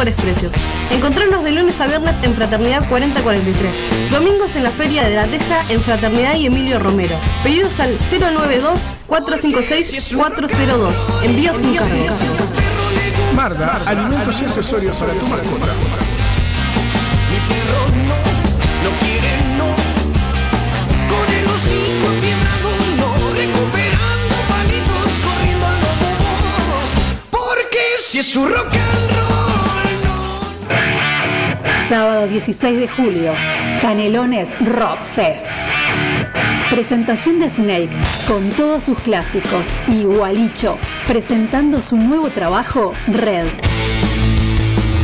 mejores precios. Encontrarnos de lunes a viernes en Fraternidad 4043. Domingos en la Feria de la Teja en Fraternidad y Emilio Romero. Pedidos al 092 456 402. Envío sin cargo. Marda, alimentos y accesorios para tu mascota. Mi perro no, no quiere no. Con el hocico enfiebrado no. Recuperando palitos, corriendo al lobo. Porque si es su rock and roll, no. Sábado 16 de julio, Canelones Rock Fest. Presentación de Snake con todos sus clásicos y Gualicho presentando su nuevo trabajo Red.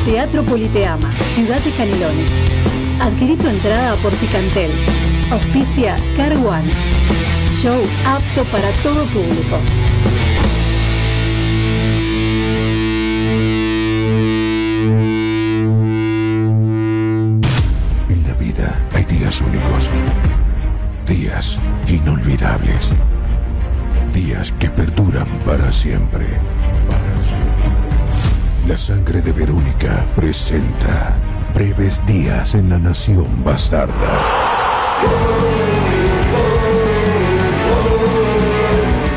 Teatro Politeama, Ciudad de Canelones. Adquirí tu entrada por Picantel. Auspicia Car One. Show apto para todo público. Inolvidables, días que perduran para siempre. La sangre de Verónica presenta breves días en la nación bastarda.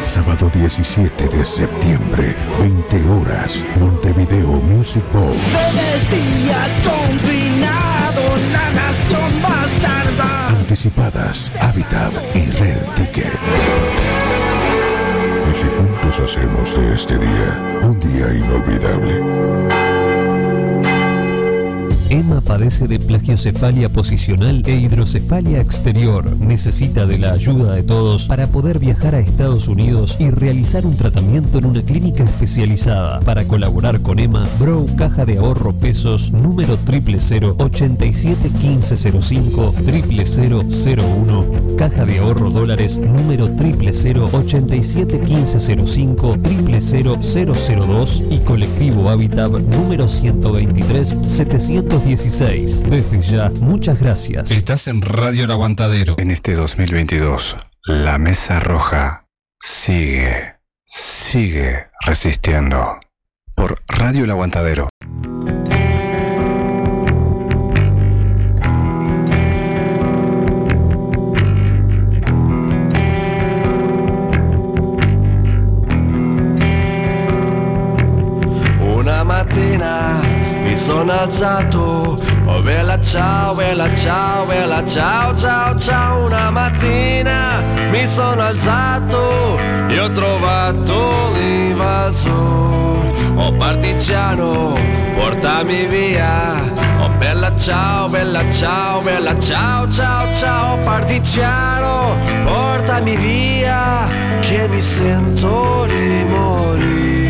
Sábado 17 de septiembre, 20 horas, Montevideo Music Bowl. Breves días confinados, la nación. Anticipadas, Habitat y Red Ticket. Y si juntos hacemos de este día un día inolvidable. Emma padece de plagiocefalia posicional e hidrocefalia exterior. Necesita de la ayuda de todos para poder viajar a Estados Unidos y realizar un tratamiento en una clínica especializada. Para colaborar con Emma, Bro Caja de Ahorro Pesos número 000 87 1505 0001 Caja de Ahorro Dólares número 000 87 1505 00002 y Colectivo Habitat número 123 716. Desde ya, muchas gracias. Estás en Radio El Aguantadero. En este 2022, la Mesa Roja sigue, sigue resistiendo. Por Radio El Aguantadero. Sono alzato, oh bella ciao, bella ciao, bella ciao, ciao, ciao. Una mattina mi sono alzato e ho trovato l'invaso. Oh partigiano, portami via. Oh bella ciao, bella ciao, bella ciao, ciao, ciao. Partigiano, portami via, che mi sento di morire.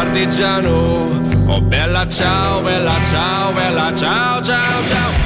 Partigiano. Oh bella ciao, bella ciao, bella ciao, ciao, ciao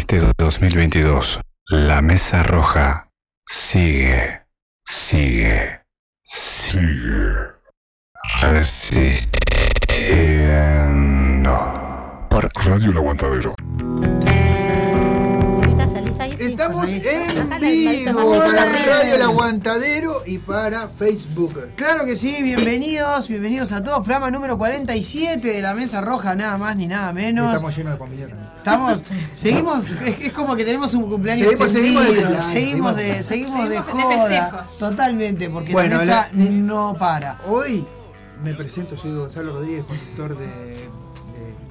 este 2022, la Mesa Roja sigue, sigue, sigue resistiendo. Por Radio El Aguantadero. Estamos en vivo para Radio El Aguantadero y para Facebook. Claro que sí, bienvenidos, bienvenidos a todos. Programa número 47 de la Mesa Roja, nada más ni nada menos. Estamos llenos de comida también. Estamos, seguimos, es, es como que tenemos un cumpleaños Seguimos- seguimos de seguimos de, seguimos- de Seguimos de joda, totalmente, porque Bueno, la mesa la- no para. Hoy me presento, soy Gonzalo Rodríguez, conductor de.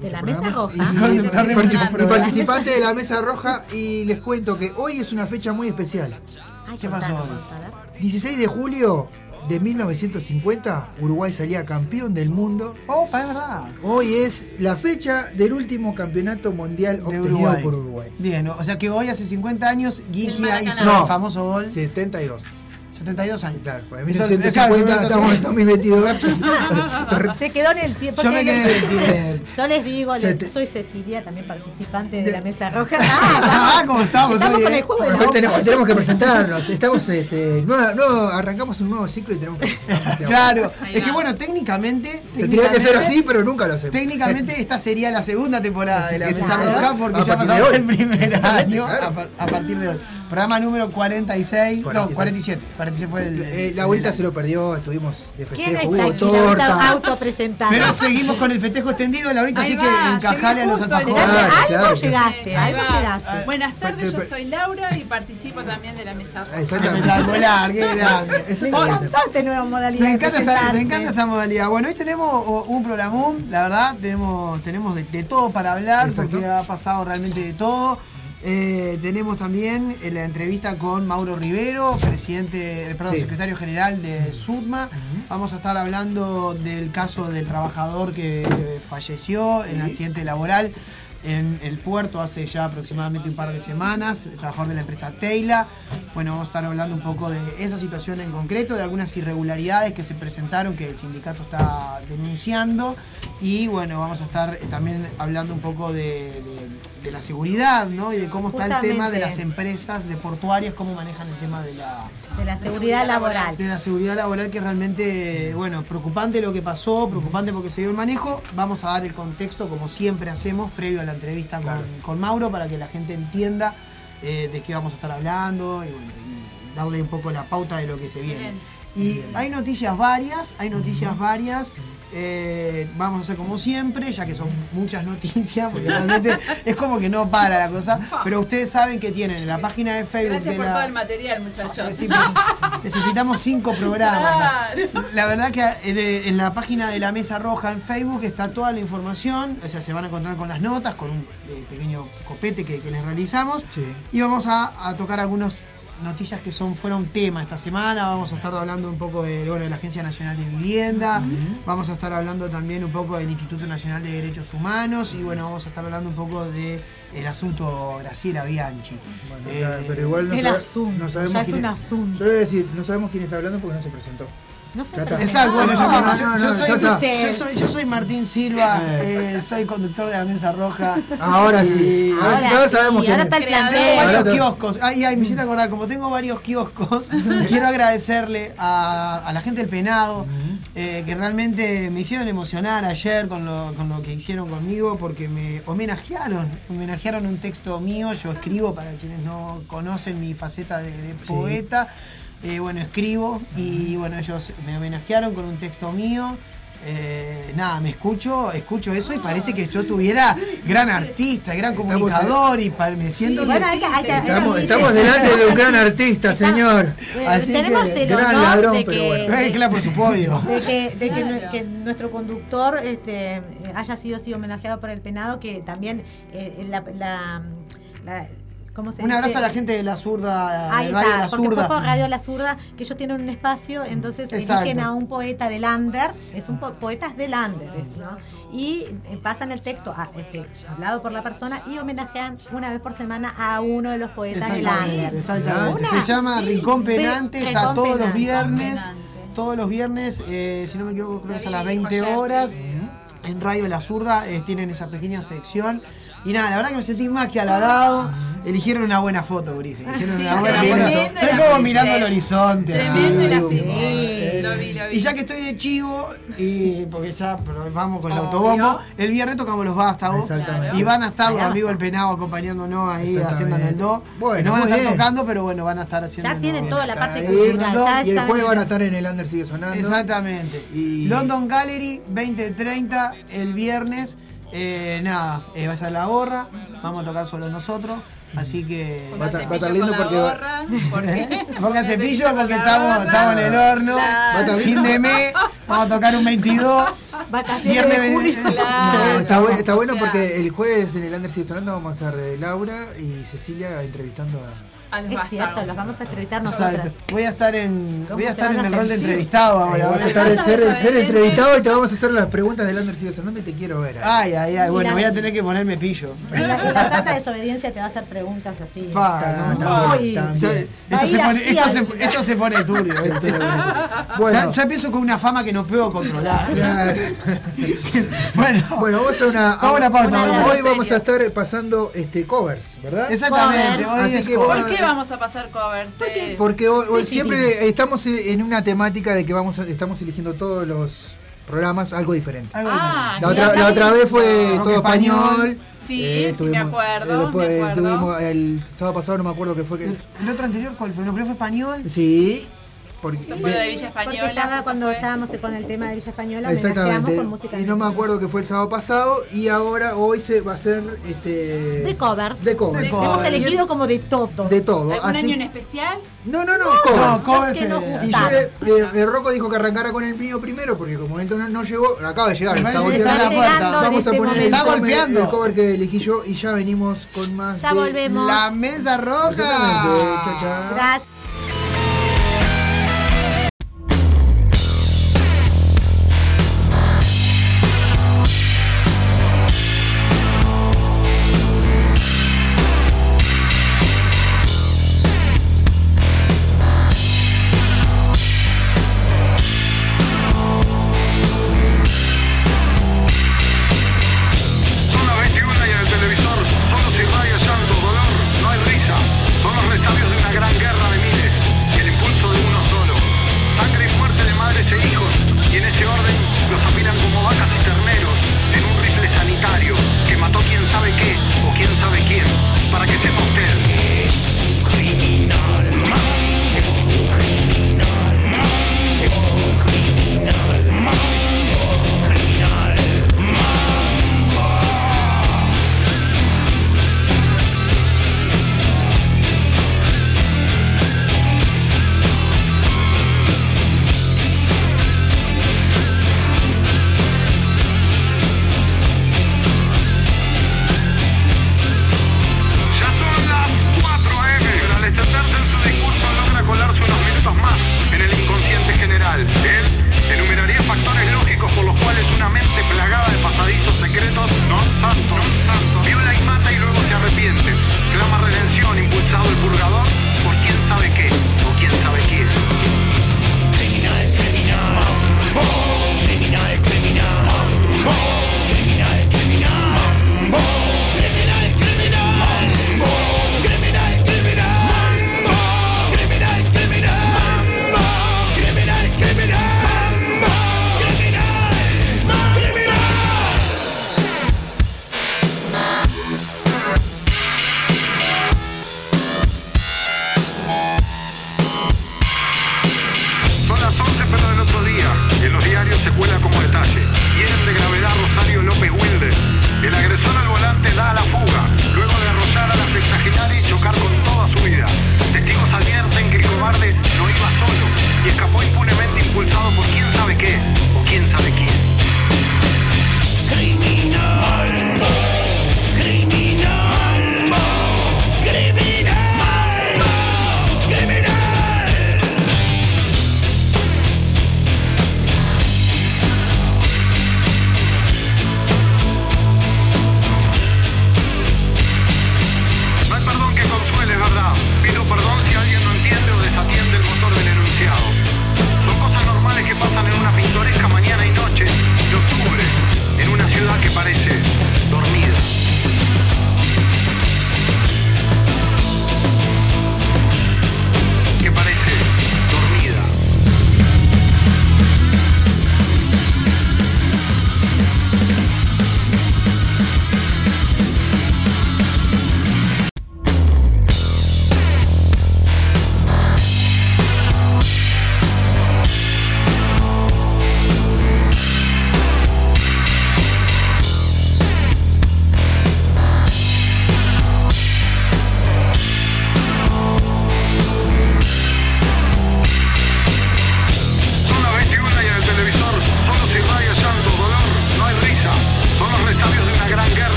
De la Mesa Roja. y- participante de la Mesa Roja y les cuento que hoy es una fecha muy especial. Ay, ¿Qué pasó contanos, hoy? vamos a ver. 16 de julio de 1950, Uruguay salía campeón del mundo. Opa, es verdad. Hoy es la fecha del último campeonato mundial De obtenido Uruguay. por Uruguay. Bien, o sea que hoy hace 50 años Maracaná. hizo No. el famoso gol. 72. 72 años. Claro, pues en Eso- 1950 claro, estamos en 2022. Se quedó en el tiempo. Yo me quedé en el tiempo. Yo les digo, les- soy Cecilia, también participante de, De- la Mesa Roja. Ah, ¿cómo estamos? Estamos hoy, con el juego hoy tenemos, tenemos que presentarnos. Estamos, este, no, no, arrancamos un nuevo ciclo y tenemos que presentarnos. Claro, es que bueno, técnicamente. Tendría que ser técnicamente- así, pero nunca lo hacemos. Técnicamente esta sería la segunda temporada de la Mesa. Roja porque ya pasamos el primer año Claro. a, par- a partir de hoy. Programa número 46, no, 46. 47. 47 fue el. Eh, el- la abuelita se lo perdió, estuvimos de ¿Quién festejo, hubo? Auto, torta. autopresentando. Pero seguimos con el festejo extendido, Laurita, Ahí así que encajale a los alfajores. Algo llegaste, algo llegaste. Buenas tardes, yo soy Laura y participo también de la mesa roja. Exactamente. Grande. Me encantó esta nueva modalidad. Me encanta, esta, me encanta esta modalidad. Bueno, hoy tenemos un programón, la verdad, tenemos, tenemos de, de todo para hablar, Exacto. porque ha pasado realmente de todo. Eh, tenemos también eh, la entrevista con Mauro Rivero, presidente, eh, perdón, Sí. secretario general de SUDMA. Vamos a estar hablando del caso del trabajador que falleció en el accidente laboral en el puerto hace ya aproximadamente un par de semanas, el trabajador de la empresa Teila. Bueno, vamos a estar hablando un poco de esa situación en concreto, de algunas irregularidades que se presentaron que el sindicato está denunciando y bueno, vamos a estar también hablando un poco de, de- de la seguridad, ¿no? Y de cómo está el tema de las empresas de portuarias, cómo manejan el tema de la, De la seguridad laboral. de la seguridad laboral que es realmente, bueno, preocupante lo que pasó, preocupante porque se dio el manejo. Vamos a dar el contexto como siempre hacemos previo a la entrevista con, con Mauro para que la gente entienda eh, de qué vamos a estar hablando y, bueno, y darle un poco la pauta de lo que se viene. Y hay noticias varias, hay noticias varias. Eh, vamos a hacer como siempre, ya que son muchas noticias, porque realmente es como que no para la cosa. Pero ustedes saben que tienen en la página de Facebook Gracias de por la- todo el material, muchachos. Sí, pues, necesitamos cinco programas. La verdad que en, en la página de la Mesa Roja en Facebook está toda la información, o sea, se van a encontrar con las notas, con un eh, pequeño copete que, que les realizamos. Sí. Y vamos a, a tocar algunas noticias que son fueron tema esta semana. Vamos a estar hablando un poco de, bueno, de la Agencia Nacional de Vivienda. Vamos a estar hablando también un poco del Instituto Nacional de Derechos Humanos. Y bueno, vamos a estar hablando un poco del asunto Graciela Bianchi. Bueno, Eh, pero igual no, el sabe- asunto, no sabemos ya es quién un asunto. Yo le voy a decir, no sabemos quién está hablando porque no se presentó. No presenta. Exacto, bueno, yo soy, no, soy- Martín Silva, eh, soy conductor de la Mesa Roja. Ahora sí. Ahora, sí, ahora sí, sabemos quién ahora es. está el Tengo varios Ahora kioscos. Ay, ay, me hiciste acordar, como tengo varios kioscos, quiero agradecerle a, a la gente del penado, eh, que realmente me hicieron emocionar ayer con lo, con lo que hicieron conmigo, porque me homenajearon, homenajearon un texto mío, yo escribo, para quienes no conocen mi faceta de, de poeta, eh, bueno, escribo, y bueno, ellos me homenajearon con un texto mío. Eh, nada, me escucho, escucho eso y parece que yo tuviera gran artista, gran comunicador y pa- me siento bueno, hay que- hay que- Estamos, hay que- estamos delante de un gran artista, señor. Eh, Así tenemos que, el gran honor ladrón, de pero que, bueno. Eh, claro, por su podio. de que, de que nue- que nuestro conductor este, haya sido, sido homenajeado por el penado, que también eh, la, la, la- ¿cómo se Un dice? abrazo a la gente de la zurda, Ahí de Radio está, La porque fue Zurda. por Radio La Zurda que ellos tienen un espacio, entonces Exacto. eligen a un poeta de Lander, es un po poetas de Lander. Y eh, pasan el texto a- este, hablado por la persona y homenajean una vez por semana a uno de los poetas de Lander. exactamente. Una- Se llama Rincón Pe- Penante, está todos los viernes. Todos los viernes, eh, si no me equivoco, creo que es a las 20 horas. En Radio La Zurda eh, tienen esa pequeña sección. Y nada, la verdad que me sentí más que halagado. Eligieron una buena foto. Eligieron Sí, una buena foto. Estoy como mirando el horizonte. así. Tremendo la digo, fuiste. Lo vi, lo vi. Y ya que estoy de chivo, y porque ya vamos con el autobombo, el viernes tocamos los vástagos. Exactamente. Y van a estar los amigos del Penado acompañándonos ahí haciendo en el do. Bueno, no van a estar bien. tocando, pero bueno, van a estar haciendo. Ya en tienen toda la parte Ahí, cultural. ya y el jueves van a estar en el Under Sigue Sonando. Exactamente. Y- London Gallery, 2030, el viernes. Eh, nada, eh, va a ser la gorra. Vamos a tocar solo nosotros. Así que. Va a estar- lindo porque va- gorra, ¿por qué? Ponga cepillo porque estamos, estamos en el horno. Claro. Va a estar Fin de mes. Vamos a tocar un 22. Vacaciones Viernes de julio. Claro. No, está, bueno, está bueno porque el jueves en el Under Sigue Sonando vamos a estar eh, Laura y Cecilia entrevistando a. A los Es cierto, los vamos a entrevistar Exacto. nosotros. Voy a estar en, ¿Cómo voy a estar en a el rol de entrevistado Eh, ahora. vas a estar estar- ser, ser entrevistado y te vamos a hacer las preguntas del Sigue Sonando y te quiero ver. Ay, ay, ay. Bueno, la- voy a tener que ponerme pillo. En la, en la santa desobediencia te va a hacer preguntas así. Pa, no. Uy. Esto se, pone, esto, al- se, esto se pone turbio. ya, ya empiezo con una fama que no puedo controlar. Bueno, Bueno, vamos a una, a una pausa, Una vamos. Hoy serios. vamos a estar pasando este covers, ¿verdad? exactamente. Hoy es que como- ¿Por qué vamos a pasar covers? de- Porque hoy, hoy Sí, sí, siempre estamos en una temática de que vamos a- estamos eligiendo todos los programas algo diferente. Ah, La otra, la otra vez fue todo español. español. Sí, sí, me acuerdo, eh, después me acuerdo. tuvimos el sábado pasado, no me acuerdo qué fue. Que, El, el otro anterior, ¿cuál fue? ¿No primero fue español? sí. Porque, Esto fue de Villa Porque Española. estaba cuando fue. estábamos con el tema de Villa Española, Exactamente. con música. Y no me acuerdo que fue el sábado pasado. Y ahora, hoy se va a hacer este. De covers. De covers. De covers. Hemos elegido como de todo. De todo. ¿Algún Así- año en especial? No, no, no, No, covers. covers. que Y yo, eh, el Rocco dijo que arrancara con el mío primero, porque como él no, no llegó, acaba de llegar, está está la. Vamos a este poner el. Está cover, golpeando. el cover que elegí yo y ya venimos con más. Ya de- volvemos. La mesa roja. Exactamente, chao, chao. Gracias.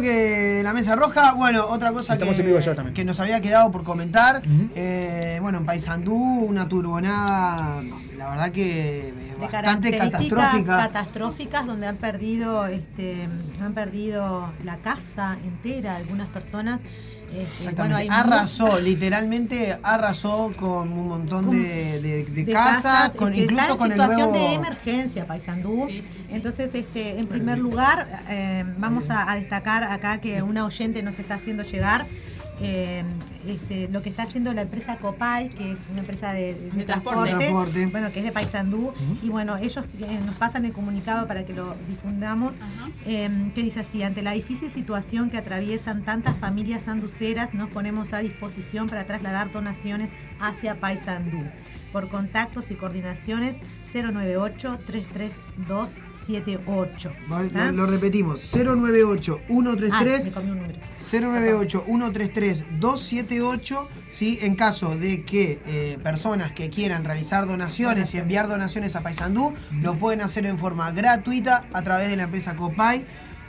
De la mesa roja. Bueno, otra cosa Estamos que, en vivo ya también. que nos había quedado por comentar. eh, bueno, en Paysandú, una turbonada, la verdad que eh, de bastante catastrófica. catastróficas donde han perdido este han perdido la casa entera algunas personas Este, Exactamente. bueno, hay arrasó, literalmente arrasó con un montón de, de- de de casas, con, este, incluso está en con el situación nuevo... de emergencia Paysandú. Entonces, este, en primer lugar, eh, vamos a, a destacar acá que una oyente nos está haciendo llegar eh, este, lo que está haciendo la empresa Copay, que es una empresa de, de De transporte. Transporte. bueno, que es de Paysandú, y bueno, ellos eh, nos pasan el comunicado para que lo difundamos, eh, que dice así, ante la difícil situación que atraviesan tantas familias sanduceras, nos ponemos a disposición para trasladar donaciones hacia Paysandú. Por contactos y coordinaciones 098-33278. Lo, lo repetimos, 098-133. Ah, me comí un número. 098-133-278, ¿sí? en caso de que eh, personas que quieran realizar donaciones y enviar donaciones a Paysandú, lo pueden hacer en forma gratuita a través de la empresa Copay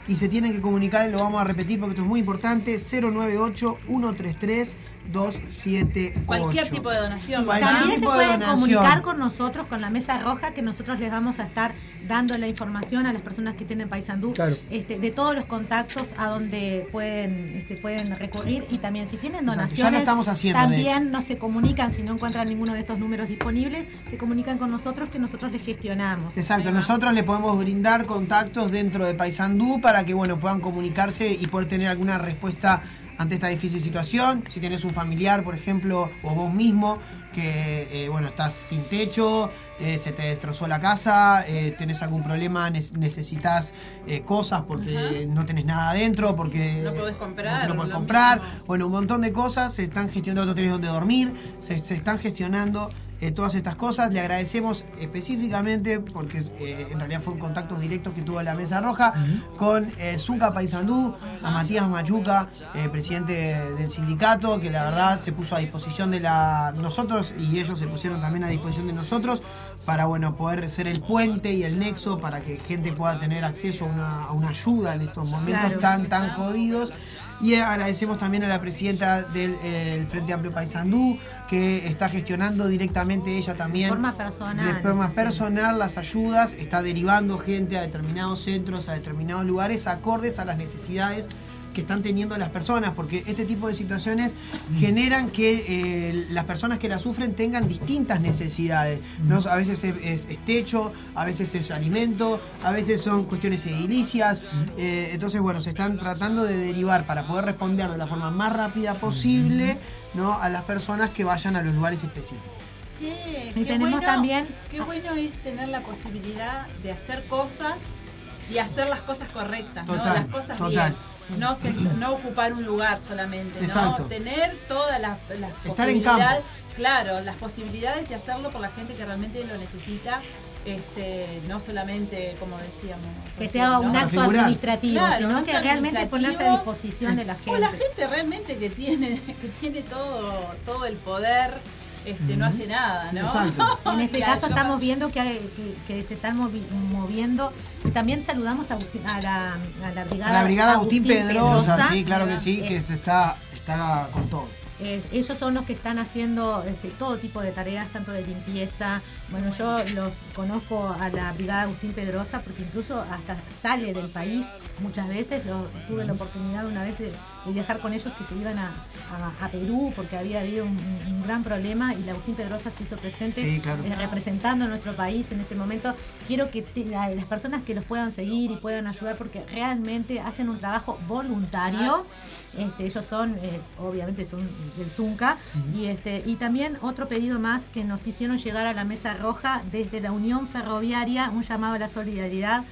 y se tienen que comunicar, lo vamos a repetir porque esto es muy importante, 098-133-278. Cualquier tipo de donación. También se pueden comunicar con nosotros, con la mesa roja, que nosotros les vamos a estar dando la información a las personas que tienen Paysandú, Claro. este, de todos los contactos a donde pueden, este, pueden recurrir y también si tienen Exacto, ya lo donaciones, estamos haciendo, de también no se comunican, si no encuentran ninguno de estos números disponibles, se comunican con nosotros que nosotros les gestionamos. Exacto, nosotros le podemos brindar contactos dentro de Paysandú para que bueno puedan comunicarse y poder tener alguna respuesta ante esta difícil situación. Si tenés un familiar, por ejemplo, o vos mismo, que eh, bueno, estás sin techo, eh, se te destrozó la casa, eh, tenés algún problema, ne- necesitas eh, cosas porque no tenés nada adentro, porque No podés comprar, porque no podés lo comprar. mismo. Bueno, un montón de cosas se están gestionando, no tenés donde dormir, se, se están gestionando eh, todas estas cosas. Le agradecemos específicamente, porque eh, en realidad fueron contactos directos que tuvo la Mesa Roja, con eh, Zunca Paysandú, a Matías Machuca, eh, presidente del sindicato, que la verdad se puso a disposición de la nosotros y ellos se pusieron también a disposición de nosotros para bueno poder ser el puente y el nexo para que gente pueda tener acceso a una, a una ayuda en estos momentos Claro. tan tan jodidos y agradecemos también a la presidenta del eh, el Frente Amplio Paysandú, que está gestionando directamente ella también. De forma personal, De forma personal las ayudas, está derivando gente a determinados centros, a determinados lugares, acordes a las necesidades que están teniendo las personas, porque este tipo de situaciones generan que eh, las personas que la sufren tengan distintas necesidades. ¿no? A veces es, es- es techo, a veces es alimento, a veces son cuestiones edilicias. eh, entonces, bueno, se están tratando de derivar para poder responder de la forma más rápida posible ¿no? a las personas que vayan a los lugares específicos. Qué, Y qué tenemos bueno, también- Qué bueno es tener la posibilidad de hacer cosas y hacer las cosas correctas, Total, ¿no? Las cosas total. bien. No, se- no ocupar un lugar solamente, Exacto. ¿no? Tener todas las, las Estar en posibilidades- campo. Claro, las posibilidades y hacerlo por la gente que realmente lo necesita. Este, no solamente, como decíamos. Que sea un acto administrativo, Claro, sino que realmente ponerse a disposición de la gente. O la gente realmente que tiene, que tiene todo, todo el poder, este, no hace nada, ¿no? Exacto. En este caso estamos viendo que, hay- que, que se están movi- moviendo. Y también saludamos a, Agustín- a, la, a la brigada, A la brigada Agustín, Pedrosa, Pedrosa. sí, claro que sí, Eh, que se está, está con todo. Eh, ellos son los que están haciendo este, todo tipo de tareas, tanto de limpieza. Bueno, yo los conozco a la Brigada Agustín Pedrosa porque incluso hasta sale del país muchas veces. Lo, tuve la oportunidad una vez de, de viajar con ellos que se iban a, a- a Perú porque había habido un, un gran problema y la Agustín Pedrosa se hizo presente Sí, claro. eh, representando a nuestro país en ese momento. Quiero que te- la- las personas que los puedan seguir y puedan ayudar porque realmente hacen un trabajo voluntario. Este, ellos son, eh, obviamente son del Zunca. y, este, y también otro pedido más que nos hicieron llegar a la Mesa Roja desde la Unión Ferroviaria, un llamado a la solidaridad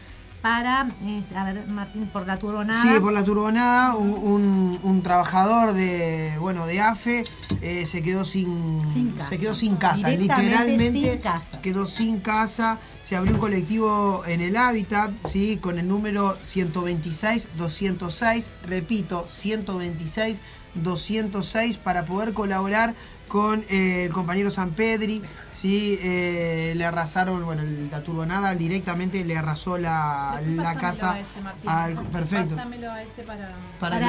para, este, a ver, Martín, por la turbonada. Sí, por la turbonada, un, un- un trabajador de bueno de AFE eh, se quedó sin, Sin casa. se quedó sin casa, literalmente sin casa. quedó sin casa. Se abrió un colectivo en el hábitat, sí, con el número 126 206, repito, 126 206 para poder colaborar con eh, el compañero San Pedri, ¿sí? Eh, le arrasaron, bueno, la turbonada directamente le arrasó la, la Pásamelo casa a ese, Martín. al... Perfecto. Pásamelo a ese para...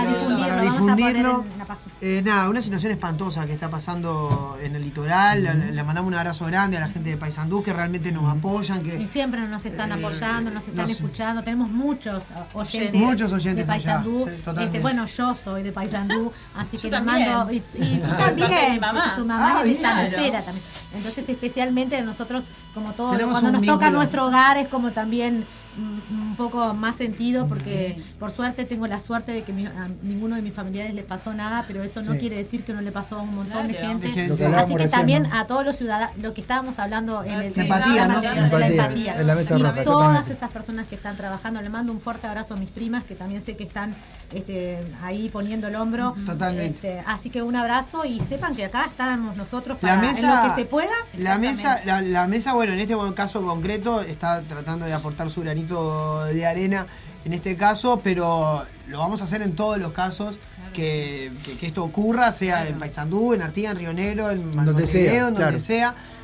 Difundirlo, para vamos a poner difundirlo. en la página. Eh, nada, una situación espantosa que está pasando en el litoral. Le, le mandamos un abrazo grande a la gente de Paysandú que realmente nos apoyan, que Y siempre nos están apoyando, nos están nos- escuchando. Tenemos muchos oyentes, Muchos oyentes de Paysandú. allá, sí, totalmente. Este, bueno, yo soy de Paysandú, así que les también. mando. Y, y tú También mamá. tu mamá Ah, es de bien. San Lucera también. Entonces, especialmente nosotros, como todo, Tenemos cuando nos toca nuestro hogar, es como también un poco más sentido, porque por suerte tengo la suerte de que mi- a ninguno de mis familiares le pasó nada, pero eso no Sí. quiere decir que no le pasó a un montón de Claro. gente. De gente. Lo que hablábamos Así que recién, también ¿no? a todos los ciudadanos, lo que estábamos hablando en el empatía, ¿no? de la Empatía, empatía. en la mesa y roja, todas esas personas que están trabajando, le mando un fuerte abrazo a mis primas que también sé que están este, ahí poniendo el hombro. Totalmente. Este, así que un abrazo y sepan que acá estamos nosotros La para mesa, en lo que se pueda. la mesa, la, la mesa, bueno, en este caso concreto está tratando de aportar su granito de arena en este caso, pero lo vamos a hacer en todos los casos que, que- que esto ocurra, sea en Paysandú, en Artigas, en Río Negro, en Donde Montevideo, sea, en donde claro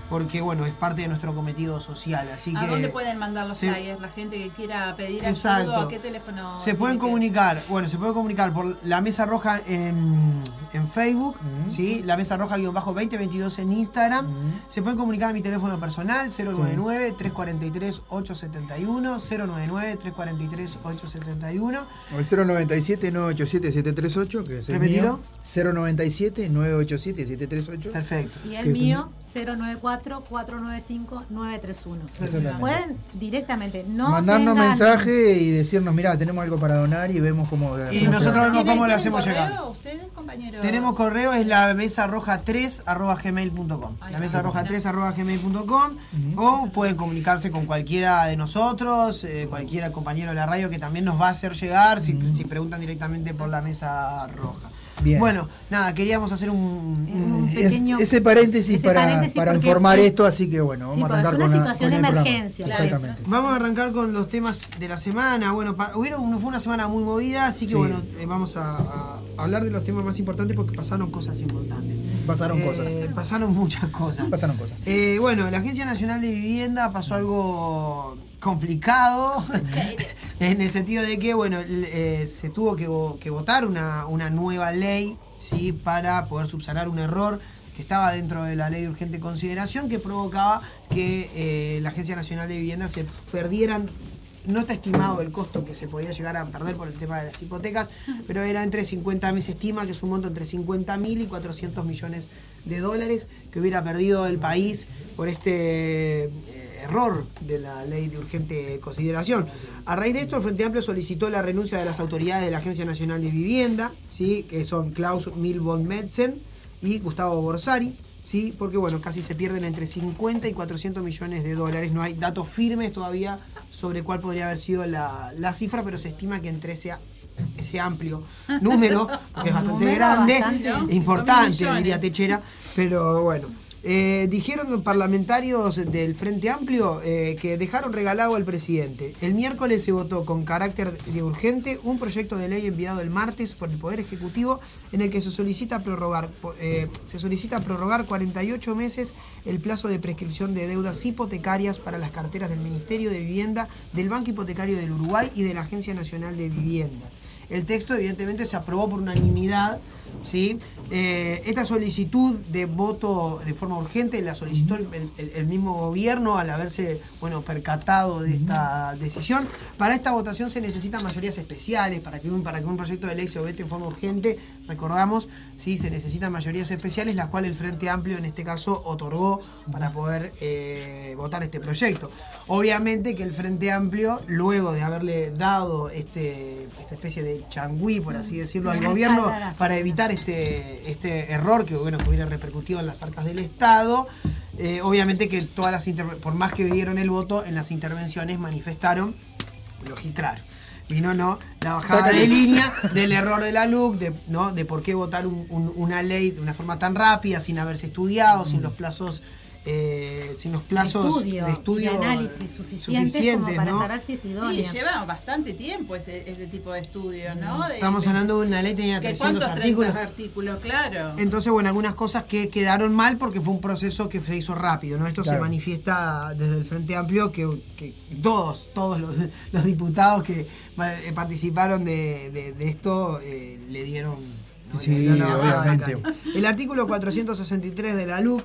porque bueno, es parte de nuestro cometido social. Así ¿A que, dónde pueden mandar los se, flyers? La gente que quiera pedir exacto, ¿a qué teléfono? Se pueden comunicar, bueno, se puede comunicar por La Mesa Roja en, en Facebook, ¿sí? La Mesa roja-2022 en Instagram. Se pueden comunicar a mi teléfono personal 099-343-871, 099-343-871. O el 097-987-738, que es el 097-987-738. Perfecto. Y el mío, 094 4495931. Pueden directamente, no mandarnos mensaje y decirnos, mira, tenemos algo para donar y vemos cómo... Y nosotros vemos cómo le hacemos llegar. ¿Ustedes, compañeros? Tenemos correo, es la mesa roja 3 arroba gmail.com. La mesa roja 3 arroba gmail.com. Uh -huh. O pueden comunicarse con cualquiera de nosotros, eh, cualquier compañero de la radio que también nos va a hacer llegar si, si preguntan directamente por la mesa roja. Bien. Bueno, nada, queríamos hacer un, un- Es- pequeño- ese paréntesis ese para, paréntesis para porque informar es- esto, así que bueno, vamos a es arrancar una con, la- situación con de emergencia, claro. Exactamente. Vamos a arrancar con los temas de la semana. Bueno, pa- hubieron, fue una semana muy movida, así que Sí. bueno, eh, vamos a, a hablar de los temas más importantes porque pasaron cosas importantes. Pasaron Eh, cosas. Pasaron muchas cosas. Pasaron cosas. Eh, bueno, la Agencia Nacional de Vivienda pasó algo complicado. En el sentido de que, bueno, eh, se tuvo que, vo- que votar una, una nueva ley, ¿sí? Para poder subsanar un error que estaba dentro de la ley de urgente consideración que provocaba que eh, la Agencia Nacional de Vivienda se perdieran no está estimado el costo que se podía llegar a perder por el tema de las hipotecas, pero era entre 50 mil, se estima que es un monto entre 50 mil y 400 millones de dólares que hubiera perdido el país por este eh, error de la ley de urgente consideración. A raíz de esto, el Frente Amplio solicitó la renuncia de las autoridades de la Agencia Nacional de Vivienda, ¿sí? que son Klaus Milborn Metzen y Gustavo Borsari. Sí, porque bueno, casi se pierden entre 50 y 400 millones de dólares. No hay datos firmes todavía sobre cuál podría haber sido la, la cifra, pero se estima que entre ese, ese amplio número, porque es bastante grande, bastante. importante, diría Techera, pero bueno. Eh, dijeron parlamentarios del Frente Amplio eh, que dejaron regalado al presidente. El miércoles se votó con carácter de urgente un proyecto de ley enviado el martes por el Poder Ejecutivo en el que se solicita prorrogar, eh, se solicita prorrogar 48 meses el plazo de prescripción de deudas hipotecarias para las carteras del Ministerio de Vivienda, del Banco Hipotecario del Uruguay y de la Agencia Nacional de Vivienda. El texto evidentemente se aprobó por unanimidad. ¿Sí? Eh, esta solicitud de voto de forma urgente la solicitó el, el- el mismo gobierno al haberse bueno, percatado de esta decisión. Para esta votación se necesitan mayorías especiales para que un, para que un proyecto de ley se vote en forma urgente. Recordamos, sí, se necesitan mayorías especiales, las cuales el Frente Amplio en este caso otorgó para poder eh, votar este proyecto. Obviamente que el Frente Amplio, luego de haberle dado este, esta especie de changüí, por así decirlo, al gobierno para evitar este, este error que, bueno, que hubiera repercutido en las arcas del Estado, eh, obviamente que todas las por más que dieron el voto, en las intervenciones manifestaron lo claro. Vino no la bajada de línea del error de la LUC, de, ¿no? de por qué votar un- un- una ley de una forma tan rápida, sin haberse estudiado, sin los plazos eh, sin los plazos estudio, de estudio y de análisis suficientes, como para ¿no? saber si es idónea. Sí, lleva bastante tiempo ese, ese tipo de estudios, ¿no? De- Estamos de- hablando de una ley que tenía que 300 ¿Cuántos artículos. 30 artículos? Claro. Entonces, bueno, algunas cosas que quedaron mal porque fue un proceso que se hizo rápido, ¿no? Esto se manifiesta desde el Frente Amplio, que, que todos, todos los, los diputados que eh, participaron de, de- de esto eh, le dieron... ¿no? Sí, de obviamente. El artículo 463 de la LUC.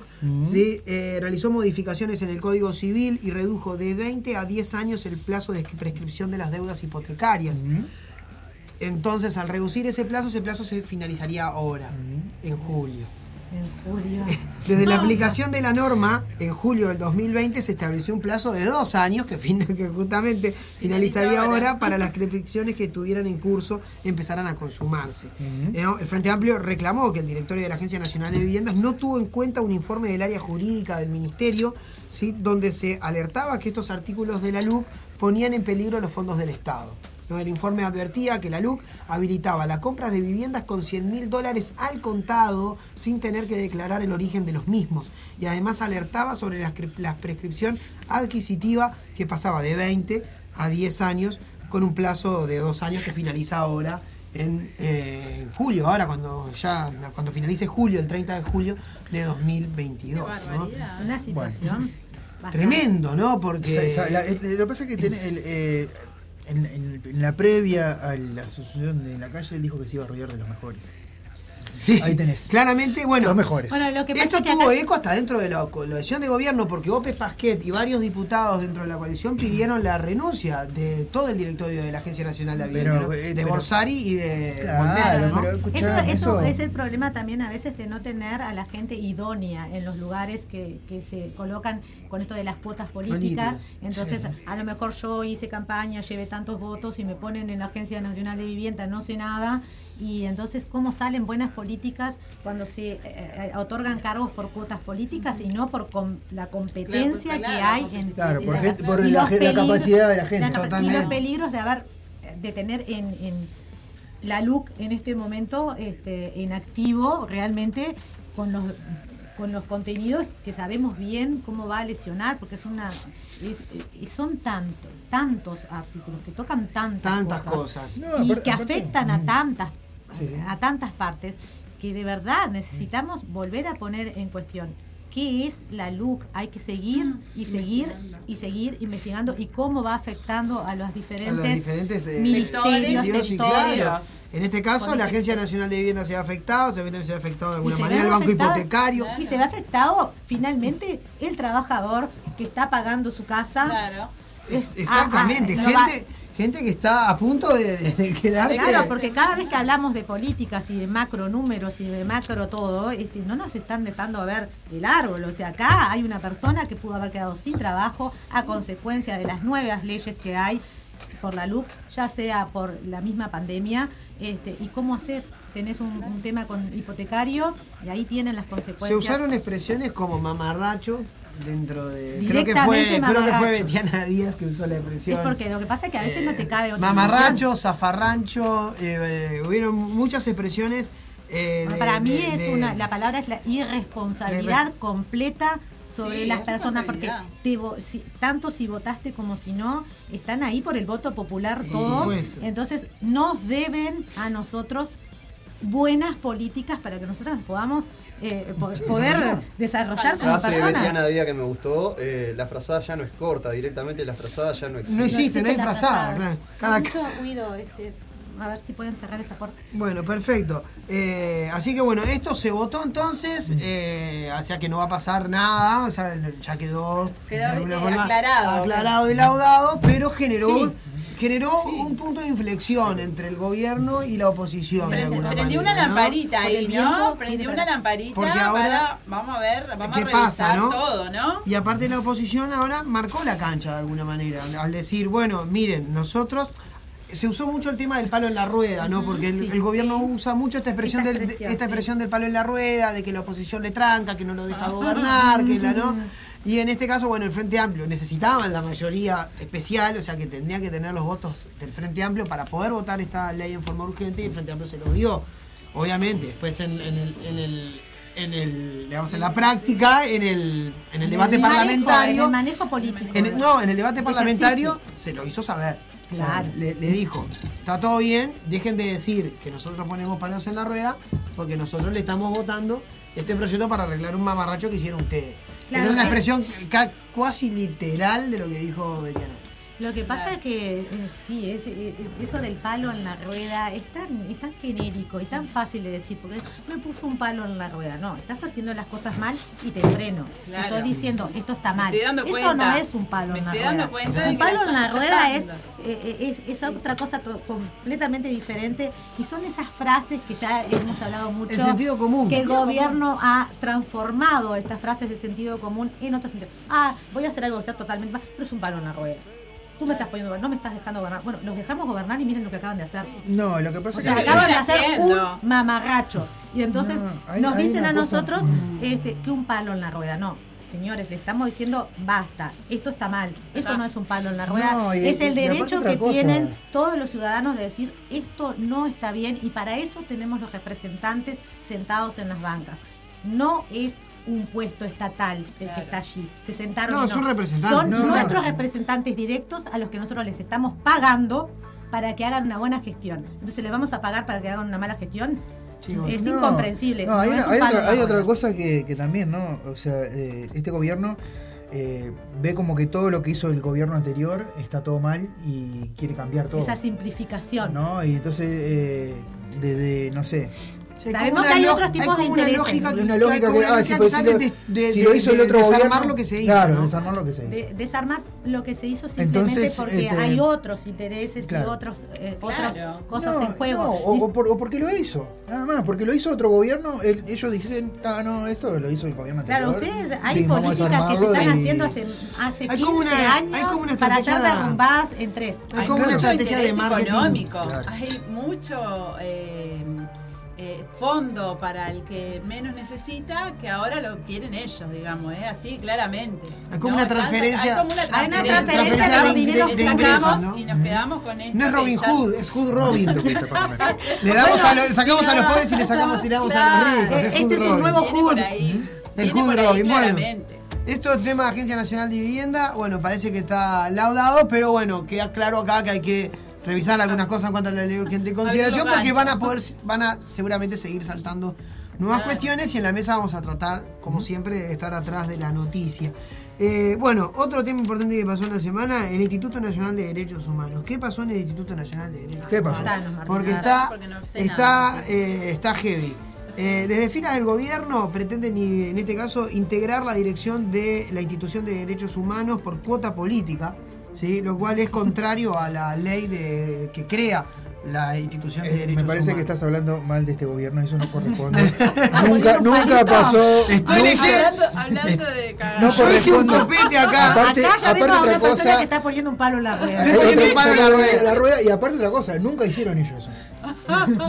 ¿sí? Eh, realizó modificaciones en el Código Civil y redujo de 20 a 10 años el plazo de prescripción de las deudas hipotecarias. Entonces, al reducir ese plazo, ese plazo se finalizaría ahora, julio. En julio. Desde la aplicación de la norma, en julio del 2020 se estableció un plazo de dos años, que, fin- que justamente finalizaría ahora. para las prescripciones que estuvieran en curso empezaran a consumarse. Eh, El Frente Amplio reclamó que el directorio de la Agencia Nacional de Viviendas no tuvo en cuenta un informe del área jurídica del Ministerio, ¿sí? donde se alertaba que estos artículos de la LUC ponían en peligro los fondos del Estado. ¿No? El informe advertía que la LUC habilitaba la compra de viviendas con 100 mil dólares al contado sin tener que declarar el origen de los mismos. Y además alertaba sobre la, la prescripción adquisitiva que pasaba de 20 a 10 años con un plazo de dos años que finaliza ahora en eh, julio, ahora cuando ya cuando finalice julio, el 30 de julio de 2022. ¿no? Es una situación bastante- Tremendo, ¿no? Porque la- el- lo que pasa es que tiene el, eh, en, la previa a la asociación de la calle, él dijo que se iba a rodear de los mejores. Sí, Ahí tenés. Claramente, bueno. Los mejores. Bueno, lo que pasa Esto es que tuvo acá- eco hasta dentro de la coalición de gobierno porque López Pasquet y varios diputados dentro de la coalición pidieron la renuncia de todo el directorio de la Agencia Nacional de Vivienda, Pero, ¿no? eh, de pero- Borsari y de Claro, pero Eso, eso eso- es el problema también a veces de no tener a la gente idónea en los lugares que, que se colocan con esto de las cuotas políticas. Políticas, Entonces, sí. a lo mejor yo hice campaña, llevé tantos votos y me ponen en la Agencia Nacional de Vivienda, no sé nada. Y entonces, ¿cómo salen buenas políticas cuando se eh, eh, otorgan cargos por cuotas políticas y no por com- la competencia Claro, que claro, hay en Claro, por la- gente- por la capacidad de la gente. capa- y Totalmente. los peligros de haber de tener en, en la LUC en este momento este, en activo realmente con los con los contenidos que sabemos bien cómo va a lesionar porque es una es- y son tantos tantos artículos que tocan tantas, Tantas cosas. No, y aparte- que aparte- afectan a tantas Sí. a tantas partes que de verdad necesitamos volver a poner en cuestión qué es la LUC, hay que seguir y seguir y seguir investigando y cómo va afectando a los A diferentes, los diferentes eh, ministerios, sectores, claro. En este caso, la este- Agencia Nacional de Vivienda se ha afectado, se ve se ha afectado de alguna manera el Banco afectado- Hipotecario. Y se ve afectado finalmente el trabajador que está pagando su casa. Claro. Es- Ah, exactamente, ah, va- gente, gente que está a punto de, quedarse. Claro, porque cada vez que hablamos de políticas y de macro números y de macro todo, no nos están dejando ver el árbol. O sea, acá hay una persona que pudo haber quedado sin trabajo a consecuencia de las nuevas leyes que hay por la LUC, ya sea por la misma pandemia. Este, ¿Y cómo haces? Tenés un, un tema con hipotecario y ahí tienen las Se consecuencias. usaron expresiones como mamarracho dentro de. Creo que fue, creo que fue. Betiana Díaz que usó la Es expresión. porque lo que pasa es que a veces no te cabe otra Mamarracho, zafarrancho, eh, eh, hubieron muchas expresiones. eh, Bueno, de- para mí de- es de- una, la palabra es la irresponsabilidad completa sobre Sí, las personas, porque te si- tanto si votaste como si no, están ahí por el voto popular todos, entonces nos deben a nosotros buenas políticas para que nosotros nos podamos eh, po- poder desarrollar como Frase de Betiana. Díaz que me gustó, eh, la frazada ya no es corta, directamente la frazada ya no existe. No existe, no hay la frazada, claro. Cada- Mucho ruido, este, a ver si pueden cerrar esa puerta. Bueno, perfecto. Eh, así que bueno, esto se votó entonces, eh, o sea que no va a pasar nada, o sea, ya quedó, Quedó, de alguna eh, forma aclarado. aclarado y laudado, pero generó, Sí. generó un punto de inflexión entre el gobierno y la oposición. de Prende- alguna Prendió manera, una ¿no? lamparita ahí, ¿no? Prendió una lamparita Porque ahora- para, vamos a ver, vamos ¿Qué a pasa, revisar no? todo, ¿no? Y aparte la oposición ahora marcó la cancha de alguna manera, al decir, bueno, miren, nosotros se usó mucho el tema del palo en la rueda, ¿no? Porque el, sí, el gobierno usa mucho esta expresión, Esta del, expresión, esta sí. expresión del palo en la rueda, de que la oposición le tranca, que no lo deja gobernar, que la no. Y en este caso, bueno, el Frente Amplio necesitaban la mayoría especial, o sea que tendría que tener los votos del Frente Amplio para poder votar esta ley en forma urgente y el Frente Amplio se lo dio. Obviamente, después en, en el, en el en el, digamos, en la práctica, en el, en el debate el manejo, parlamentario. en el manejo político. En el- no, en el debate parlamentario se lo hizo saber. O sea, Claro. le, le dijo, está todo bien, dejen de decir que nosotros ponemos palos en la rueda, porque nosotros le estamos votando este proyecto para arreglar un mamarracho que hicieron ustedes. Claro, es una expresión ca- casi literal de lo que dijo Betiana. Lo que pasa es que eh, sí, es, eh, eso del palo en la rueda es tan, es tan genérico y tan fácil de decir, porque me puso un palo en la rueda. No, estás haciendo las cosas mal y te freno. Te estoy diciendo, esto está mal. estoy dando eso cuenta. no es un palo Me en la estoy rueda. dando un palo en la rueda es, eh, eh, es, es otra cosa completamente diferente y son esas frases que ya hemos hablado mucho. El sentido común. Que el Sentido gobierno ha transformado estas frases de sentido común en otro sentido. Ah, voy a hacer algo que está totalmente mal, pero es un palo en la rueda. Tú me estás poniendo, no me estás dejando gobernar. Bueno, los dejamos gobernar y miren lo que acaban de hacer. No, lo que pasa O es sea, que. acaban de hacer haciendo. un mamarracho. Y entonces No, hay- nos hay dicen a cosa- nosotros este, que un palo en la rueda. No, señores, le estamos diciendo basta, esto está mal. Eso no es un palo en la rueda. No, y- es el derecho que cosa. tienen todos los ciudadanos de decir esto no está bien y para eso tenemos los representantes sentados en las bancas. No es un puesto estatal el que está allí. Se sentaron. No, y son representantes. Son No, no, nuestros no. representantes directos a los que nosotros les estamos pagando para que hagan una buena gestión. Entonces, ¿le vamos a pagar para que hagan una mala gestión? es No, incomprensible. No, hay, no otra, hay cosa que, que también, ¿no? O sea, eh, este gobierno eh, ve como que todo lo que hizo el gobierno anterior está todo mal y quiere cambiar todo. Esa simplificación. ¿No? Y entonces, eh, de, de, no sé. Sí, Sabemos que hay otros tipos hay de una intereses. lógica que, Una lógica que, ah, si, pues, de, de- si lo de- hizo el otro desarmar gobierno, lo que se hizo. Claro, ¿no? desarmar lo que se hizo. De- desarmar lo que se hizo simplemente Entonces, porque este, hay otros intereses claro. y otros, eh, Claro. otras cosas No, en juego. no, o, o por- o porque lo hizo, nada más, porque lo hizo otro gobierno, el- ellos dicen, ah, no, esto lo hizo el gobierno Claro, anterior. ustedes, hay políticas que se están y- haciendo hace, hace Hay 15 como una- hay años como una para ser derrumbadas en tres. Hay como una mucho estrategia de marketing. económico, hay mucho eh, fondo para el que menos necesita que ahora lo quieren ellos, digamos, ¿eh? así claramente. Hay como ¿no? una transferencia- Hay como una Hay una transferencia, transferencia de Sacamos- dineros de sacamos ingresos, ¿no? Y nos quedamos con esto. No es que Robin Hood, es Hood Robin. Lo que. Le damos a Bueno, los, sacamos a los pobres y le sacamos y le damos a los ricos. Es este Hood es un Robin. nuevo Hood. ahí. El Hood Robin, bueno. claramente. Esto es tema de Agencia Nacional de Vivienda, bueno, parece que está laudado, pero bueno, queda claro acá que hay que revisar algunas cosas en cuanto a la ley de urgente consideración, los porque van a poder, van a seguramente seguir saltando nuevas cuestiones y en la mesa vamos a tratar, como siempre, de estar atrás de la noticia. Eh, bueno, otro tema importante que pasó en la semana, el Instituto Nacional de Derechos Humanos. ¿Qué pasó en el Instituto Nacional de Derechos ¿Qué pasó? Martín. porque está, está, eh, está heavy. Eh, desde filas del gobierno pretenden, en este caso, integrar la dirección de la institución de derechos humanos por cuota política, ¿sí? lo cual es contrario a la ley de, que crea la institución de Eh, derechos me parece humanos. que estás hablando mal de este gobierno, eso no corresponde. Nunca, un nunca pasó. Estoy nunca- leyendo. Hablando, hablando de cagar. No Yo hice un copete acá. Aparte- Acá ya aparte a otra una persona cosa- que está poniendo un palo en la rueda. Estoy poniendo un palo en la rueda. la rueda. Y aparte otra cosa, nunca hicieron ellos eso.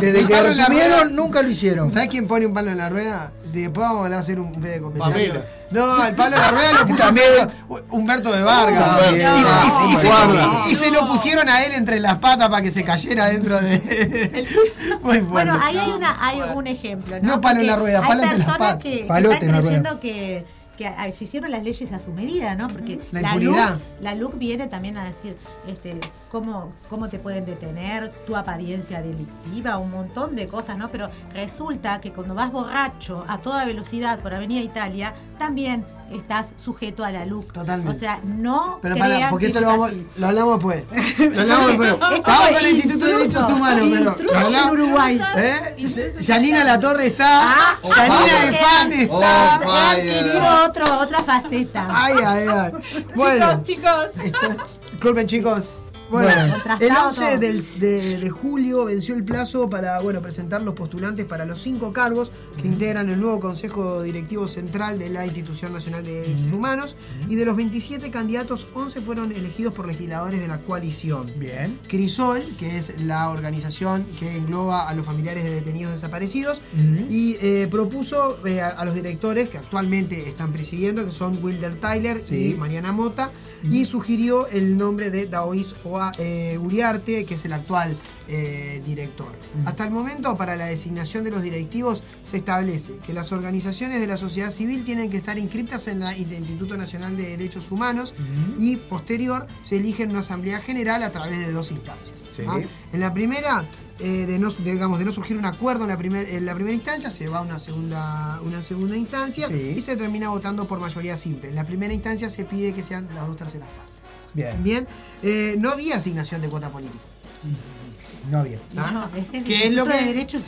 Desde que en rueda. nunca lo hicieron. ¿Sabes quién pone un palo en la rueda? Después vamos a hacer un breve comentario. Pamela. No, el palo en la rueda lo puso También. Humberto, Humberto de Vargas. También. Y, y- y- y se, Guarda. y se lo pusieron a él entre las patas para que se cayera dentro de. Muy Bueno, bueno. ahí hay, una, hay un ejemplo. No, No palo en la rueda, palo Hay entre las personas patas. que, que Palote están en la creyendo rueda. que, que se hicieron las leyes a su medida, ¿no? Porque La la. LUC, la LUC viene también a decir este, cómo, cómo te pueden detener, tu apariencia delictiva, un montón de cosas, ¿no? Pero resulta que cuando vas borracho a toda velocidad por Avenida Italia, también estás sujeto a la LUC. Totalmente. O sea, no Pero crean para, porque que eso lo, vamos, lo hablamos después. Lo hablamos después. Vamos con el Instituto de Derechos Humanos, pero. hablamos- en Uruguay. ¿Eh? Janina La Torre está. Ah, Janina oh, de. Fan está. Oh, adquirido otro, otra faceta. Ay, ay, ay. Bueno, Chicos, chicos. disculpen, chicos. Bueno, el Contrastado 11 todo. del- de, de julio venció el plazo para bueno, presentar los postulantes para los cinco cargos que integran el nuevo Consejo Directivo Central de la Institución Nacional de Derechos Humanos. Y de los 27 candidatos, 11 fueron elegidos por legisladores de la coalición. Bien. Crisol, que es la organización que engloba a los familiares de detenidos desaparecidos, y eh, propuso eh, a, a los directores que actualmente están presidiendo, que son Wilder Tyler Sí. y Mariana Mota, y sugirió el nombre de Daoís Oa eh, Uriarte, que es el actual eh, director. Hasta el momento, para la designación de los directivos, se establece que las organizaciones de la sociedad civil tienen que estar inscritas en la- el Instituto Nacional de Derechos Humanos y posterior se elige en una asamblea general a través de dos instancias. Sí. En la primera, eh, de, no, digamos, de no surgir un acuerdo en la, primer- en la primera instancia, se va a una segunda, una segunda instancia Sí. y se termina votando por mayoría simple. En la primera instancia se pide que sean las dos terceras partes. Bien. Bien, eh, no había asignación de cuota política. No había. No, es el ¿Qué es lo de que- Derechos.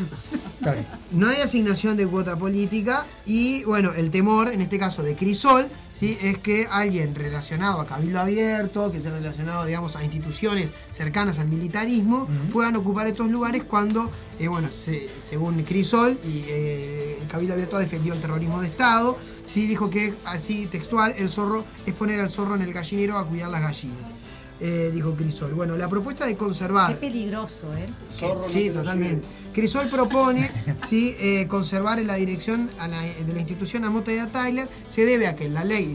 No hay asignación de cuota política y bueno, el temor, en este caso de Crisol, ¿sí? es que alguien relacionado a Cabildo Abierto, que esté relacionado, digamos, a instituciones cercanas al militarismo, puedan ocupar estos lugares cuando, eh, bueno, se- según Crisol, y eh, el Cabildo Abierto defendió el terrorismo de Estado, ¿sí? dijo que, así textual, el zorro es poner al zorro en el gallinero a cuidar las gallinas. Eh, dijo Crisol. Bueno, la propuesta de conservar Qué peligroso, ¿eh? sí, totalmente. Crisol propone sí, eh, conservar en la dirección a la- de la institución a Mota Tyler se debe a que la ley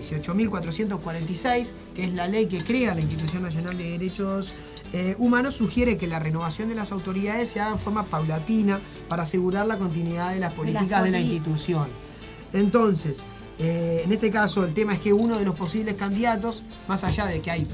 18.446, que es la ley que crea la Institución Nacional de Derechos eh, Humanos, sugiere que la renovación de las autoridades se haga en forma paulatina para asegurar la continuidad de las políticas de la institución. Entonces, eh, en este caso el tema es que uno de los posibles candidatos, más allá de que hay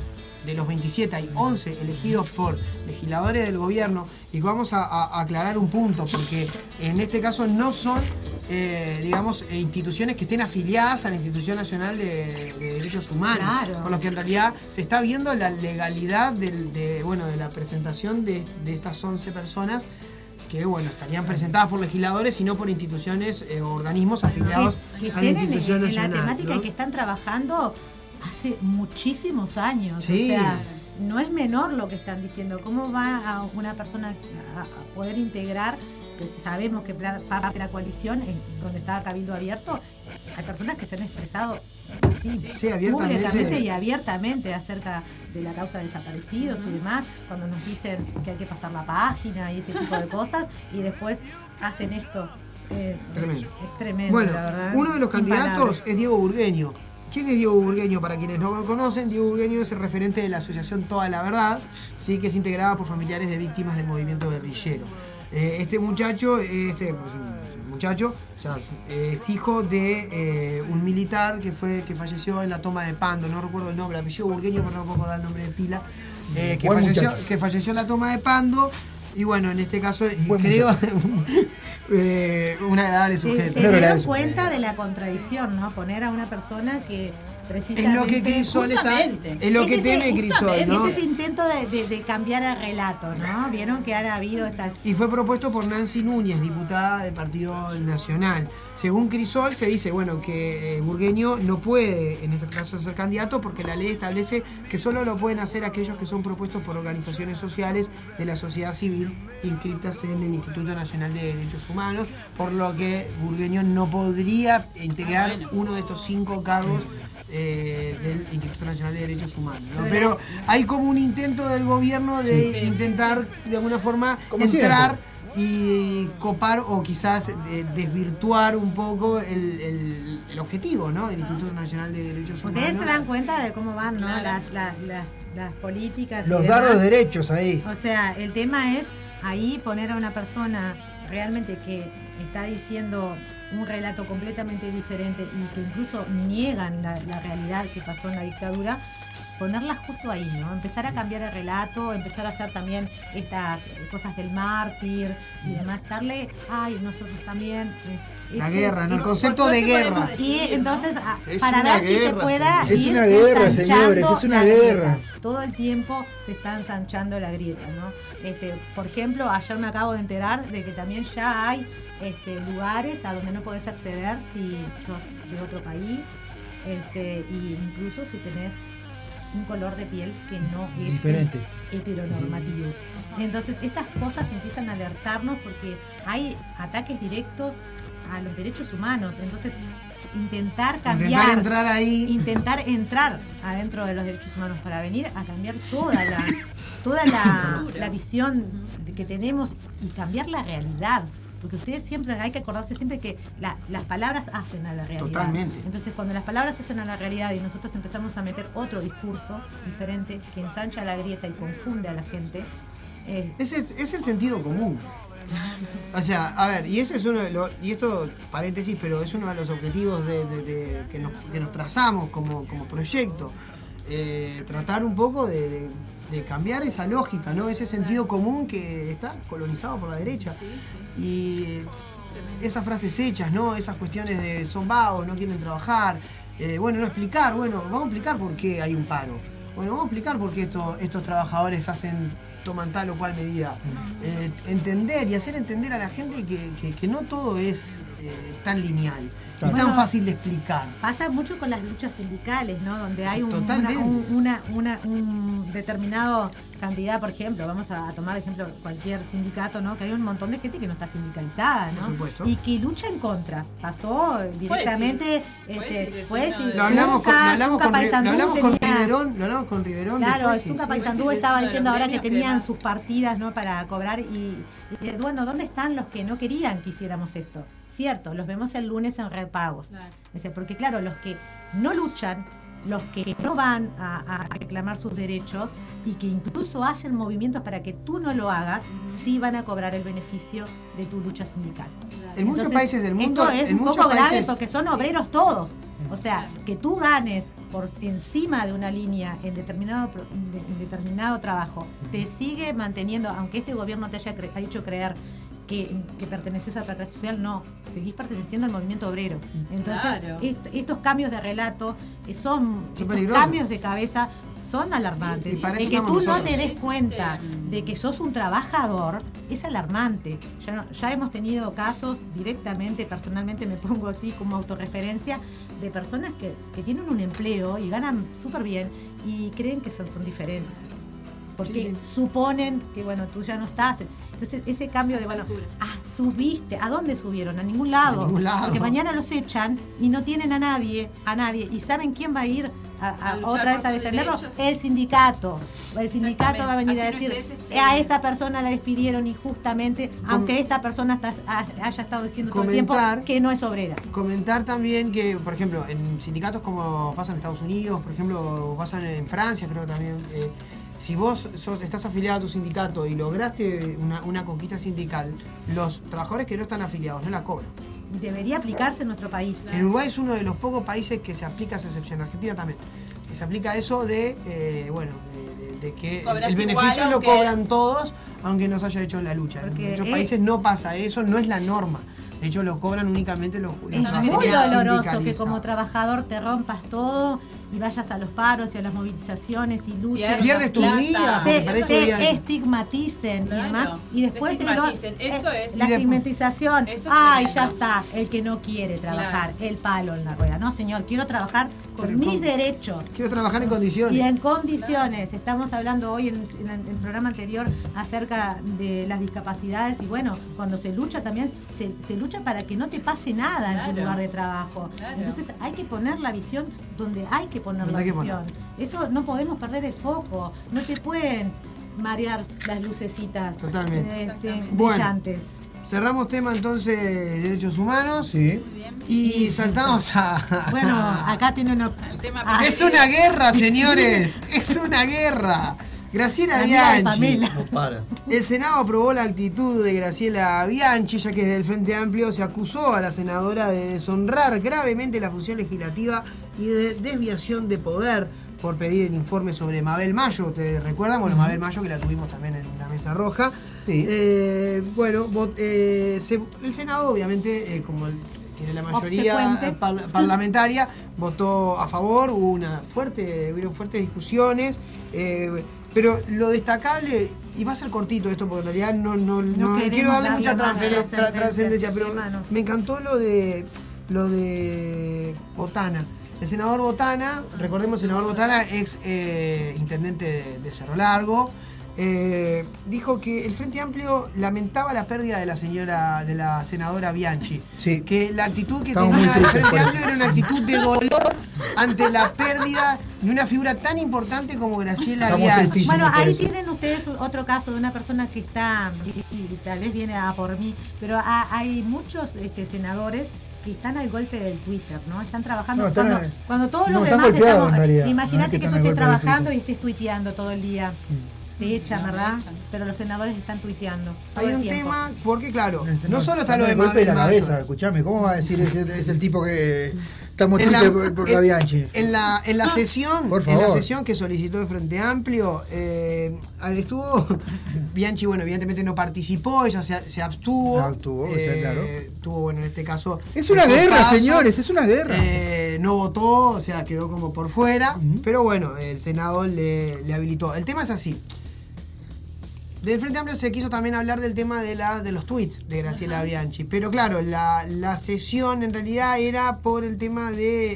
de los 27 hay 11 elegidos por legisladores del gobierno y vamos a, aclarar un punto porque en este caso no son eh, digamos instituciones que estén afiliadas a la Institución Nacional de, de Derechos Humanos Claro. por lo que en realidad se está viendo la legalidad del- de, bueno, de la presentación de, de estas 11 personas que bueno estarían presentadas por legisladores y no por instituciones eh, o organismos afiliados que a la estén en, en la temática ¿no? y que están trabajando hace muchísimos años. Sí. O sea, no es menor lo que están diciendo. ¿Cómo va a una persona a, poder integrar, que sabemos que parte de la coalición, en donde estaba Cabildo Abierto, hay personas que se han expresado sí, Sí, abiertamente. públicamente y abiertamente acerca de la causa de desaparecidos y demás, cuando nos dicen que hay que pasar la página y ese tipo de cosas, y después hacen esto. Eh, es- Tremendo. Es, tremendo, Bueno, la verdad. uno de los Sin candidatos palabras. es Diego Burgueño. ¿Quién es Diego Burgueño? Para quienes no lo conocen, Diego Burgueño es el referente de la asociación Toda la Verdad, ¿sí? que es integrada por familiares de víctimas del movimiento guerrillero. Eh, este muchacho, este pues, muchacho, ya, es hijo de eh, un militar que fue que falleció en la toma de Pando, no recuerdo el nombre, apellido Burgueño, pero no puedo dar el nombre de pila, eh, falleció, que falleció en la toma de Pando. Y bueno, en este caso creo eh, un agradable Se, sujeto. se dieron cuenta de la contradicción, ¿no? Poner a una persona que precisamente... Es lo que Crisol está- es lo que ese- teme Crisol, ¿no? Es ese intento de, de- de cambiar el relato, ¿no? Vieron que han habido estas... Y fue propuesto por Nancy Núñez, diputada del Partido Nacional. Según Crisol, se dice bueno que eh, Burgueño no puede, en este caso, ser candidato porque la ley establece que solo lo pueden hacer aquellos que son propuestos por organizaciones sociales de la sociedad civil inscritas en el Instituto Nacional de Derechos Humanos, por lo que Burgueño no podría integrar uno de estos cinco cargos. Eh, del Instituto Nacional de Derechos Humanos. ¿no? Pero hay como un intento del gobierno de intentar de alguna forma Como entrar y copar o quizás eh, desvirtuar un poco el, el- el objetivo ¿no? del Instituto Nacional de Derechos Humanos. Ustedes se dan cuenta de cómo van, ¿no? Las, las, las, las políticas. Los demás. dardos derechos ahí. O sea, el tema es ahí poner a una persona realmente que está diciendo un relato completamente diferente y que incluso niegan la, la realidad que pasó en la dictadura, ponerla justo ahí, ¿no? Empezar a cambiar el relato, empezar a hacer también estas cosas del mártir y demás, darle, ay, nosotros también. eh, La guerra, ¿no? El concepto de guerra. Y entonces, para ver si se guerra, pueda. Es ir una guerra, señores, es una guerra. grieta. Todo el tiempo se está ensanchando la grieta, ¿no? Este, por ejemplo, ayer me acabo de enterar de que también ya hay este, lugares a donde no podés acceder si sos de otro país, este, y incluso si tenés un color de piel que no es Diferente. heteronormativo. Entonces, estas cosas empiezan a alertarnos porque hay ataques directos a los derechos humanos. Entonces, intentar cambiar. Intentar entrar ahí. Intentar entrar adentro de los derechos humanos para venir a cambiar toda la, toda la, la visión que tenemos y cambiar la realidad. Porque ustedes siempre hay que acordarse siempre que la- las palabras hacen a la realidad. Totalmente. Entonces, cuando las palabras hacen a la realidad y nosotros empezamos a meter otro discurso diferente que ensancha la grieta y confunde a la gente, eh, Es el, es el sentido común. O sea, a ver, y eso es uno de los, y esto, paréntesis, pero es uno de los objetivos de, de- de- que, nos, que nos trazamos como, como proyecto. Eh, tratar un poco de, de- de cambiar esa lógica, ¿no? Ese sentido común que está colonizado por la derecha. Y esas frases hechas, ¿no? Esas cuestiones de son vagos, no quieren trabajar. Eh, bueno, no explicar, bueno, vamos a explicar por qué hay un paro. Bueno, vamos a explicar por qué esto- estos trabajadores hacen, toman tal o cual medida. Eh, entender y hacer entender a la gente que, que- que no todo es eh, tan lineal y tan Bueno, fácil de explicar. Pasa mucho con las luchas sindicales, ¿no? Donde hay un, una, Totalmente. un- una- una- un determinado cantidad, por ejemplo, vamos a, a tomar ejemplo cualquier sindicato, ¿no? Que hay un montón de gente que no está sindicalizada, ¿no? Por supuesto. Y que lucha en contra. Pasó directamente, este, fue si- Lo hablamos con, lo Zunca- hablamos Zunca con, Ri- Paysandú lo hablamos con tenía- Riverón, lo hablamos con Riverón Claro. Zunca sí, estaba diciendo ahora que tenían sus partidas ¿no? para cobrar y, y, bueno, ¿dónde están los que no querían que hiciéramos esto? Cierto, los vemos el lunes en Red Pagos. O sea, porque claro, los que no luchan, los que no van a, a reclamar sus derechos y que incluso hacen movimientos para que tú no lo hagas, sí van a cobrar el beneficio de tu lucha sindical. En muchos países del mundo, Esto es en un poco grave países- porque son obreros todos. O sea, que tú ganes por encima de una línea en determinado, en determinado trabajo, te sigue manteniendo, aunque este gobierno te haya cre- ha hecho creer que, que perteneces a otra clase social, no, seguís perteneciendo al movimiento obrero. Entonces, Claro. est- estos cambios de relato eh, son, estos cambios de cabeza son alarmantes. sí, de que tú no te des cuenta de que sos un trabajador es alarmante. Ya, no- ya hemos tenido casos directamente, personalmente me pongo así como autorreferencia, de personas que, que tienen un empleo y ganan súper bien y creen que son, son diferentes. Porque suponen que, bueno, tú ya no estás. Entonces, ese cambio de, bueno, ah, subiste. ¿A dónde subieron? A ningún lado. A ningún lado. Porque mañana los echan y no tienen a nadie, a nadie. ¿Y saben quién va a ir a, a A luchar otra vez a defenderlo? El sindicato. El sindicato va a venir a decir, no este, "Eh, a esta persona la despidieron injustamente, aunque esta persona está- ha- haya estado diciendo todo el tiempo que no es obrera. Comentar también que, por ejemplo, en sindicatos como pasa en Estados Unidos, por ejemplo, pasan en Francia, creo también. eh, si vos sos- estás afiliado a tu sindicato y lograste una, una conquista sindical, los trabajadores que no están afiliados no la cobran. Debería aplicarse en nuestro país. En Uruguay es uno de los pocos países que se aplica esa excepción. En Argentina también. Que se aplica eso de, eh, bueno, de, de- de que Cobras el beneficio igual, lo aunque- cobran todos, aunque no se haya hecho la lucha. Porque en muchos es- países no pasa eso, no es la norma. De hecho, lo cobran únicamente los, los Es muy doloroso que como trabajador te rompas todo y vayas a los paros y a las movilizaciones y luches. Pierdes tu Te- día, Te, te día. estigmaticen y demás. Y después te se lo- estigmaticen. Esto eh, es- la estigmatización. Eso es Ay, ya está. El que no quiere trabajar, el palo en la rueda. No, señor, quiero trabajar con Pero mis con- derechos. Quiero trabajar en condiciones. Y en condiciones. Estamos hablando hoy en, en el- en el programa anterior acerca de las discapacidades y bueno, cuando se lucha también, se, se lucha para que no te pase nada en tu lugar de trabajo. Claro. Entonces hay que poner la visión donde hay que poner la visión. Eso no podemos perder el foco. No te pueden marear las lucecitas Totalmente. este, Bueno. brillantes. Cerramos tema entonces de derechos humanos. Sí. Y saltamos a. Bueno, acá tiene una... Ah, Es una guerra, señores. es una guerra. Graciela Bianchi. Pamela. No para. El Senado aprobó la actitud de Graciela Bianchi, ya que desde el Frente Amplio se acusó a la senadora de deshonrar gravemente la función legislativa y de desviación de poder por pedir el informe sobre Mabel Mayo. ¿Ustedes recuerdan? Bueno, Mabel Mayo, que la tuvimos también en la mesa roja. Sí. Eh, bueno, vot- eh, se- el Senado, obviamente, eh, como el- tiene la mayoría parlamentaria, votó a favor, hubo una fuerte, hubieron fuertes discusiones, eh, pero lo destacable, y va a ser cortito esto porque en realidad no, no, no queremos quiero darle darle mucha trascendencia pero tema, me encantó lo de lo de Botana. El senador Botana, recordemos senador Botana, ex eh, intendente de, de Cerro Largo, eh, dijo que el Frente Amplio lamentaba la pérdida de la señora, de la senadora Bianchi. Sí. Que la actitud que Estamos tenía el Frente. Amplio era una actitud de dolor ante la pérdida de una figura tan importante como Graciela Estamos Bianchi. Bueno, ahí eso. tienen ustedes otro caso de una persona que está, y, y tal vez viene a por mí, pero ha- hay muchos este, senadores que están al golpe del Twitter, ¿no? Están trabajando No, están cuando, todos no, los demás estamos. No es Imagínate que tú estés trabajando y estés tuiteando todo el día. Te echan, No, ¿verdad? echan. Pero los senadores están tuiteando. Hay un tema, porque claro, Este, no solo está lo de golpe de la cabeza, escuchame, ¿cómo va a decir ese es el tipo que estamos En la- tristes por, por la en- Bianchi? En la, en la sesión, Por en la favor. sesión que solicitó el Frente Amplio, eh, al estuvo Bianchi, bueno, evidentemente no participó, ella se, se abstuvo. Ah, abstuvo, está claro. Tuvo, bueno, en este caso. Es una guerra, caso, señores, es una guerra. eh, no votó, o sea, quedó como por fuera. Pero bueno, el senador le, le habilitó. El tema es así. Del Frente Amplio se quiso también hablar del tema de, la, de los tweets de Graciela Bianchi. Pero claro, la, la sesión en realidad era por el tema de,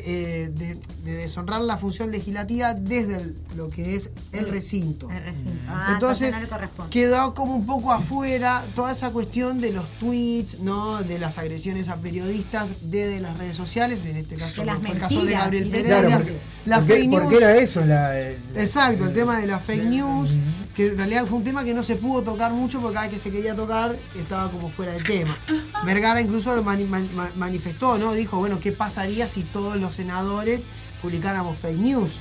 eh, de- de deshonrar la función legislativa desde el- lo que es el recinto. El recinto. Ah, Entonces entonces no quedó como un poco afuera toda esa cuestión de los tweets, ¿no? de las agresiones a periodistas desde las redes sociales, en este caso fue el caso de Gabriel Pereira. Claro, porque, la porque- fake news. porque era eso la, el- Exacto, el tema de las fake news, que en realidad fue un tema que no se pudo tocar mucho porque cada vez que se quería tocar estaba como fuera de tema. Vergara incluso lo mani- man- man- manifestó, ¿no? Dijo, bueno, ¿qué pasaría si todos los senadores publicáramos fake news?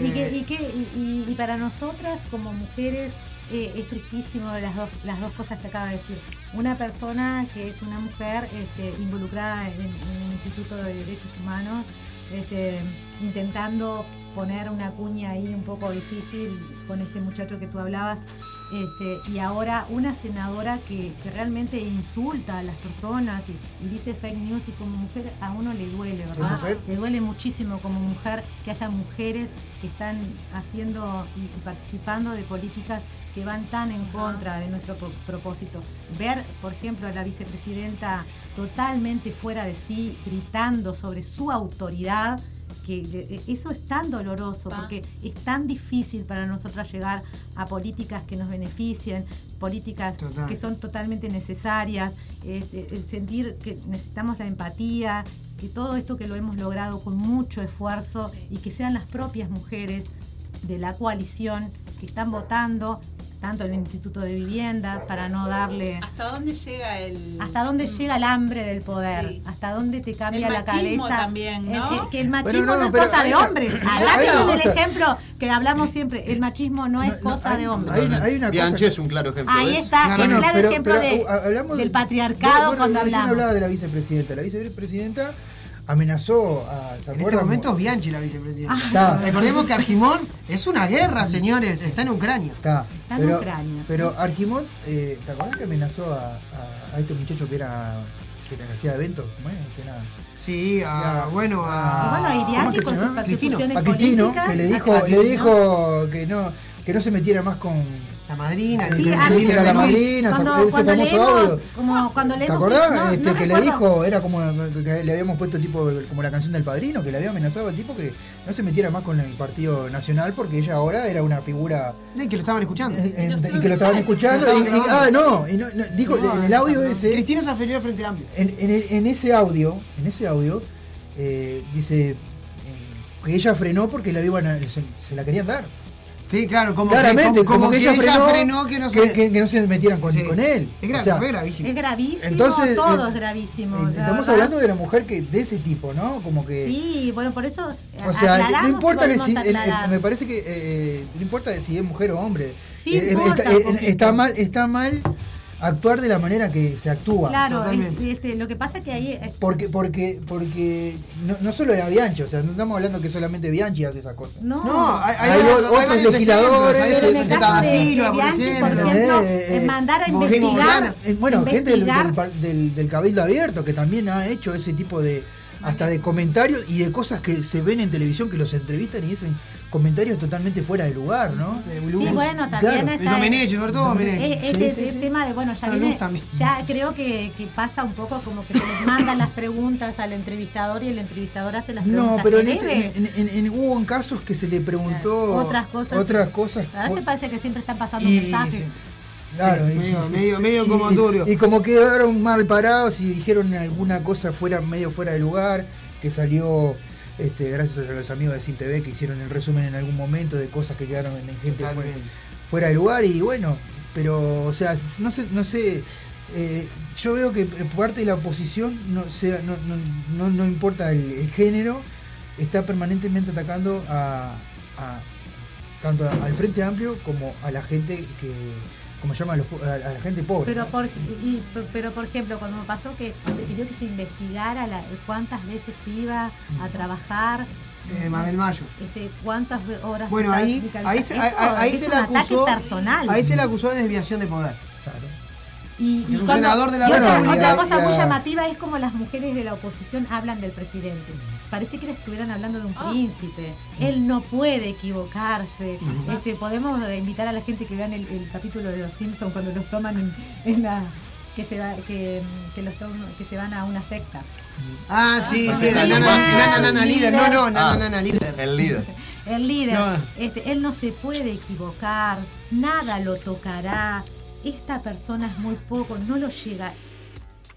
Y, Eh, que, y, que- y- y para nosotras como mujeres eh, es tristísimo las dos, las dos cosas que acaba de decir. Una persona que es una mujer este, involucrada en, en un instituto de derechos humanos, este, intentando poner una cuña ahí un poco difícil con este muchacho que tú hablabas. Este, y ahora una senadora que, que realmente insulta a las personas y, y dice fake news y como mujer a uno le duele, ¿verdad? Le duele muchísimo como mujer que haya mujeres que están haciendo y, participando de políticas que van tan en contra de nuestro pro- propósito. Ver, por ejemplo, a la vicepresidenta totalmente fuera de sí, gritando sobre su autoridad, que eh, eso es tan doloroso porque es tan difícil para nosotras llegar a políticas que nos beneficien, políticas Total. que son totalmente necesarias, este, sentir que necesitamos la empatía, que todo esto que lo hemos logrado con mucho esfuerzo y que sean las propias mujeres de la coalición que están votando tanto el Instituto de Vivienda para no darle ¿Hasta dónde llega el. hasta dónde llega el hambre del poder, Sí. hasta dónde te cambia El la machismo cabeza. también, ¿no? el- que el machismo Bueno, no, no, es cosa hay de hombres. una con el ejemplo que hablamos siempre, el machismo no es No, no, cosa hay- de hombres. hay hay una cosa que- es un claro ejemplo Ahí está, el claro pero- ejemplo pero, de- uh, hablamos del de- patriarcado bueno, cuando hablamos. hablaba de la vicepresidenta. La vicepresidenta amenazó a. ¿se En este momento es Bianchi la vicepresidenta. Está. Recordemos que Argimón es una guerra, señores, está en Ucrania. Está. Está en Ucrania. Pero Argimón, eh, ¿te acuerdas que amenazó a, a- a este muchacho que era. que te hacía eventos? ¿Cómo es? Que era- Sí, a, bueno, Ah, a. Bueno, y ¿cómo Bianchi es que con sus a Cristino, que le dijo, le dijo que no, que no se metiera más con. La madrina, que Sí, le a dice mí a la me- madrina, cuando, ese cuando famoso leemos, audio. como cuando ¿Te leemos acordás? no, este, no que le dijo, era como que le habíamos puesto tipo como la canción del padrino, que le había amenazado al tipo que no se metiera más con el Partido Nacional porque ella ahora era una figura Sí, que lo estaban escuchando. eh, eh, y que lo estaban escuchando. Y, ah, no, y no, no, dijo No, en el audio no, ese, Cristina al Frente Amplio. en, en- en ese audio, en ese audio, eh, dice eh, que ella frenó porque la iban a- se, se la querían dar. Sí, claro, como Claramente, que, como, como que ella frenó, que no se. que, que no se metieran con, Sí. con él. Es grave, O sea, fue gravísimo. Es gravísimo, Entonces, todo eh, es gravísimo. eh, estamos verdad. hablando de una mujer que de ese tipo, ¿no? Como que Sí, bueno, por eso O sea, no importa que si, el- el- me parece que eh, no importa si es mujer o hombre. Sí Eh, importa está, eh, está mal, está mal actuar de la manera que se actúa. Claro, Totalmente. este, este, lo que pasa es que ahí eh, Porque, porque, porque no, no solo era Bianchi, o sea, no estamos hablando que solamente Bianchi hace esas cosas. no, No, hay, hay, Hay otros legisladores, por Bianchi, por ejemplo. Eh, eh, en mandar a investigar. Eh, bueno, gente del- del Cabildo Abierto que también ha hecho ese tipo de hasta de comentarios y de cosas que se ven en televisión que los entrevistan y dicen comentarios totalmente fuera de lugar, ¿no? Sí, bueno, también Claro. está. Domenech, sobre todo Domenech. Sí, Este sí, este sí. tema de, bueno, ya viene, ya creo que, que pasa un poco como que se les mandan las preguntas al entrevistador y el entrevistador hace las preguntas No, pero en, este- en- en- en- hubo en casos que se le preguntó otras cosas. otras cosas A veces parece que siempre están pasando y- mensajes. sí, claro, Sí, y- medio- y- medio- medio y- como y- turbio. Y, como quedaron mal parados y dijeron alguna cosa fuera medio fuera de lugar, que salió Este, gracias a los amigos de Sin TV que hicieron el resumen en algún momento de cosas que quedaron en gente fuera, fuera de lugar y bueno, pero o sea, no sé, no sé, eh, yo veo que parte de la oposición no sea, no, no, no, no importa el, el género, está permanentemente atacando a, a- tanto al Frente Amplio como a la gente que como llama a, los a- la gente pobre. Pero ¿no? por, y- pero por ejemplo, cuando me pasó que se pidió que se investigara la- cuántas veces iba a trabajar, Eh, Mabel Mayo. este, cuántas horas Bueno, ahí, ahí, se, ahí- se ataque acusó. personal. Ahí se le acusó de desviación de poder. Y, y Es un cuando- senador de la y otra, cosa muy llamativa es como las mujeres de la oposición hablan del presidente. Parece que le estuvieran hablando de un príncipe. Él no puede equivocarse. Este, podemos invitar a la gente que vean el, el capítulo de los Simpsons cuando los toman en, en la que se va, que, que los tom- que se van a una secta. Ah, sí, sí, era Líder, nana, nana, nana, líder. No, no, nana, Ah, nana, líder. El líder. El líder, No. este, él no se puede equivocar, nada lo tocará. Esta persona es muy poco, no lo llega.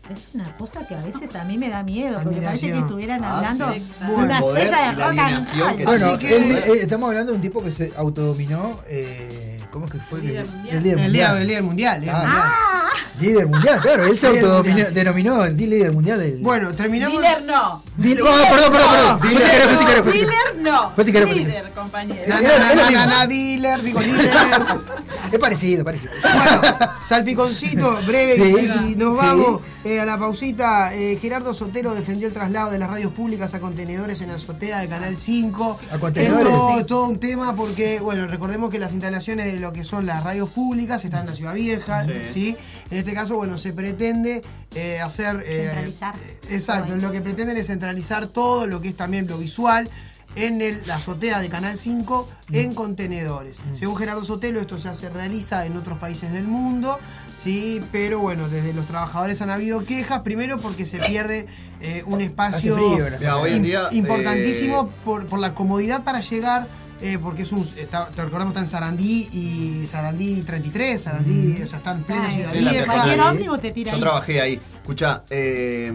Es una cosa que a veces a mí me da miedo, porque parece que Admiración. estuvieran Ah, hablando sí. de Bueno, una el poder estrella de la rock and roll. Bueno, Así que- él- él- estamos hablando de un tipo que se autodominó. Eh, ¿Cómo es que fue? Líder mundial. El líder El mundial. el líder mundial. el Ah, mundial. Líder mundial, claro, él se Líder autodominó, mundial. denominó el líder mundial del. Bueno, terminamos. Dealer no. Dil- oh, perdón, perdón, perdón. Fue. Dealer no. Fue Líder, compañero. Era- dealer, digo líder. Es parecido, parecido. Bueno, salpiconcito, breve Sí, y nos sí. vamos eh, a la pausita. Eh, Gerardo Sotero defendió el traslado de las radios públicas a contenedores en la azotea de Canal 5. A contenedores. Esto es todo un tema porque, bueno, recordemos que las instalaciones de lo que son las radios públicas están en la Ciudad Vieja, Sí. ¿sí? En este caso, bueno, se pretende eh, hacer... eh, Centralizar. eh, exacto, lo que pretenden es centralizar todo lo que es también lo visual en el- la azotea de Canal 5 en contenedores. Según Gerardo Sotelo, esto ya se realiza en otros países del mundo, sí, pero bueno, desde los trabajadores han habido quejas, primero porque se pierde eh, un espacio Hace frío, ¿no? Mira, hoy en im- día, importantísimo eh, por, por la comodidad para llegar. Eh, porque es un, está, te recordamos está en Sarandí y Sarandí 33, Sarandí, o sea, está en plena ciudad sí, vieja. Cualquier ómnibus te tira Yo ahí. trabajé ahí. Escucha, eh,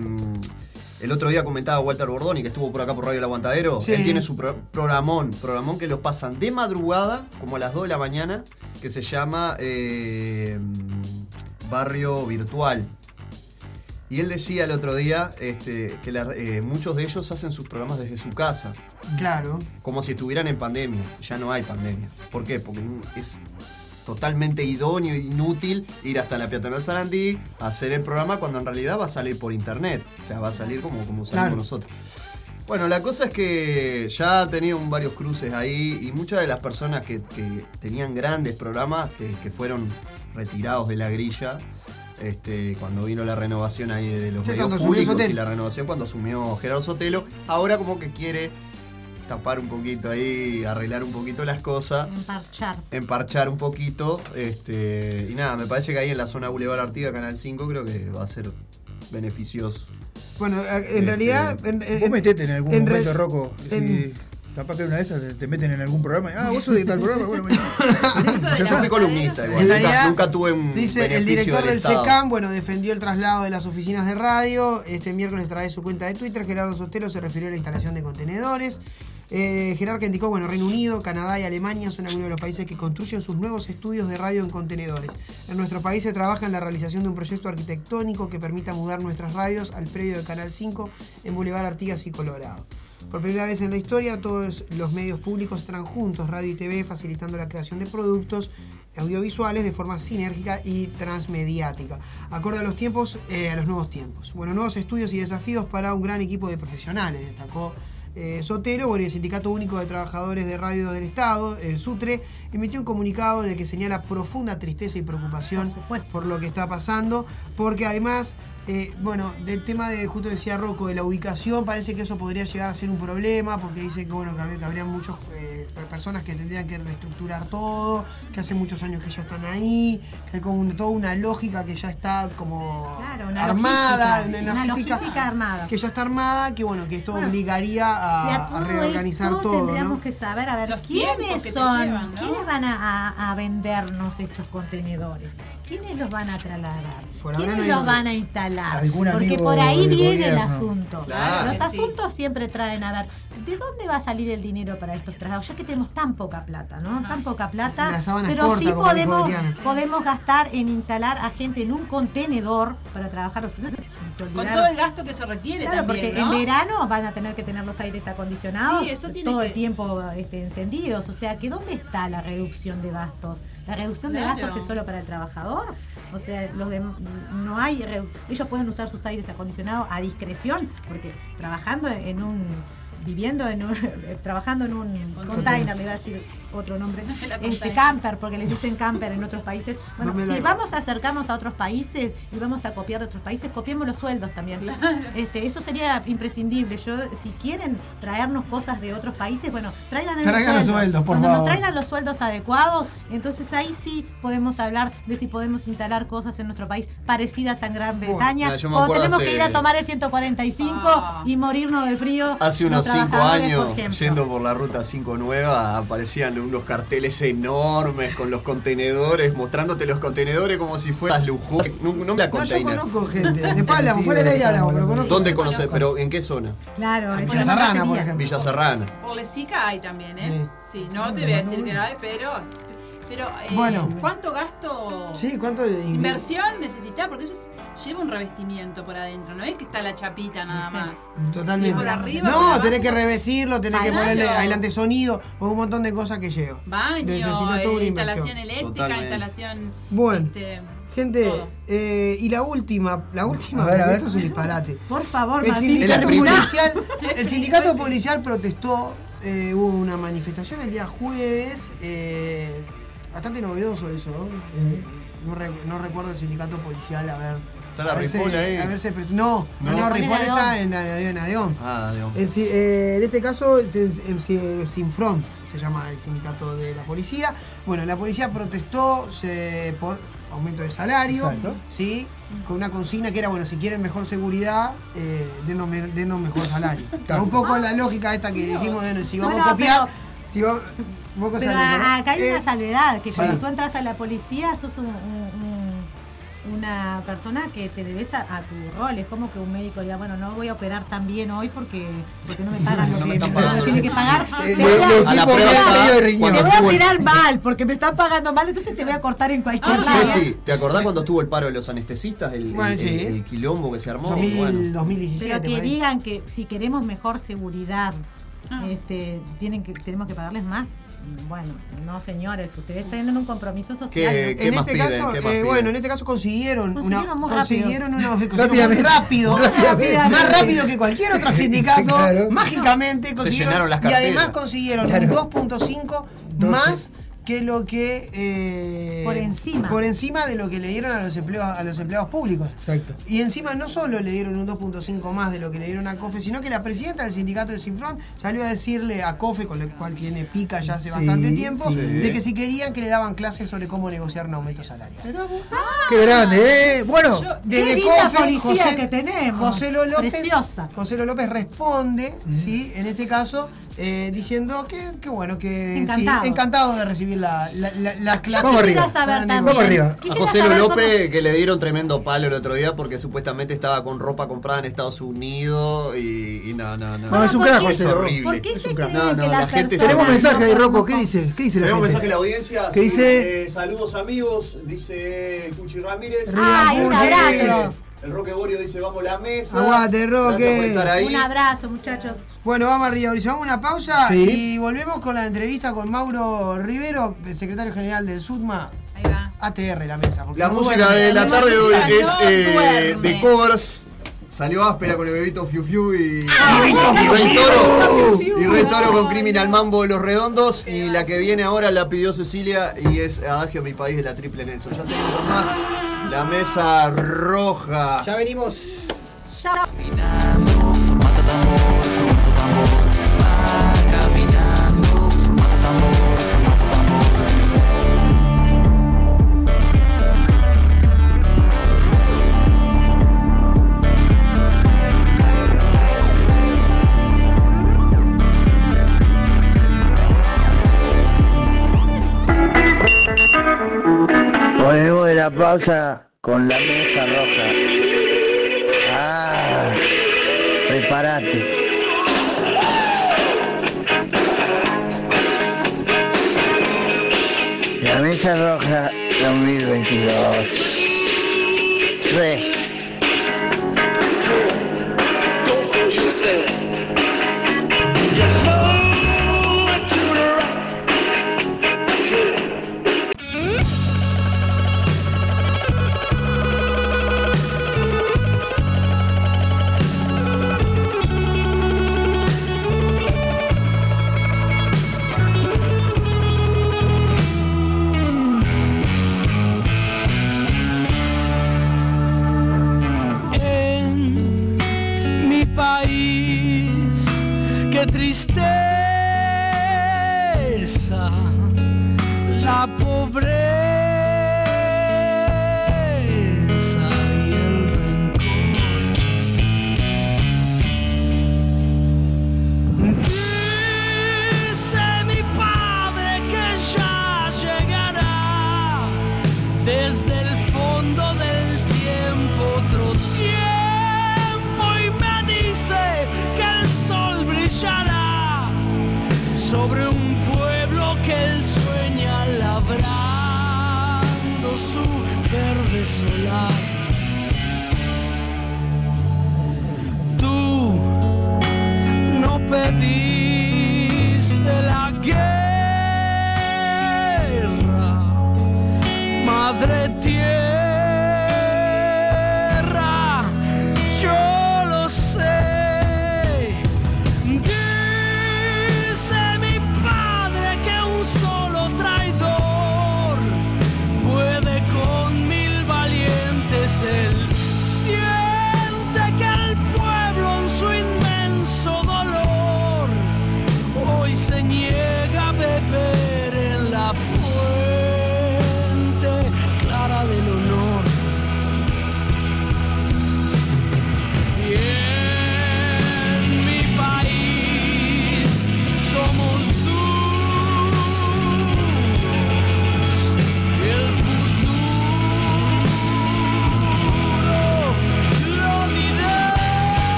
el otro día comentaba Walter Bordoni, que estuvo por acá por Radio El Aguantadero. Sí. Él tiene su pro- programón, programón que los pasan de madrugada, como a las 2 de la mañana, que se llama eh, Barrio Virtual. Y él decía el otro día este, que la- eh, muchos de ellos hacen sus programas desde su casa, Claro. como si estuvieran en pandemia. Ya no hay pandemia. ¿Por qué? Porque es totalmente idóneo e inútil ir hasta la peatonal Sarandí a hacer el programa cuando en realidad va a salir por internet. O sea, va a salir como, como salimos Claro. nosotros. Bueno, la cosa es que ya ha tenido varios cruces ahí y muchas de las personas que, que tenían grandes programas que, que fueron retirados de la grilla este, cuando vino la renovación ahí de los medios públicos y la renovación cuando asumió Gerardo Sotelo, ahora como que quiere tapar un poquito ahí, arreglar un poquito las cosas Emparchar. emparchar un poquito. Este, y nada, me parece que ahí en la zona Boulevard Artiga, Canal 5, creo que va a ser beneficioso. Bueno, en Este, realidad. En, en- Vos metete en algún en momento, Rocco. Si capaz que una de esas te, te meten en algún programa. Ah, vos sos de tal programa. Bueno, bueno. Yo fui columnista, igual. En Nunca, realidad, nunca tuve un Dice el director del Estado. SECAM, bueno, defendió el traslado de las oficinas de radio. Este miércoles trae su cuenta de Twitter. Gerardo Sotelo se refirió a la instalación de contenedores. Eh, Gerard que indicó, bueno, Reino Unido, Canadá y Alemania son algunos de los países que construyen sus nuevos estudios de radio en contenedores. En nuestro país se trabaja en la realización de un proyecto arquitectónico que permita mudar nuestras radios al predio de Canal 5 en Boulevard Artigas y Colorado. Por primera vez en la historia, todos los medios públicos estarán juntos, radio y TV, facilitando la creación de productos audiovisuales de forma sinérgica y transmediática, acorde a los tiempos, eh, a los nuevos tiempos. Bueno, nuevos estudios y desafíos para un gran equipo de profesionales, destacó eh, Sotero, bueno, el Sindicato Único de Trabajadores de Radio del Estado, el SUTRE, emitió un comunicado en el que señala profunda tristeza y preocupación por, lo que está pasando, porque además, eh, bueno, del tema de, justo decía Rocco, de la ubicación, parece que eso podría llegar a ser un problema, porque dice que, bueno, que, habría- que habría muchas personas que tendrían que reestructurar todo, que hace muchos años que ya están ahí, que hay como un- toda una lógica que ya está como Claro, una armada, logística, una una logística logística armada. que ya está armada, que bueno, que esto Bueno. obligaría a, a todo reorganizar esto todo. tendríamos ¿no? que saber, a ver, Los quiénes son, llevan, ¿no? quiénes van a, a- a vendernos estos contenedores, quiénes los van a trasladar, quiénes no los van a instalar, Algún porque amigo por ahí viene el asunto. Claro. Los Sí. asuntos siempre traen, a ver, ¿de dónde va a salir el dinero para estos traslados? Ya que tenemos tan poca plata, ¿no? Tan poca plata, pero corta, sí podemos, podemos gastar en instalar a gente en un contenedor para trabajar. Se Con todo el gasto que eso requiere Claro, también, porque ¿no? en verano van a tener que tener los aires acondicionados Sí, eso tiene todo que- el tiempo este, encendidos. O sea, que ¿dónde está la reducción de gastos? ¿La reducción de gastos es solo para el trabajador? O sea, los de, no hay ellos pueden usar sus aires acondicionados a discreción, porque trabajando en un viviendo en un trabajando en un container, le iba a decir otro nombre, este camper, porque les dicen camper en otros países. Bueno, No si vamos a acercarnos a otros países y vamos a copiar de otros países, copiemos los sueldos también. Este, eso sería imprescindible. Yo, si quieren traernos cosas de otros países, bueno, traigan Traigan los sueldos, por Cuando nos traigan los sueldos adecuados, entonces ahí sí podemos hablar de si podemos instalar cosas en nuestro país parecidas a Gran Bretaña. Ah, o tenemos hace- que ir a tomar el 145 y morirnos de frío. Hace unos 5 trabajadores, por años, yendo por la ruta 5 nueva, aparecían unos carteles enormes con los contenedores, mostrándote los contenedores como si fueras lujoso. No, no me la No, yo conozco gente. Después hablamos, fuera del aire hablamos, pero conozco. ¿Dónde conoces? ¿Pero en qué zona? Claro, En Villa Serrana, por ejemplo. Villa Serrana. Por Lesica hay también, ¿eh? Sí, no te voy a decir que no hay, pero. Pero, eh, Bueno. ¿cuánto gasto? Sí, ¿cuánto de inver- Inversión necesita, porque eso es- lleva un revestimiento por adentro, no es que está la chapita nada más. Totalmente. Y por arriba, por no, abajo. tenés que revestirlo, tenés que ponerle adelante sonido, por un montón de cosas que lleva. Baño, Necesita toda eh, una instalación eléctrica, Totalmente. instalación. Bueno. este, Gente, eh, y la última, la última, A ver, a porque ver. esto es un disparate. Por favor, El sindicato policial, el sindicato policial protestó, eh, hubo una manifestación el día jueves, eh, bastante novedoso eso, ¿no? Eh, no, re- no recuerdo el sindicato policial haber ¿Está la Ripoll ahí? no, no, No. no, Ripoll está en Adeón. Ah. En, eh, en este caso, es el Sinfron se llama el sindicato de la policía. Bueno, la policía protestó se- por aumento de salario, Exacto. ¿sí? con una consigna que era, bueno, si quieren mejor seguridad, eh, denos, me- denos mejor salario. Un poco la lógica esta que dijimos, de, si vamos a copiar, pero- si va- Pero acá hay Eh, una salvedad, que cuando sí. tú entras a la policía sos un- un- un- una persona que te debes a, a tu rol. Es como que un médico diga, bueno, no voy a operar tan bien hoy porque, porque no me pagan lo No que me tiene que que- pagar. Te voy a- la prueba te voy operar mal porque me están pagando mal, entonces te voy a cortar en cualquier Ah, lado. Sí, sí. ¿Te acordás cuando estuvo el paro de los anestesistas? El, Bueno, el- sí. el- el quilombo que se armó. 2000, Bueno. 2017. Pero que digan que si queremos mejor seguridad, Ah. este, tienen que, tenemos que pagarles más. Bueno, no señores, ustedes tienen un compromiso social. ¿Qué- ¿no? qué en más este piden? caso, ¿Qué más eh, bueno, en este caso consiguieron, Consiguieron una, muy consiguieron unos rápido, más rápido que cualquier otro sindicato, Claro. mágicamente consiguieron y además consiguieron Claro. un 2.5 más que lo que eh, Por encima. por encima de lo que le dieron a los empleados a los empleados públicos. Exacto. Y encima no solo le dieron un 2.5 más de lo que le dieron a COFE, sino que la presidenta del sindicato de Sinfrón salió a decirle a COFE, con el cual tiene pica ya hace Sí, bastante tiempo, sí. de que si querían que le daban clases sobre cómo negociar un aumento salarial. Qué grande, ¿eh? Bueno, Yo- Desde Qué COFE, policía José- que tenemos. José Lo López, Preciosa. José Lo López responde, ¿sí? En este caso, eh, diciendo que, que bueno, que sí, Encantado. encantado de recibir la, la- la- las clases. Vamos arriba. saber. Vamos arriba. A José saber López que le dieron tremendo palo el otro día porque supuestamente estaba con ropa comprada en Estados Unidos y, y no, no, no. No, es un ¿por crack, qué- José horrible. ¿Por qué se creen No, no, que la gente tenemos mensaje ahí, Rocco. ¿Qué dice? ¿Qué dice la Tenemos gente? mensaje de la audiencia. ¿Qué sí, dice? eh, saludos amigos, dice Cuchi Ramírez. Ay, un Cuchi. abrazo. El Roque Borio dice vamos a la mesa. Aguante, Roque. Un abrazo, muchachos. Bueno, vamos arriba, Mauricio, vamos a una pausa Sí. y volvemos con la entrevista con Mauro Rivero, el secretario general del SUDMA. Ahí va. ATR, la mesa. porque La música de la La tarde de hoy es eh, de covers. Salió áspera con el bebito Fiu Fiu y, Ah, y Rey Toro. Y Rey Toro con Criminal Mambo de los Redondos. Y la que viene ahora la pidió Cecilia y es Adagio mi país de la Triple Nelson. Ya seguimos con más. La mesa roja. Ya venimos. Ya. pausa con la mesa roja. Ah, prepárate. La mesa roja 2022. Sí.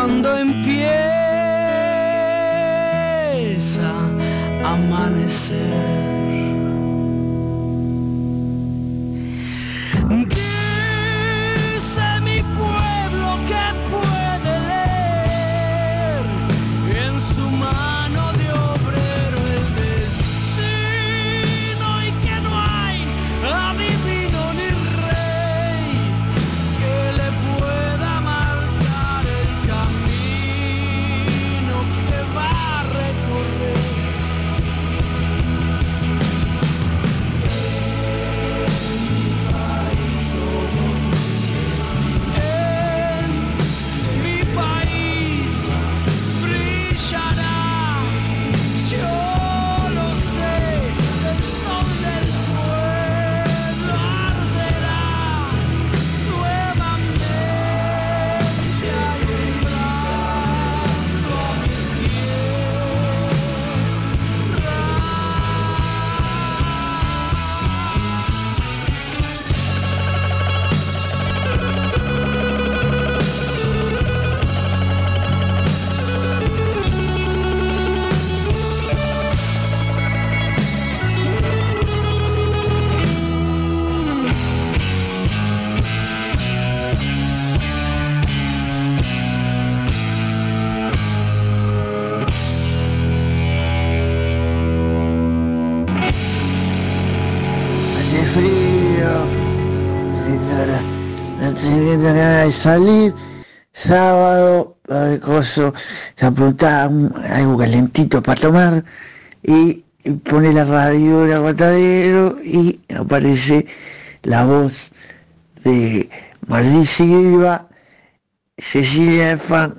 cuando empieza a amanecer. Salir. Sábado, coso, un- algo calentito para tomar y, pone la radio el aguantadero y aparece la voz de Martín Silva, Cecilia Fan,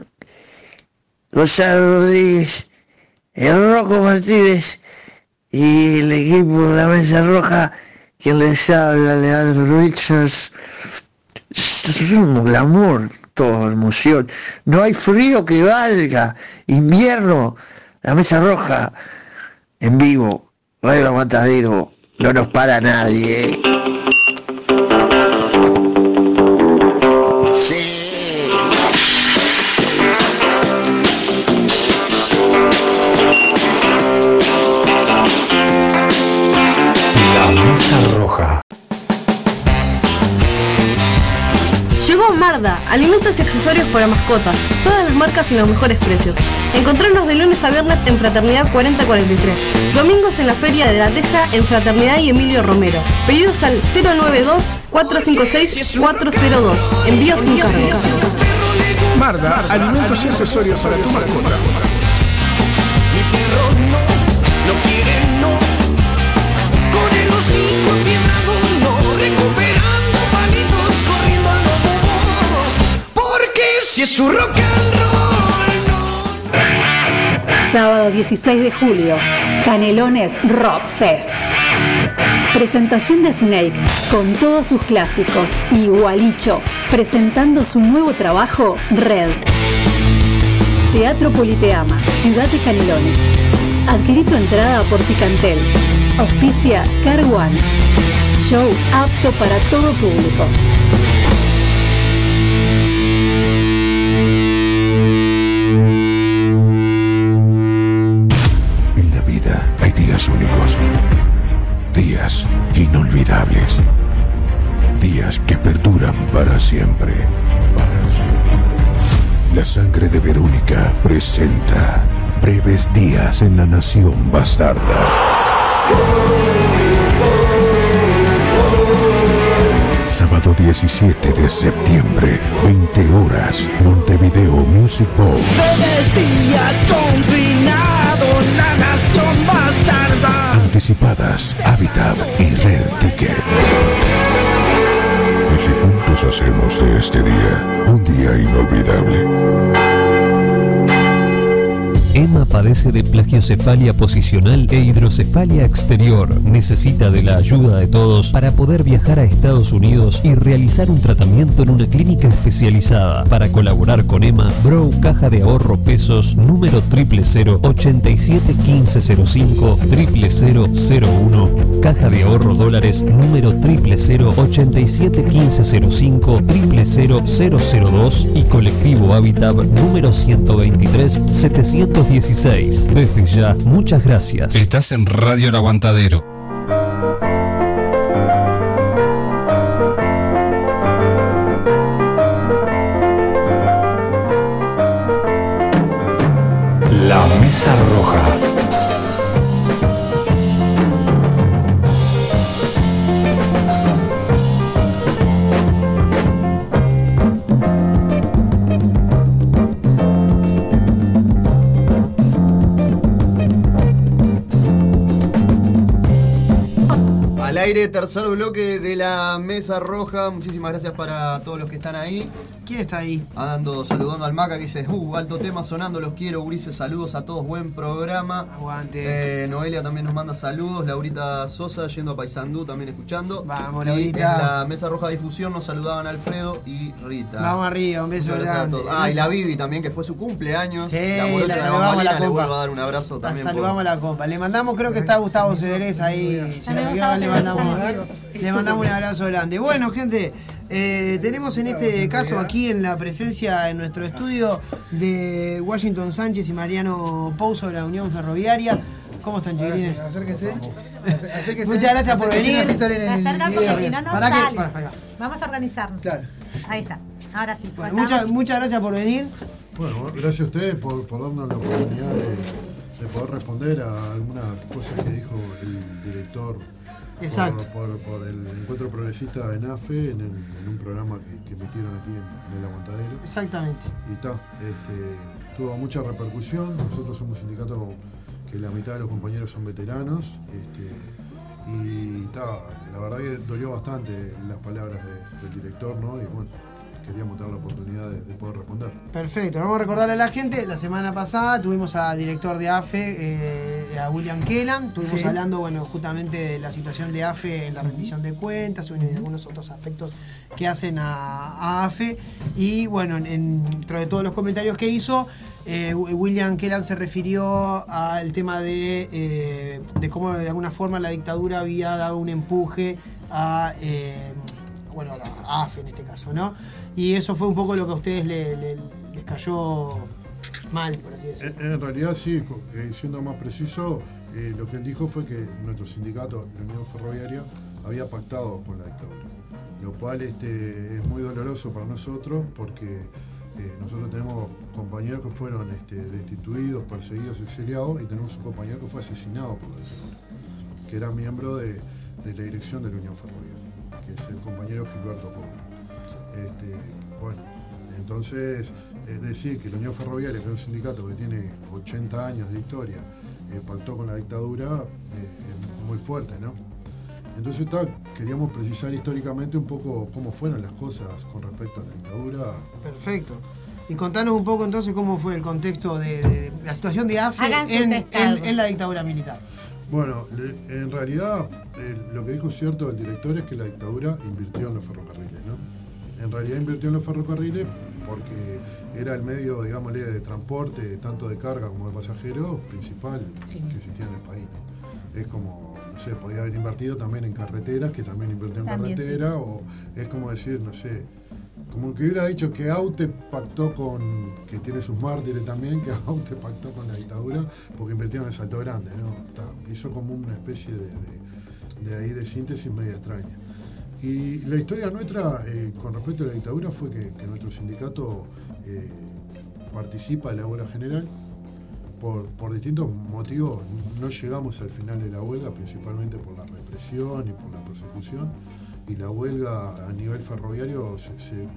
Gonzalo Rodríguez, el Rocco Martínez y el equipo de la Mesa Roja, quien les habla, Leandro Richards. Glamour, toda emoción. No hay frío que valga. Invierno, la Mesa Roja, en vivo, Radio Aguantadero, no nos para nadie. Alimentos y accesorios para mascotas, todas las marcas y los mejores precios. Encontrarnos de lunes a viernes en Fraternidad 4043, domingos en la Feria de la Teja en Fraternidad y Emilio Romero. Pedidos al 092-456-402. Envío sin cargo. Marda, alimentos y accesorios para tu mascota. Rock and Sábado 16 de julio, Canelones Rock Fest. Presentación de Snake con todos sus clásicos y Gualicho presentando su nuevo trabajo Red. Teatro Politeama, Ciudad de Canelones. Adquirí tu entrada por Picantel. Auspicia Car One. Show apto para todo público. Inolvidables, días que perduran para siempre. La sangre de Verónica presenta breves días en la nación bastarda. Sábado 17 de septiembre, 20 horas, Montevideo Music Bowl. Breves días combinado La nación Anticipadas, Habitat y Red Ticket. Y si juntos hacemos de este día un día inolvidable. Emma padece de plagiocefalia posicional e hidrocefalia exterior. Necesita de la ayuda de todos para poder viajar a Estados Unidos y realizar un tratamiento en una clínica especializada. Para colaborar con Emma, Brow Caja de Ahorro Pesos número 000 87 1505 0001 Caja de Ahorro Dólares número 000 87 1505 00002 y Colectivo Habitat número 123 716. Desde ya, muchas gracias. Estás en Radio El Aguantadero. Tercer bloque de la mesa roja. Muchísimas gracias para todos los que están ahí. ¿Quién está ahí? Andando, saludando al Maca que dice, uh, alto tema sonando, los quiero, Urice, saludos a todos, buen programa. Aguante. Eh, Noelia también nos manda saludos, Laurita Sosa yendo a Paysandú también escuchando. Vamos, Y Laurita. en la mesa roja difusión nos saludaban Alfredo y Rita. Vamos arriba, un beso a grande. todos. Ah, y la Vivi también, que fue su cumpleaños. Sí, la la de saludamos a Mamalina, la le vuelvo a dar un abrazo La también. saludamos a la compa. Le mandamos, creo que está Gustavo Cederés ahí. Si mandamos, le mandamos un abrazo grande. Bueno, gente, eh, tenemos en este caso aquí en la presencia en nuestro estudio de Washington Sánchez y Mariano Pouso de la Unión Ferroviaria. ¿Cómo están, chiquilines? Acérquense. Muchas gracias por venir. salen Se acercan porque si no, no Pará que- sale. pará, pará. Vamos a organizarnos. Claro. Ahí está. Ahora sí. Bueno, muchas, muchas gracias por venir. Bueno, gracias a ustedes por, por darnos la oportunidad de, de poder responder a algunas cosas que dijo el director Exacto. Por, por- por el encuentro progresista de NAFE en, el- en un programa que, que emitieron aquí en, en el Aguantadero. Exactamente. Y está, este, tuvo mucha repercusión. Nosotros somos un sindicato que la mitad de los compañeros son veteranos. Este, y está, la verdad que dolió bastante las palabras de- del director, ¿no? Y bueno, queríamos tener la oportunidad de, de poder responder. Perfecto, vamos a recordarle a la gente, la semana pasada tuvimos al director de AFE, eh, a William Kellam, estuvimos Sí. hablando, bueno, justamente de la situación de AFE en la rendición de cuentas, y de algunos otros aspectos que hacen a, a AFE, y bueno, en- en- dentro de todos los comentarios que hizo, eh, William Kellam se refirió al tema de, eh, de cómo de alguna forma la dictadura había dado un empuje a... eh, bueno, a la AFE en este caso, ¿no? Y eso fue un poco lo que a ustedes le- le- les cayó mal, por así decirlo. En, realidad sí, eh, siendo más preciso, eh, lo que él dijo fue que nuestro sindicato, la Unión Ferroviaria, había pactado con la dictadura. Lo cual este, es muy doloroso para nosotros porque eh, nosotros tenemos compañeros que fueron este, destituidos, perseguidos, exiliados y tenemos un compañero que fue asesinado por la dictadura, que era miembro de, de la dirección de la Unión Ferroviaria, que es el compañero Gilberto Cobra. Este, bueno, entonces, es decir que la Unión Ferroviaria, que es un sindicato que tiene 80 años de historia, eh, pactó con la dictadura, eh, es muy fuerte, ¿no? Entonces está, queríamos precisar históricamente un poco cómo fueron las cosas con respecto a la dictadura. Perfecto. Y contanos un poco entonces cómo fue el contexto de, de la situación de AFE en, pescado. en- en la dictadura militar. Bueno, en realidad eh, lo que dijo cierto el director es que la dictadura invirtió en los ferrocarriles, ¿no? En realidad invirtió en los ferrocarriles porque era el medio, digámosle, de transporte, tanto de carga como de pasajeros, principal que existía en el país, ¿no? Es como, no sé, podía haber invertido también en carreteras, que también invirtió en También, sí. carretera, o es como decir, no sé, como que hubiera dicho que Aute pactó con, que tiene sus mártires también, que Aute pactó con la dictadura porque invirtió en el Salto Grande, ¿no? Está, hizo como una especie de, de- de ahí de síntesis media extraña. Y la historia nuestra eh, con respecto a la dictadura fue que, nuestro sindicato eh, participa de la huelga general. Por, por distintos motivos no llegamos al final de la huelga, principalmente por la represión y por la persecución. Y la huelga a nivel ferroviario se-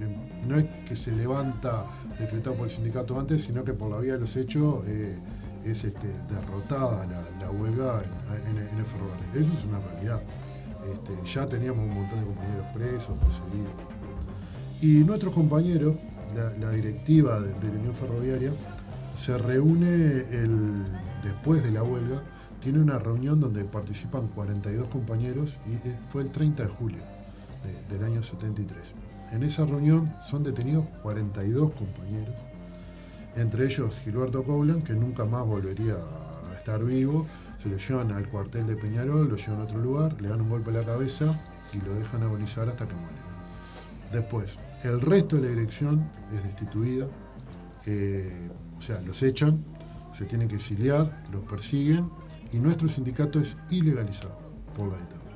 no es que se levanta decretado por el sindicato antes, sino que por la vía de los hechos eh, es este, derrotada la, la huelga en, en- en el ferrocarril. Eso es una realidad. Este, ya teníamos un montón de compañeros presos, perseguidos. Y nuestros compañeros, la, directiva de, la Unión Ferroviaria, se reúne el, después de la huelga, tiene una reunión donde participan 42 compañeros y eh, fue el 30 de julio de- del año 73. En esa reunión son detenidos 42 compañeros, entre ellos Gilberto Coulan, que nunca más volvería a estar vivo, se lo llevan al cuartel de Peñarol, lo llevan a otro lugar, le dan un golpe a la cabeza y lo dejan agonizar hasta que muere. Después, el resto de la dirección es destituida, eh, o sea, los echan, se tienen que exiliar, los persiguen y nuestro sindicato es ilegalizado por la dictadura.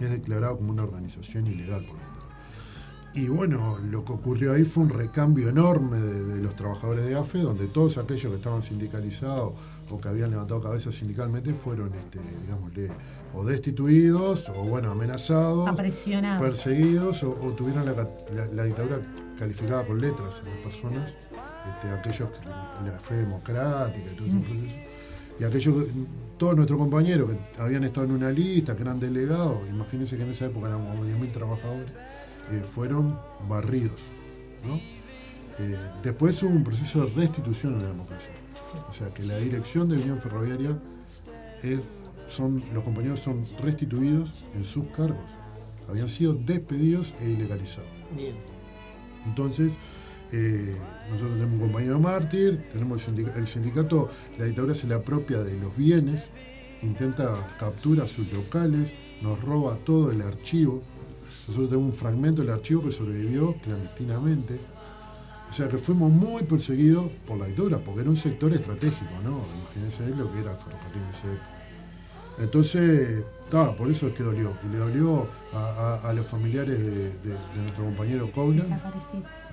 Es declarado como una organización ilegal por la dictadura. Y bueno, lo que ocurrió ahí fue un recambio enorme de, de los trabajadores de AFE, donde todos aquellos que estaban sindicalizados o que habían levantado cabeza sindicalmente fueron, este, digámosle, o destituidos o bueno, amenazados, perseguidos o, o tuvieron la, la- la dictadura calificada con letras a las personas, este, aquellos que la fe democrática y todo ese proceso. Y aquellos, que- todos nuestros compañeros que habían estado en una lista, que eran delegados, imagínense que en esa época éramos como 10.000 trabajadores, eh, fueron barridos. ¿no? Eh, después hubo un proceso de restitución en la democracia. O sea que la dirección de Unión Ferroviaria es- son, los compañeros son restituidos en sus cargos. Habían sido despedidos e ilegalizados. Bien. Entonces, eh, nosotros tenemos un compañero mártir, tenemos el sindicato, el sindicato, la dictadura se le apropia de los bienes, intenta captura sus locales, nos roba todo el archivo. Nosotros tenemos un fragmento del archivo que sobrevivió clandestinamente. O sea que fuimos muy perseguidos por la dictadura, porque era un sector estratégico, ¿no? Imagínense lo que era el ferrocarril en esa época. Entonces, ta, por eso es que dolió. Y le dolió a, a- a los familiares de, de- de nuestro compañero Coula,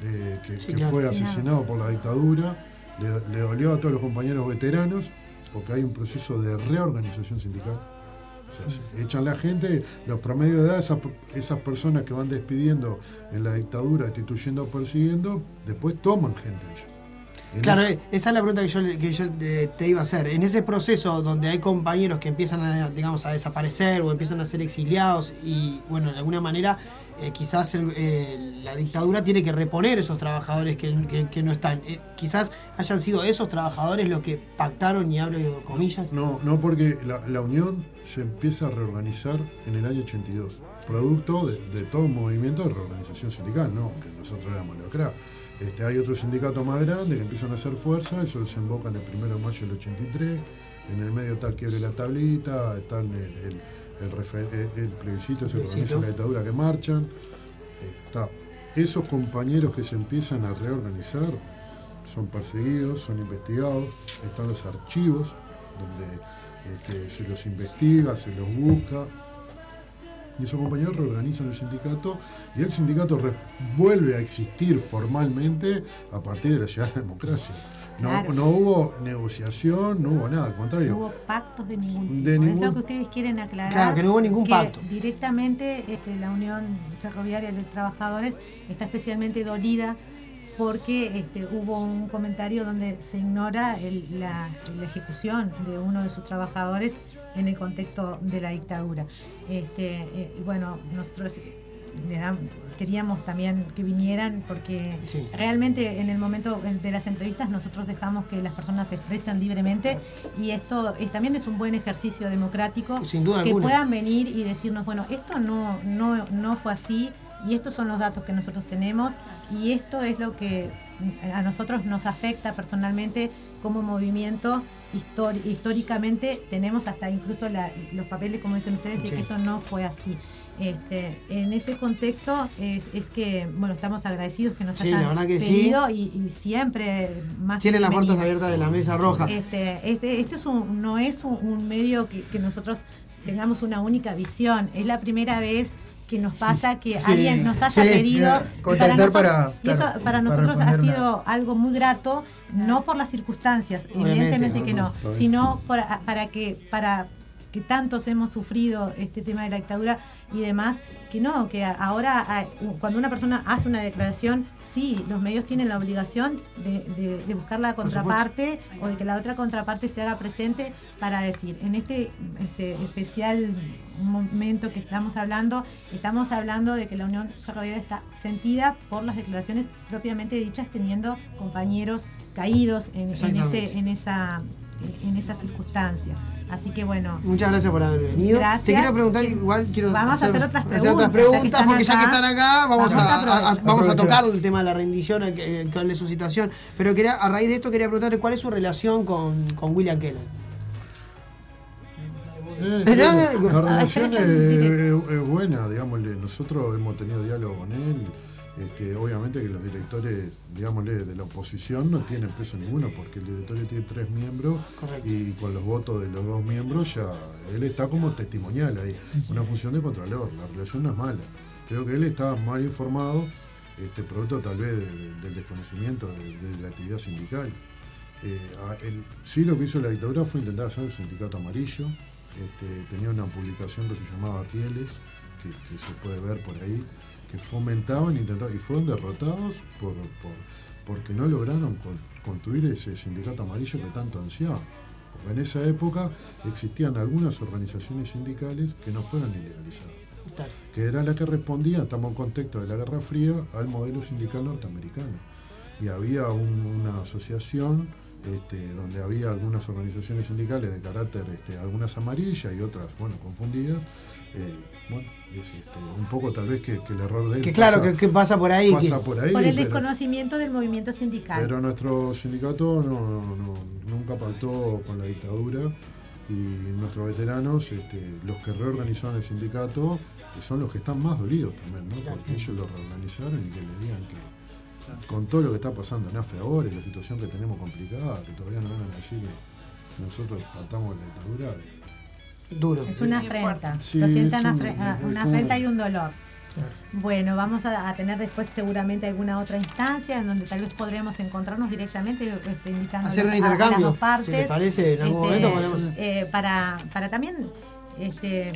eh, que, Sí, que claro. fue Asesinado. por la dictadura. Le, le dolió a todos los compañeros veteranos, porque hay un proceso de reorganización sindical. O sea, se echan la gente, los promedios de edad, esas, esas personas que van despidiendo en la dictadura, destituyendo o persiguiendo, después toman gente ellos. En Claro, ese- eh, esa es la pregunta que yo, que yo eh, te iba a hacer. En ese proceso donde hay compañeros que empiezan a, digamos, a desaparecer o empiezan a ser exiliados y, bueno, de alguna manera, eh, quizás el- eh, la dictadura tiene que reponer esos trabajadores que, que- que no están. Eh, quizás hayan sido esos trabajadores los que pactaron, y abro comillas. No, no, porque la, la Unión se empieza a reorganizar en el año 82, producto de, de todo un movimiento de reorganización sindical, ¿no? Que nosotros éramos cra. Este, hay otro sindicato más grande que empiezan a hacer fuerza, eso desemboca en el 1 de mayo del 83, en el medio tal quiebre la tablita, está el, el, el, refer- el- el plebiscito, se organiza la dictadura que marchan. Está. Esos compañeros que se empiezan a reorganizar son perseguidos, son investigados, están los archivos donde este, se los investiga, se los busca. Y esos compañeros reorganizan el sindicato y el sindicato vuelve a existir formalmente a partir de la llegada de la democracia. No, Claro. no hubo negociación, no hubo nada, al contrario. No hubo pactos de ningún tipo. De Es lo que ustedes quieren aclarar. Claro, que no hubo ningún que pacto. Directamente este, la Unión Ferroviaria de Trabajadores está especialmente dolida porque este, hubo un comentario donde se ignora el- la, la ejecución de uno de sus trabajadores en el contexto de la dictadura. Este, eh, bueno, nosotros le dam- queríamos también que vinieran porque Sí. realmente en el momento de las entrevistas nosotros dejamos que las personas se expresen libremente y esto es- también es un buen ejercicio democrático Sin duda que alguna. puedan venir y decirnos bueno esto no no no fue así y estos son los datos que nosotros tenemos y esto es lo que a nosotros nos afecta personalmente como movimiento históricamente tenemos hasta incluso la- los papeles como dicen ustedes de Sí. que esto no fue así este, en ese contexto es, es que bueno estamos agradecidos que nos Sí, hayan que sí. y, y siempre más Tienen las puertas abiertas de la mesa roja. Este, este, este es un, no es un, un medio que, que nosotros tengamos una única visión. Es la primera vez que nos pasa que Sí, alguien nos haya sí, pedido contactar nosotros- para- y eso para para nosotros ha sido algo muy grato no por las circunstancias Obviamente, evidentemente no, que no, sino para, para que para que tantos hemos sufrido este tema de la dictadura y demás, que no, que ahora cuando una persona hace una declaración, sí, los medios tienen la obligación de, de- de buscar la contraparte o de que la otra contraparte se haga presente para decir, en este, este especial momento que estamos hablando, estamos hablando de que la Unión Ferroviaria está sentida por las declaraciones propiamente dichas, teniendo compañeros caídos en, ese, en esa en esa circunstancia. Así que bueno. Muchas gracias por haber venido. Gracias. Te quiero preguntar, igual quiero Vamos a hacer otras hacer otras preguntas, ya porque ya que están acá, vamos, Vamos a, a a- a- vamos a tocar el tema de la rendición, eh, cuál es su situación. Pero quería, a raíz de esto quería preguntarle cuál es su relación con, con William Keller. Eh, sí, ya, la relación es, expresen es- es buena, digámosle. Nosotros hemos tenido diálogo con él. Este, obviamente que los directores, digámosle, de la oposición no tienen peso ninguno porque el directorio tiene tres miembros Correcto. y con los votos de los dos miembros ya él está como testimonial ahí, una función de contralor. La relación no es mala. Creo que él está mal informado, este producto tal vez de- de- del desconocimiento de, de la actividad sindical. Eh, a- el- sí lo que hizo la dictadura fue intentar hacer un sindicato amarillo. Este, tenía una publicación que se llamaba Rieles, que, que se puede ver por ahí, que fomentaban intentaban, y fueron derrotados por, por- porque no lograron con- construir ese sindicato amarillo que tanto ansiaban. Porque en esa época existían algunas organizaciones sindicales que no fueron ilegalizadas que era la que respondía, estamos en contexto de la Guerra Fría, al modelo sindical norteamericano. Y había un- una asociación este, donde había algunas organizaciones sindicales de carácter, este, algunas amarillas y otras, bueno, confundidas. Eh, bueno, es este, un poco tal vez que, que el error de él Que claro, pasa- que, que pasa por ahí. pasa que- por ahí, por el pero- desconocimiento del movimiento sindical. pero nuestro sindicato no, no- nunca pactó con la dictadura y nuestros veteranos, este, los que reorganizaron el sindicato, son los que están más dolidos también, ¿no? Porque ellos lo reorganizaron y que le digan que con todo lo que está pasando en AFE ahora y la situación que tenemos complicada, que todavía no van a decir que nosotros pactamos la dictadura. Duro. Es una afrenta. Sí, Lo sientan es un- afre- ah, es una afrenta y un dolor. Bueno, vamos a, a tener después seguramente alguna otra instancia en donde tal vez podremos encontrarnos directamente este, invitando Hacer un a- a las dos partes. si les parece, en algún este, momento podemos- eh, para, para también este,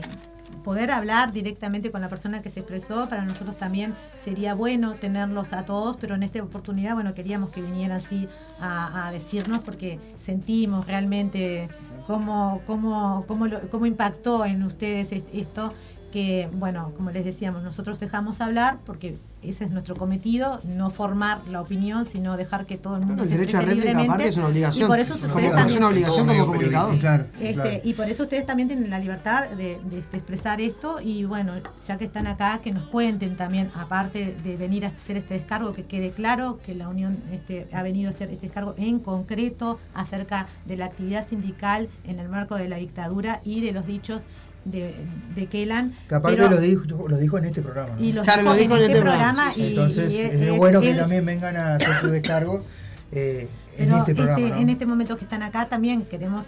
poder hablar directamente con la persona que se expresó, para nosotros también sería bueno tenerlos a todos, pero en esta oportunidad, bueno, queríamos que vinieran así a, a decirnos porque sentimos realmente cómo, cómo, cómo, lo- cómo impactó en ustedes est- esto que, bueno, como les decíamos, nosotros dejamos hablar porque ese es nuestro cometido, no formar la opinión, sino dejar que todo el mundo el se derecho a libremente. es una obligación. Y por eso Es ustedes una obligación. también- Es una obligación como comunicador. Claro, este, claro. Y por eso ustedes también tienen la libertad de, de, este, expresar esto y bueno, ya que están acá, que nos cuenten también, aparte de venir a hacer este descargo, que quede claro que la Unión este, ha venido a hacer este descargo en concreto acerca de la actividad sindical en el marco de la dictadura y de los dichos de, de Kelan. Que aparte pero- lo dijo, lo dijo en este programa. ¿no? Y lo Claro, dijo lo dijo en en este este programa. programa y- Entonces y es, es- de bueno que él- también vengan a hacer su descargo eh, en Pero este programa. este, ¿no? en este momento que están acá también queremos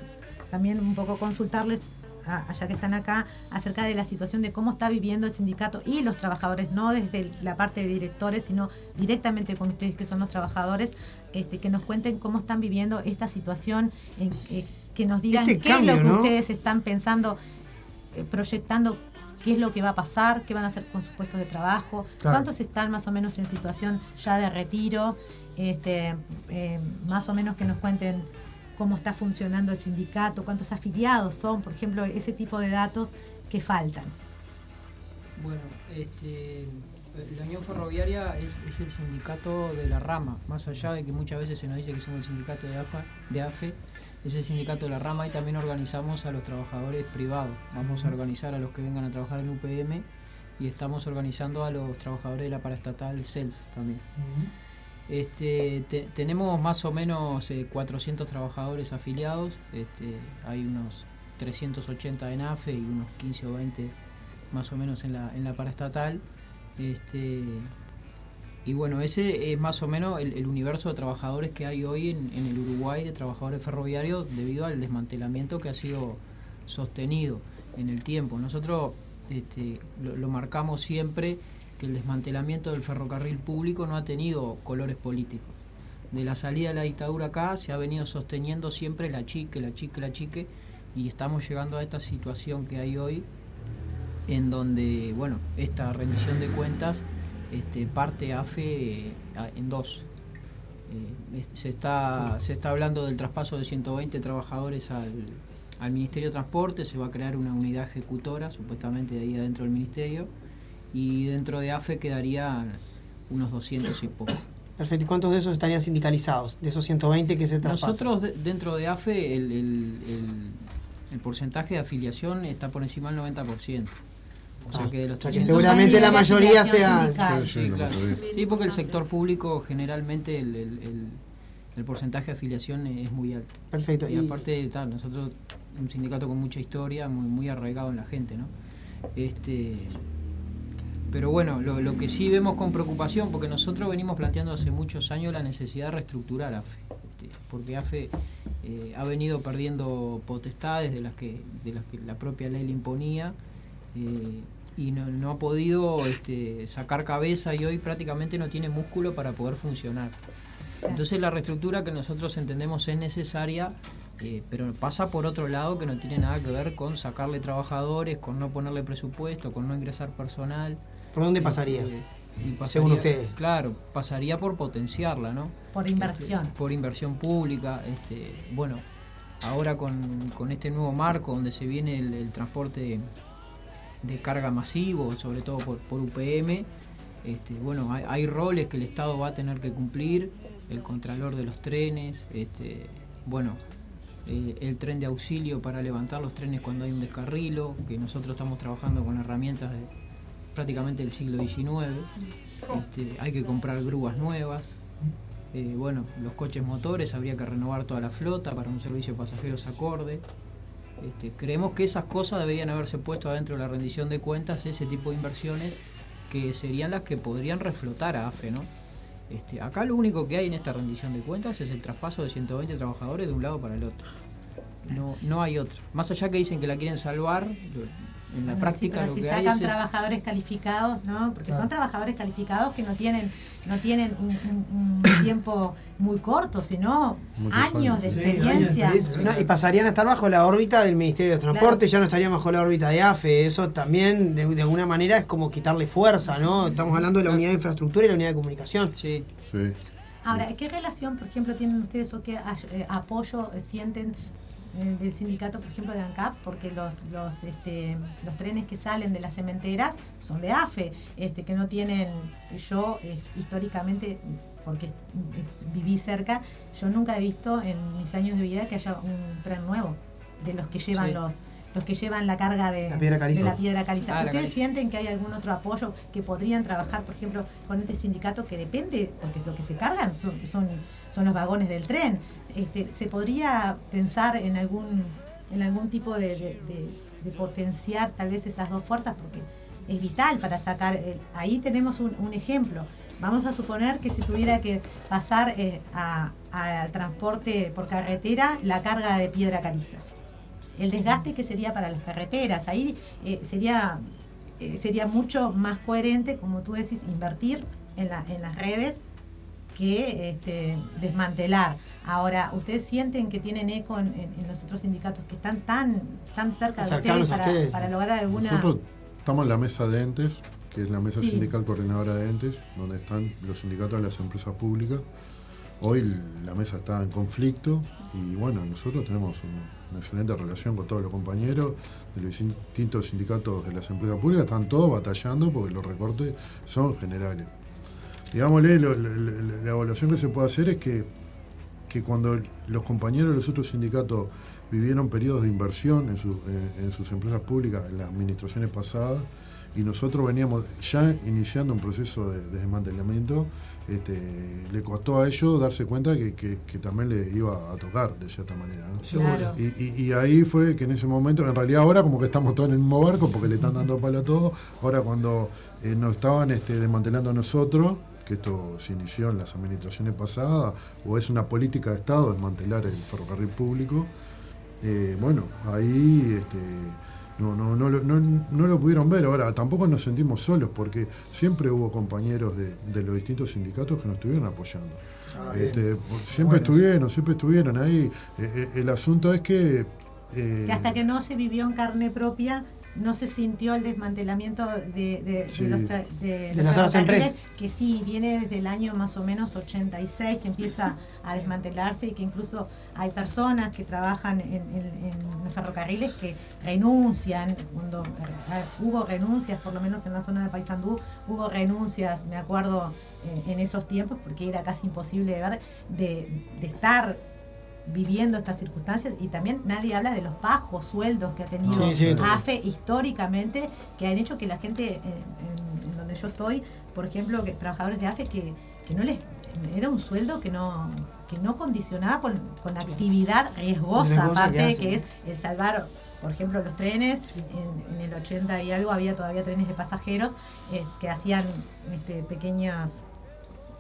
también un poco consultarles allá que están acá acerca de la situación de cómo está viviendo el sindicato y los trabajadores, no desde la parte de directores, sino directamente con ustedes que son los trabajadores, este, que nos cuenten cómo están viviendo esta situación, en- eh, que nos digan Este qué cambio, es lo que ¿no? ustedes están pensando, proyectando qué es lo que va a pasar, qué van a hacer con sus puestos de trabajo, Claro. cuántos están más o menos en situación ya de retiro, este, eh, más o menos que nos cuenten cómo está funcionando el sindicato, cuántos afiliados son, por ejemplo, ese tipo de datos que faltan. Bueno, este, la Unión Ferroviaria es, es el sindicato de la rama, más allá de que muchas veces se nos dice que somos el sindicato de, AFA, de AFE, es el sindicato de la rama y también organizamos a los trabajadores privados. Vamos a organizar a los que vengan a trabajar en UPM y estamos organizando a los trabajadores de la paraestatal SELF también. Este, te- tenemos más o menos eh, 400 trabajadores afiliados, este, hay unos 380 en AFE y unos 15 o 20 más o menos en la, en la paraestatal. Este, y bueno, ese es más o menos el, universo de trabajadores que hay hoy en, en el Uruguay de trabajadores ferroviarios debido al desmantelamiento que ha sido sostenido en el tiempo. Nosotros este, lo, lo marcamos siempre que el desmantelamiento del ferrocarril público no ha tenido colores políticos. De la salida de la dictadura acá se ha venido sosteniendo siempre la chique, la chique, la chique, y estamos llegando a esta situación que hay hoy, en donde, bueno, esta rendición de cuentas este, parte AFE en dos. Eh, se, está, se está hablando del traspaso de 120 trabajadores al, al Ministerio de Transporte, se va a crear una unidad ejecutora, supuestamente de ahí adentro del Ministerio, y dentro de AFE quedarían unos 200 y poco. Perfecto. ¿Y cuántos de esos estarían sindicalizados? De esos 120 que se traspasan. Nosotros de- dentro de AFE el, el- el- el porcentaje de afiliación está por encima del 90%. O sea Ah, que de los o sea que 300 seguramente la mayoría sea- Sí, Sí, sí, la claro. mayoría. Sí, porque el sector público generalmente el, el- el- el porcentaje de afiliación es muy alto. Perfecto, Y, y- aparte, tal, nosotros un sindicato con mucha historia, muy, muy arraigado en la gente, ¿no? Este, pero bueno, lo, lo que sí vemos con preocupación, porque nosotros venimos planteando hace muchos años la necesidad de reestructurar AFE, este, porque AFE eh, ha venido perdiendo potestades de las que, de las que la propia ley le imponía eh, y no, no ha podido este, sacar cabeza y hoy prácticamente no tiene músculo para poder funcionar. Entonces la reestructura que nosotros entendemos es necesaria, eh, pero pasa por otro lado que no tiene nada que ver con sacarle trabajadores, con no ponerle presupuesto, con no ingresar personal. ¿Por dónde Este, pasaría? y Según ustedes. Claro, pasaría por potenciarla, ¿no? Por inversión. Este, por inversión pública. Este, bueno, ahora con, con este nuevo marco donde se viene el, el transporte de carga masivo, sobre todo por, por UPM, este, bueno, hay, hay roles que el Estado va a tener que cumplir, el contralor de los trenes, este, bueno, eh, el tren de auxilio para levantar los trenes cuando hay un descarrilo, que nosotros estamos trabajando con herramientas de prácticamente del siglo XIX, este, hay que comprar grúas nuevas, eh, bueno, los coches motores, habría que renovar toda la flota para un servicio de pasajeros acorde. Este, creemos que esas cosas deberían haberse puesto adentro de la rendición de cuentas, ese tipo de inversiones que serían las que podrían reflotar a AFE, ¿no? Este, acá lo único que hay en esta rendición de cuentas es el traspaso de 120 trabajadores de un lado para el otro. No, no hay otra. Más allá que dicen que la quieren salvar, En la Bueno, práctica lo si que hay sacan es trabajadores calificados, ¿no? Porque Claro. son trabajadores calificados que no tienen no tienen un, un- un tiempo muy corto, sino Muchos años de. Sí, experiencia. años de experiencia, No, y pasarían a estar bajo la órbita del Ministerio de Transporte, ya no estarían bajo la órbita de AFE. Eso también, de, de alguna manera, es como quitarle fuerza, ¿no? Estamos hablando de la unidad de infraestructura y la unidad de comunicación. Sí. Sí. Ahora, ¿qué relación, por ejemplo, tienen ustedes o qué eh, apoyo sienten del sindicato, por ejemplo, de ANCAP? Porque los los este, los trenes que salen de las cementeras son de AFE, este, que no tienen, yo eh, históricamente, porque eh, viví cerca, yo nunca he visto en mis años de vida que haya un tren nuevo, de los que llevan Sí. los los que llevan la carga de La piedra caliza. de la piedra caliza. Ah, la ¿Ustedes caliza. sienten que hay algún otro apoyo que podrían trabajar, por ejemplo, con este sindicato que depende, porque lo que se cargan son, son, son los vagones del tren? Este, ¿Se podría pensar en algún, en algún tipo de, potenciar tal vez esas dos fuerzas? Porque es vital para sacar, ahí tenemos un, ejemplo. Vamos a suponer que si tuviera que pasar eh, al transporte por carretera la carga de piedra caliza el desgaste que sería para las carreteras. Ahí eh, sería, eh, sería mucho más coherente, como tú decís, invertir en, la, en las redes que este, desmantelar. Ahora, ¿ustedes sienten que tienen eco en, en- en los otros sindicatos que están tan, tan cerca de ustedes para, ustedes. para lograr alguna... Nosotros estamos en la mesa de entes, que es la mesa Sí. sindical coordinadora de entes, donde están los sindicatos de las empresas públicas. Hoy la mesa está en conflicto y bueno, nosotros tenemos un- una excelente relación con todos los compañeros de los distintos sindicatos de las empresas públicas, están todos batallando porque los recortes son generales. Digámosle, lo- lo- lo- la evaluación que se puede hacer es que, que cuando los compañeros de los otros sindicatos vivieron periodos de inversión en, su- en- en sus empresas públicas en las administraciones pasadas y nosotros veníamos ya iniciando un proceso de, de desmantelamiento, este, le costó a ellos darse cuenta que, que- que también le iba a tocar de cierta manera. ¿no? Seguro. Y, y- y ahí fue que en ese momento, en realidad ahora como que estamos todos en el mismo barco porque le están dando palo a todo, ahora cuando eh, nos estaban este, desmantelando a nosotros, que esto se inició en las administraciones pasadas, o es una política de Estado desmantelar el ferrocarril público, eh, bueno, ahí este, no, no, no, lo- no, no lo pudieron ver. Ahora, tampoco nos sentimos solos porque siempre hubo compañeros de, de los distintos sindicatos que nos estuvieron apoyando. Ah, Este, siempre Bueno. estuvieron, siempre estuvieron ahí. Eh, eh, el asunto es que... eh, que hasta que no se vivió en carne propia no se sintió el desmantelamiento de, de, Sí. de los, de los las empresas. que sí, viene desde el año más o menos 86 que empieza a desmantelarse y que incluso hay personas que trabajan en, en- ferrocarriles que renuncian, cuando eh, hubo renuncias, por lo menos en la zona de Paysandú, hubo renuncias, me acuerdo eh, en esos tiempos, porque era casi imposible de ver, de, de estar viviendo estas circunstancias y también nadie habla de los bajos sueldos que ha tenido Sí, sí, total. AFE históricamente que han hecho que la gente en, donde yo estoy, por ejemplo, que trabajadores de AFE que, que no les era un sueldo que no que no condicionaba con, con actividad riesgosa, Riesgosa aparte que que es el salvar por ejemplo, los trenes, en, en el 80 y algo había todavía trenes de pasajeros eh, que hacían este, pequeñas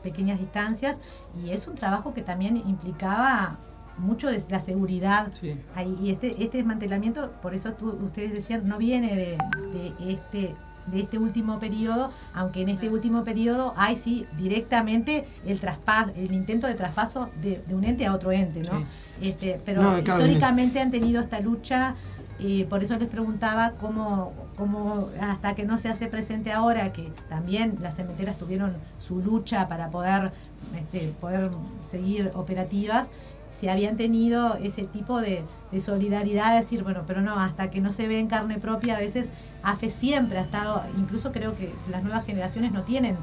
pequeñas distancias y es un trabajo que también implicaba mucho de la seguridad ahí. Y este este desmantelamiento por eso tú- ustedes decían no viene de, de este de este último periodo aunque en este último periodo hay sí directamente el traspaso el intento de traspaso de, de un ente a otro ente no este pero No, claro, históricamente han tenido esta lucha y por eso les preguntaba cómo, cómo hasta que no se hace presente ahora, que también las cementeras tuvieron su lucha para poder, este, poder seguir operativas, si habían tenido ese tipo de, de solidaridad, de decir, bueno, pero no, hasta que no se ve en carne propia, a veces AFE siempre ha estado, incluso creo que las nuevas generaciones no tienen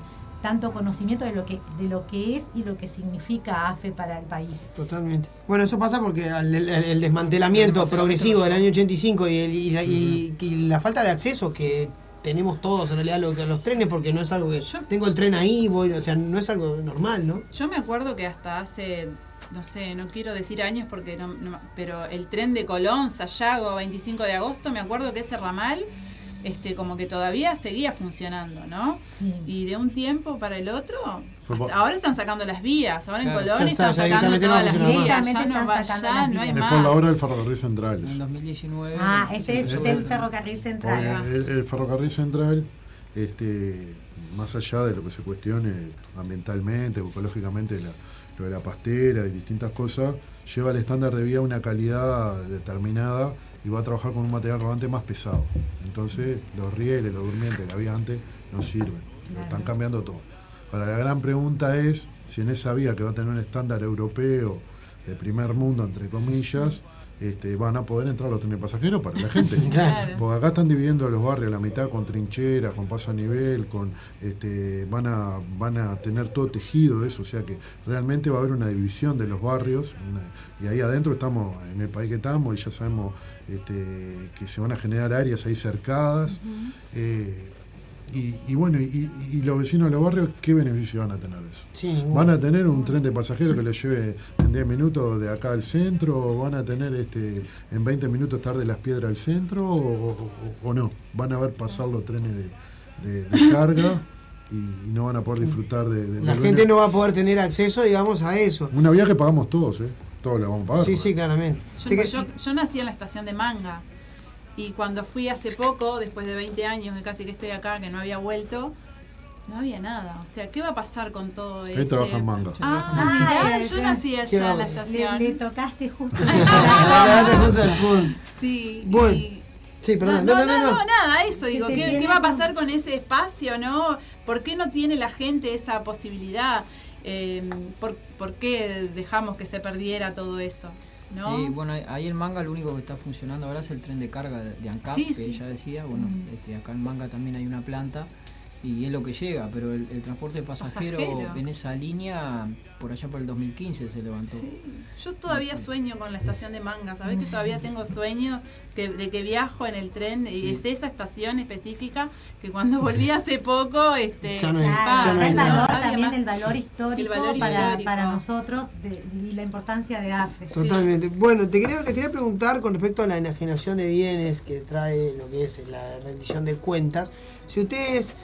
tanto conocimiento de lo que de lo que es y lo que significa AFE para el país. Totalmente. Bueno, eso pasa porque al- el, el- el desmantelamiento progresivo del año 85 y, el- y la, y- y la falta de acceso que tenemos todos en realidad lo que- a los trenes, porque no es algo que tengo el tren ahí, voy, o sea, no es algo normal, ¿no? Yo me acuerdo que hasta hace, no sé, no quiero decir años porque no, no- pero el tren de Colón, Sayago, 25 de agosto, me acuerdo que ese ramal este, como que todavía seguía funcionando, ¿no? Y de un tiempo para el otro, hasta- ahora están sacando las vías, ahora en Claro. Colón Ya está, están sacando todas las vías, más. ya no, va, ya no hay Es por la más. obra del ferrocarril central. En 2019. Ah, ese es Sí, del sí. ferrocarril central. El, el ferrocarril central, este, más allá de lo que se cuestione ambientalmente ecológicamente, la- lo de la pastera y distintas cosas, lleva el estándar de vía una calidad determinada y va a trabajar con un material rodante más pesado. Entonces, los rieles, los durmientes que había antes no sirven. Lo están cambiando todo. Ahora, la gran pregunta es si en esa vía que va a tener un estándar europeo de primer mundo, entre comillas, este, van a poder entrar los trenes pasajeros para la gente. Claro. Porque acá están dividiendo los barrios a la mitad con trincheras, con paso a nivel, con este, van a van a tener todo tejido eso, o sea que realmente va a haber una división de los barrios una- y ahí adentro estamos en el país que estamos y ya sabemos este, que se van a generar áreas ahí cercadas. eh, y, y bueno, y, y los vecinos de los barrios, ¿qué beneficio van a tener de eso? Sí. ¿Van a tener un tren de pasajeros que les lleve en 10 minutos de acá al centro? ¿O van a tener este en 20 minutos estar de las piedras al centro? ¿O, o- o no? ¿Van a ver pasar los trenes de, de- de carga y, y no van a poder disfrutar de, de- La gente no va a poder tener acceso, digamos, a eso. Una vía que pagamos todos, ¿eh? Todos la vamos a pagar. Sí, sí, claramente. Yo, yo, yo nací en la estación de Manga y cuando fui hace poco, después de 20 años que casi que estoy acá, que no había vuelto, no había nada. O sea, ¿qué va a pasar con todo eso? Ahí trabaja en manga. Ah, mirá, Ay, yo nací allá en la estación. Le, le tocaste justo. El punto. Sí. Bueno. y- Sí, No, perdón. no, No, no, no, no. no, nada, eso digo, ¿qué, qué va a pasar con ese espacio, no? ¿Por qué no tiene la gente esa posibilidad? Eh, ¿por, por qué dejamos que se perdiera todo eso? ¿No? Sí, bueno, ahí- en Manga lo único que está funcionando ahora es el tren de carga de, de ANCAP, Sí, que sí. ya decía. Bueno, Mm. este, acá en Manga también hay una planta y es lo que llega, pero el, el transporte pasajero, Pasajero. en esa línea, por allá por el 2015 se levantó. Sí. Yo todavía sueño con la estación de Manga, ¿sabes? Que todavía tengo sueño que, de que viajo en el tren y es esa estación específica que cuando volví hace poco, este, Ya no hay- pa, ya no hay el valor también, el valor histórico, El valor para, histórico. para nosotros de- y la importancia de AFE. Totalmente. Bueno, te quería, te quería preguntar con respecto a la enajenación de bienes que trae lo que es la rendición de cuentas. Si ustedes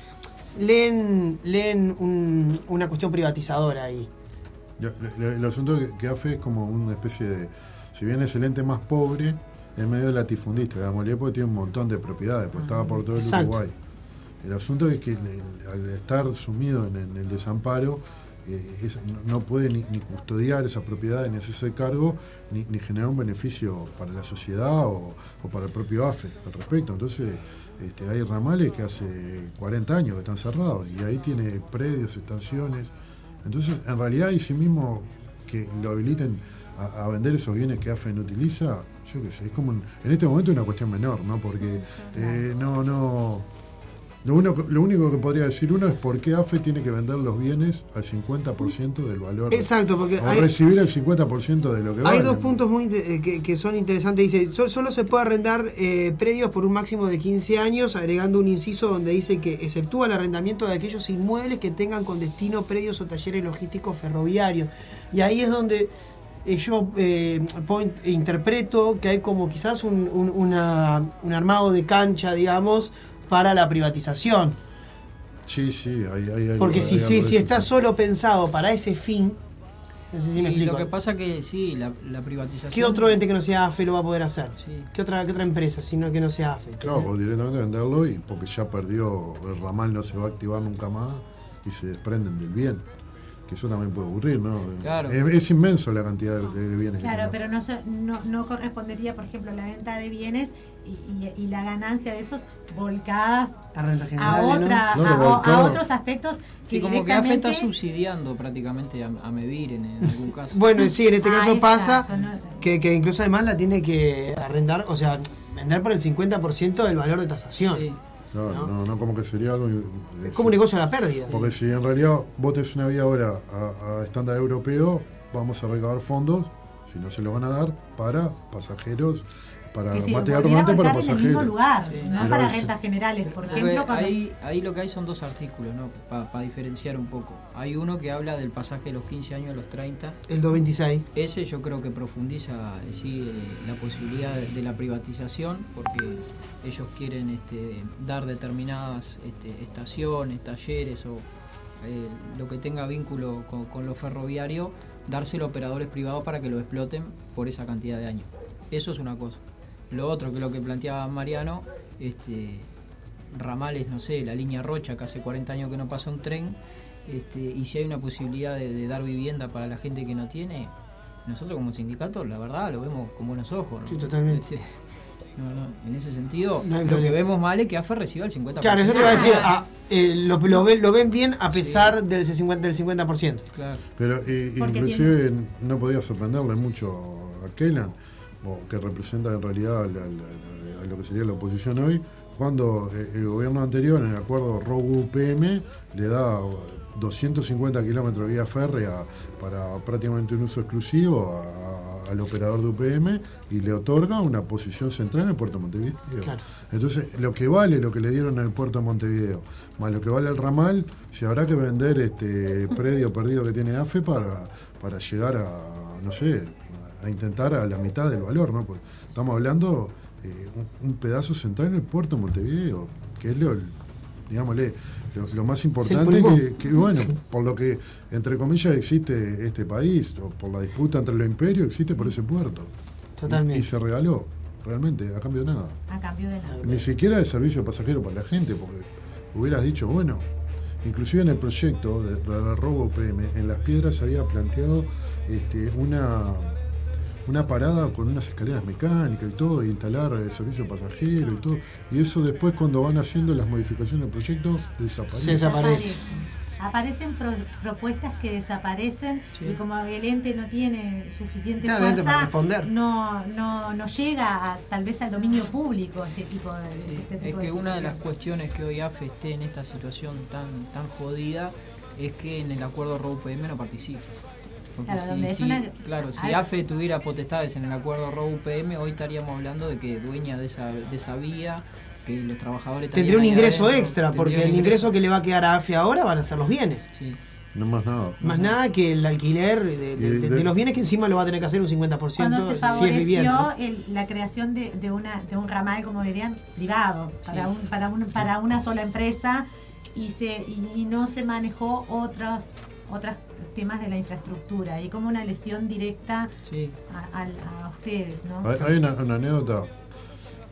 leen, leen un- una cuestión privatizadora ahí. El asunto que, AFE es como una especie de. Si bien es el ente más pobre, es medio latifundista. Digamos, porque tiene un montón de propiedades, pues estaba por todo el Exacto. Uruguay. El asunto es que el- al estar sumido en, en el desamparo, eh, es- no puede ni, ni custodiar esa propiedad, ni hacerse cargo, ni, ni generar un beneficio para la sociedad o, o para el propio AFE al respecto. Entonces, este, hay ramales que hace 40 años que están cerrados y ahí tiene predios, estaciones. Entonces, en realidad, y sí mismo que lo habiliten a, a vender esos bienes que AFE no utiliza, yo qué sé, es como un- en este momento es una cuestión menor, ¿no? Porque eh, no, no. Lo, uno, lo único que podría decir uno es por qué AFE tiene que vender los bienes al 50% del valor. Exacto, porque o hay- recibir el 50% de lo que Hay valen. dos puntos muy eh, que, que son interesantes. Dice, "Sol- solo se puede arrendar eh, predios por un máximo de 15 años, agregando un inciso donde dice que exceptúa el arrendamiento de aquellos inmuebles que tengan con destino predios o talleres logísticos ferroviarios. Y ahí es donde eh, yo eh, point- interpreto que hay como quizás un, un- una- un armado de cancha, digamos, para la privatización. Sí, sí, hay, hay Porque hay si, si, si está solo pensado para ese fin, no sé si me Y explico. lo que pasa que sí, la, la privatización. ¿Qué otro ente que no sea AFE lo va a poder hacer? ¿Qué, otra, ¿Qué otra empresa sino que no sea AFE? Claro, o directamente venderlo y porque ya perdió, el ramal no se va a activar nunca más y se desprenden del bien. Que eso también puede ocurrir, ¿no? Claro. Es, es inmenso la cantidad de, de bienes que Claro, pero no, no, no correspondería, por ejemplo, la venta de bienes y, y- y la ganancia de esos volcadas A renta a, general, ¿no? otra, a, a otros aspectos que Sí, como que AFE directamente... está subsidiando prácticamente a, a Medir en, en algún caso. Bueno, sí, en este Ahí caso está, pasa que, que incluso además la tiene que arrendar, o sea, vender por el 50% del valor de tasación. Claro, no, no, como que sería algo. Es como un negocio a la pérdida. Porque si en realidad vos tenés una vía ahora a, a estándar europeo, vamos a recabar fondos, si no se lo van a dar, para pasajeros para se material rodante para volcar en el mismo pasajeros. lugar, no Pero para rentas generales. Por Porque ejemplo, cuando... ahí, ahí lo que hay son dos artículos, ¿no? Para diferenciar un poco. Hay uno que habla del pasaje de los 15 años a los 30. El 226. Ese yo creo que profundiza eh, sí, eh, la posibilidad de, de la privatización, porque ellos quieren este, dar determinadas este, estaciones, talleres o eh, lo que tenga vínculo con, con lo ferroviario, dárselo a operadores privados para que lo exploten por esa cantidad de años. Eso es una cosa. Lo otro que lo que planteaba Mariano, este, ramales, no sé, la línea Rocha, que hace 40 años que no pasa un tren, este, y si hay una posibilidad de, de dar vivienda para la gente que no tiene, nosotros como sindicato, la verdad, lo vemos con buenos ojos. ¿no? Sí, totalmente. Este, no, no, en ese sentido, No lo que vemos mal es que AFE reciba el 50%. Claro, eso te iba a decir, ah, eh, lo, lo ven, lo ven bien a pesar del 50%. Del 50%. Claro. Pero eh, inclusive no podía sorprenderle mucho a Kellan, o que representa en realidad a, la- la- a lo que sería la oposición hoy, cuando el gobierno anterior, en el acuerdo ROU-UPM, le da 250 kilómetros de vía férrea para prácticamente un uso exclusivo a- al operador de UPM y le otorga una posición central en el puerto de Montevideo. Claro. Entonces, lo que vale lo que le dieron en el puerto de Montevideo, más lo que vale el ramal, se habrá que vender este predio perdido que tiene AFE para, para llegar a, no sé, a intentar a la mitad del valor, ¿no? Pues estamos hablando eh, un, un pedazo central en el puerto de Montevideo, que es lo, digámosle, lo, lo más importante que, que, bueno, por lo que, entre comillas, existe este país, o por la disputa entre los imperios, existe por ese puerto. Totalmente. Y, y se regaló, realmente, a cambio de nada. A cambio de nada. Ni siquiera de servicio pasajero para la gente, porque hubieras dicho, bueno, inclusive en el proyecto de, de robo PM, en las piedras se había planteado este, una, una parada con unas escaleras mecánicas y todo, y instalar el servicio pasajero y todo. Y eso después cuando van haciendo las modificaciones del proyecto desaparece. desaparece. Aparecen pro- propuestas que desaparecen y como el ente no tiene suficiente Claro, para responder. no, no, no llega a, tal vez al dominio público este tipo de, este Es de que una de las cuestiones que hoy AFE esté en esta situación tan, tan jodida es que en el acuerdo ROU-PM no participa. Porque Claro, si, donde es si- una- claro, si AFE tuviera potestades en el acuerdo ROU-PM, hoy estaríamos hablando de que dueña de esa, de esa vía, que los trabajadores Tendría un ingreso adentro, extra, porque el ingreso que le va a quedar a AFE ahora van a ser los bienes. No más nada. Más nada que el alquiler de, de- Y de- de- de los bienes que encima lo va a tener que hacer un 50% Cuando se si es favoreció vivienda. el- la creación de, de una, de un ramal, como dirían, privado, para, Sí. un, para, un, para una sola empresa y, se, y, y no se manejó otros otros temas de la infraestructura y como una lesión directa a, a- a ustedes, ¿no? Hay, hay una, una anécdota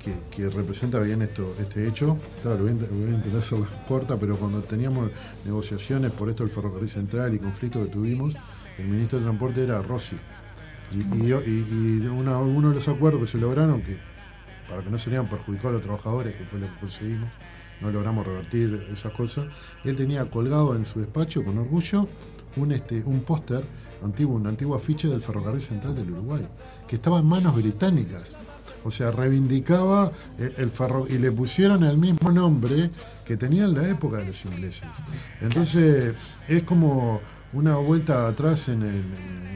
que, que representa bien esto, este hecho. Claro, lo voy a, voy a intentar hacerla corta, pero cuando teníamos negociaciones por esto del ferrocarril central y conflictos que tuvimos, el ministro de Transporte era Rossi. Y, y, yo- y- y una- uno de los acuerdos que se lograron, que para que no se vean perjudicados a los trabajadores, que fue lo que conseguimos, no logramos revertir esas cosas, él tenía colgado en su despacho con orgullo un, este, un póster antiguo, un antiguo afiche del ferrocarril central del Uruguay, que estaba en manos británicas. O sea, reivindicaba eh, el ferro y le pusieron el mismo nombre que tenía en la época de los ingleses. Entonces, es como una vuelta atrás en el,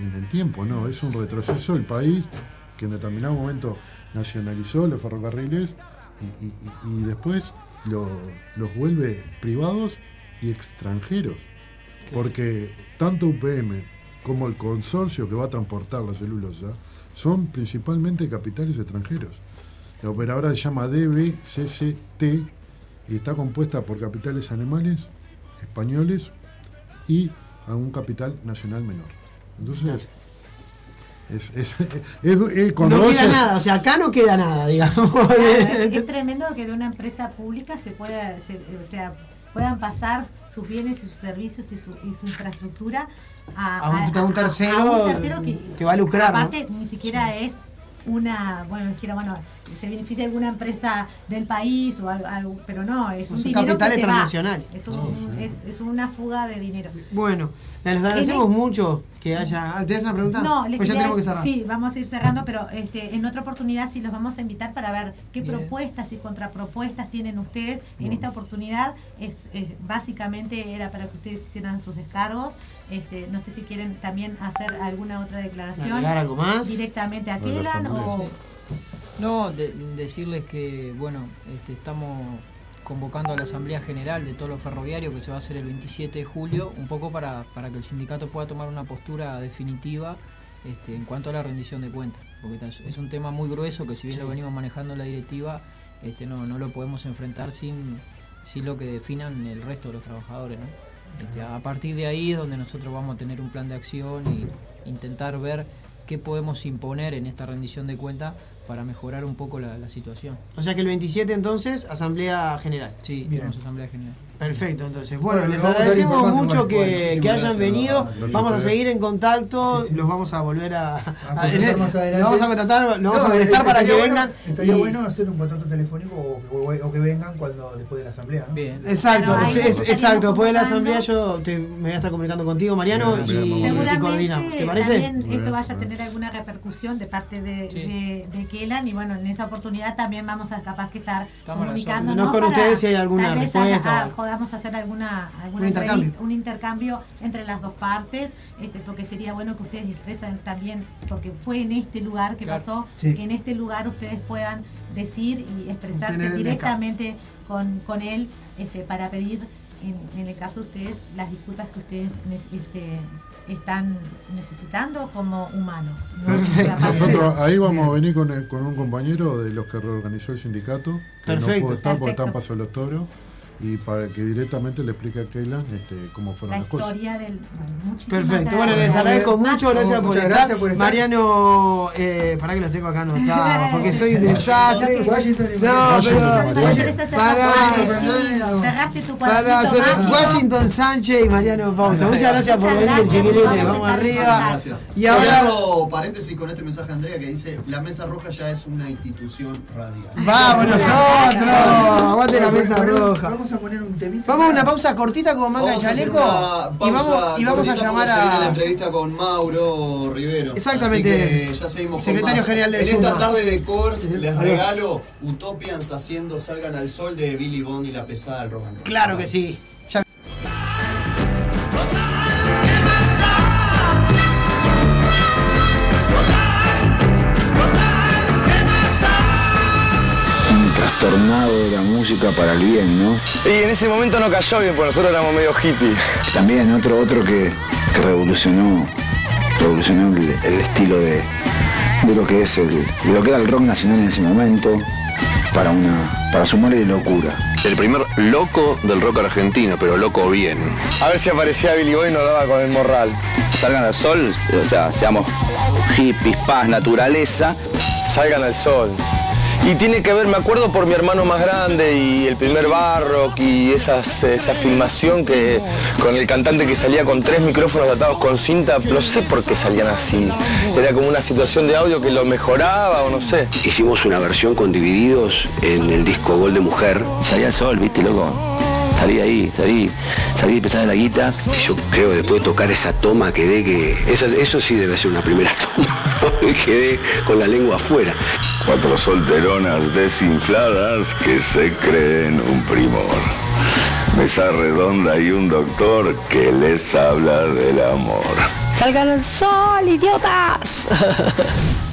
en el tiempo, ¿no? Es un retroceso del país que en determinado momento nacionalizó los ferrocarriles y, y- y- y después lo- los vuelve privados y extranjeros. Porque tanto UPM como el consorcio que va a transportar la celulosa son principalmente capitales extranjeros. La operadora se llama DBCCT y está compuesta por capitales animales, españoles y algún capital nacional menor. Entonces, es, es, es- es- cuando No queda se- nada, o sea, acá no queda nada, digamos. Claro, es, es tremendo que de una empresa pública se pueda, se- o sea, puedan pasar sus bienes y sus servicios y su, y su infraestructura a, A un- a un tercero a un tercero que, que va a lucrar, ¿no? Aparte, ni siquiera es una, bueno, dijera, bueno, se beneficia alguna empresa del país o algo, algo, pero no, es un Son dinero capitales que se va. transnacionales. Es, un- es, es una fuga de dinero. Bueno, les agradecemos mucho que haya. ¿Tienes una pregunta? No, le pues ya tenemos que cerrar. Sí, vamos a ir cerrando, pero este, en otra oportunidad sí los vamos a invitar para ver qué Bien. propuestas y contrapropuestas tienen ustedes. En esta oportunidad es, es- básicamente era para que ustedes hicieran sus descargos. Este, no sé si quieren también hacer alguna otra declaración. ¿Agregar algo más? Directamente a Kelan o... No, de- decirles que, bueno, este, estamos convocando a la Asamblea General de todos los ferroviarios que se va a hacer el 27 de julio, un poco para, para que el sindicato pueda tomar una postura definitiva este, en cuanto a la rendición de cuentas. Porque es un tema muy grueso que si bien lo venimos manejando en la directiva, este, no, no lo podemos enfrentar sin, sin lo que definan el resto de los trabajadores. ¿no? Este, a partir de ahí es donde nosotros vamos a tener un plan de acción y intentar ver qué podemos imponer en esta rendición de cuentas para mejorar un poco la, la situación. O sea que el 27 entonces, Asamblea General. Sí, Bien. tenemos asamblea general. Perfecto, entonces. Bueno, Bueno, les a agradecemos mucho que, hayan gracias, venido. vamos a seguir en contacto. Los vamos a volver a. a- contratar en- más adelante. los vamos a contratar, los vamos a molestar para que bueno- vengan. Estaría y- bueno hacer un contacto telefónico o, o- o que vengan cuando después de la asamblea. ¿no? Bien. Exacto, es- es- exacto. Después de la asamblea yo te, me voy a estar comunicando contigo, Mariano, Bien, y, a y coordinamos. ¿Te parece? también esto vaya a tener alguna repercusión de parte de, de, de Kelan y bueno, en esa oportunidad también vamos a capaz que estar a comunicándonos con ustedes si hay alguna respuesta ah, podamos hacer alguna, alguna Un intercambio. entrevista- un intercambio entre las dos partes, este, porque sería bueno que ustedes expresen también, porque fue en este lugar que Claro. pasó, Sí. que en este lugar ustedes puedan decir y expresarse directamente con, con él este, para pedir, en, en el caso de ustedes, las disculpas que ustedes este, están necesitando como humanos. Nosotros ahí vamos a venir con, el- con un compañero de los que reorganizó el sindicato, que Perfecto. no pudo estar porque Perfecto. está en Paso de los Toros, y para que directamente le explique a Keylan este, cómo fueron la las cosas. historia del. muchísimas Perfecto, bueno, les agradezco mucho, gracias por Muchas estar. gracias por estar. Mariano, eh, para que los tengo acá anotados, porque soy un desastre. Washington y No, Mariano. pero. Washington, Para, Cerraste tu para hacer. Washington Sánchez y Mariano Pausa. Muchas gracias por venir, chiquilines. vamos arriba. Gracias. Y ahora. Paréntesis con este mensaje de Andrea que dice: La Mesa Roja ya es una institución radial. Vamos nosotros. Aguante la mesa roja. Vamos a poner un temita. Vamos a una pausa cortita con manga Vamos a chaleco. Y vamos, y vamos a llamar viene la a. entrevista con Mauro Rivero. Exactamente. Así que ya seguimos Secretario con general del En esta tarde de covers les regalo Utopians haciendo Salgan al Sol de Billy Bond y la pesada del rock. Claro que sí. Música para el bien, ¿no? Y en ese momento no cayó bien, porque nosotros éramos medio hippies. También otro, otro que, que revolucionó, revolucionó el, el estilo de, de lo que es el, de lo que era el rock nacional en ese momento, para una, para sumarle locura. El primer loco del rock argentino, pero loco bien. A ver si aparecía Billy Boy y nos daba con el morral. Salgan al sol, o sea, seamos hippies, paz, naturaleza. Salgan al sol. Y tiene que ver, me acuerdo por mi hermano más grande y el primer Barrock y esas, esa filmación que con el cantante que salía con tres micrófonos atados con cinta, no sé por qué salían así. Era como una situación de audio que lo mejoraba o no sé. Hicimos una versión con divididos en el disco Gol de Mujer. Salí al sol, viste, loco. Salí ahí, salí, salí empezar de la guita. Y yo creo que después de tocar esa toma quedé que. Eso, eso sí debe ser una primera toma. quedé con la lengua afuera. Cuatro solteronas desinfladas que se creen un primor. Mesa redonda y un doctor que les habla del amor. ¡Salgan al sol, idiotas!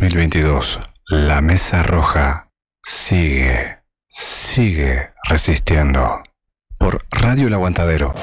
2022, la Mesa Roja sigue, sigue resistiendo. Por Radio El Aguantadero.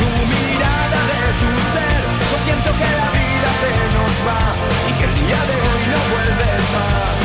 tu mirada, de tu ser, yo siento que la vida se nos va y que el día de hoy no vuelve más.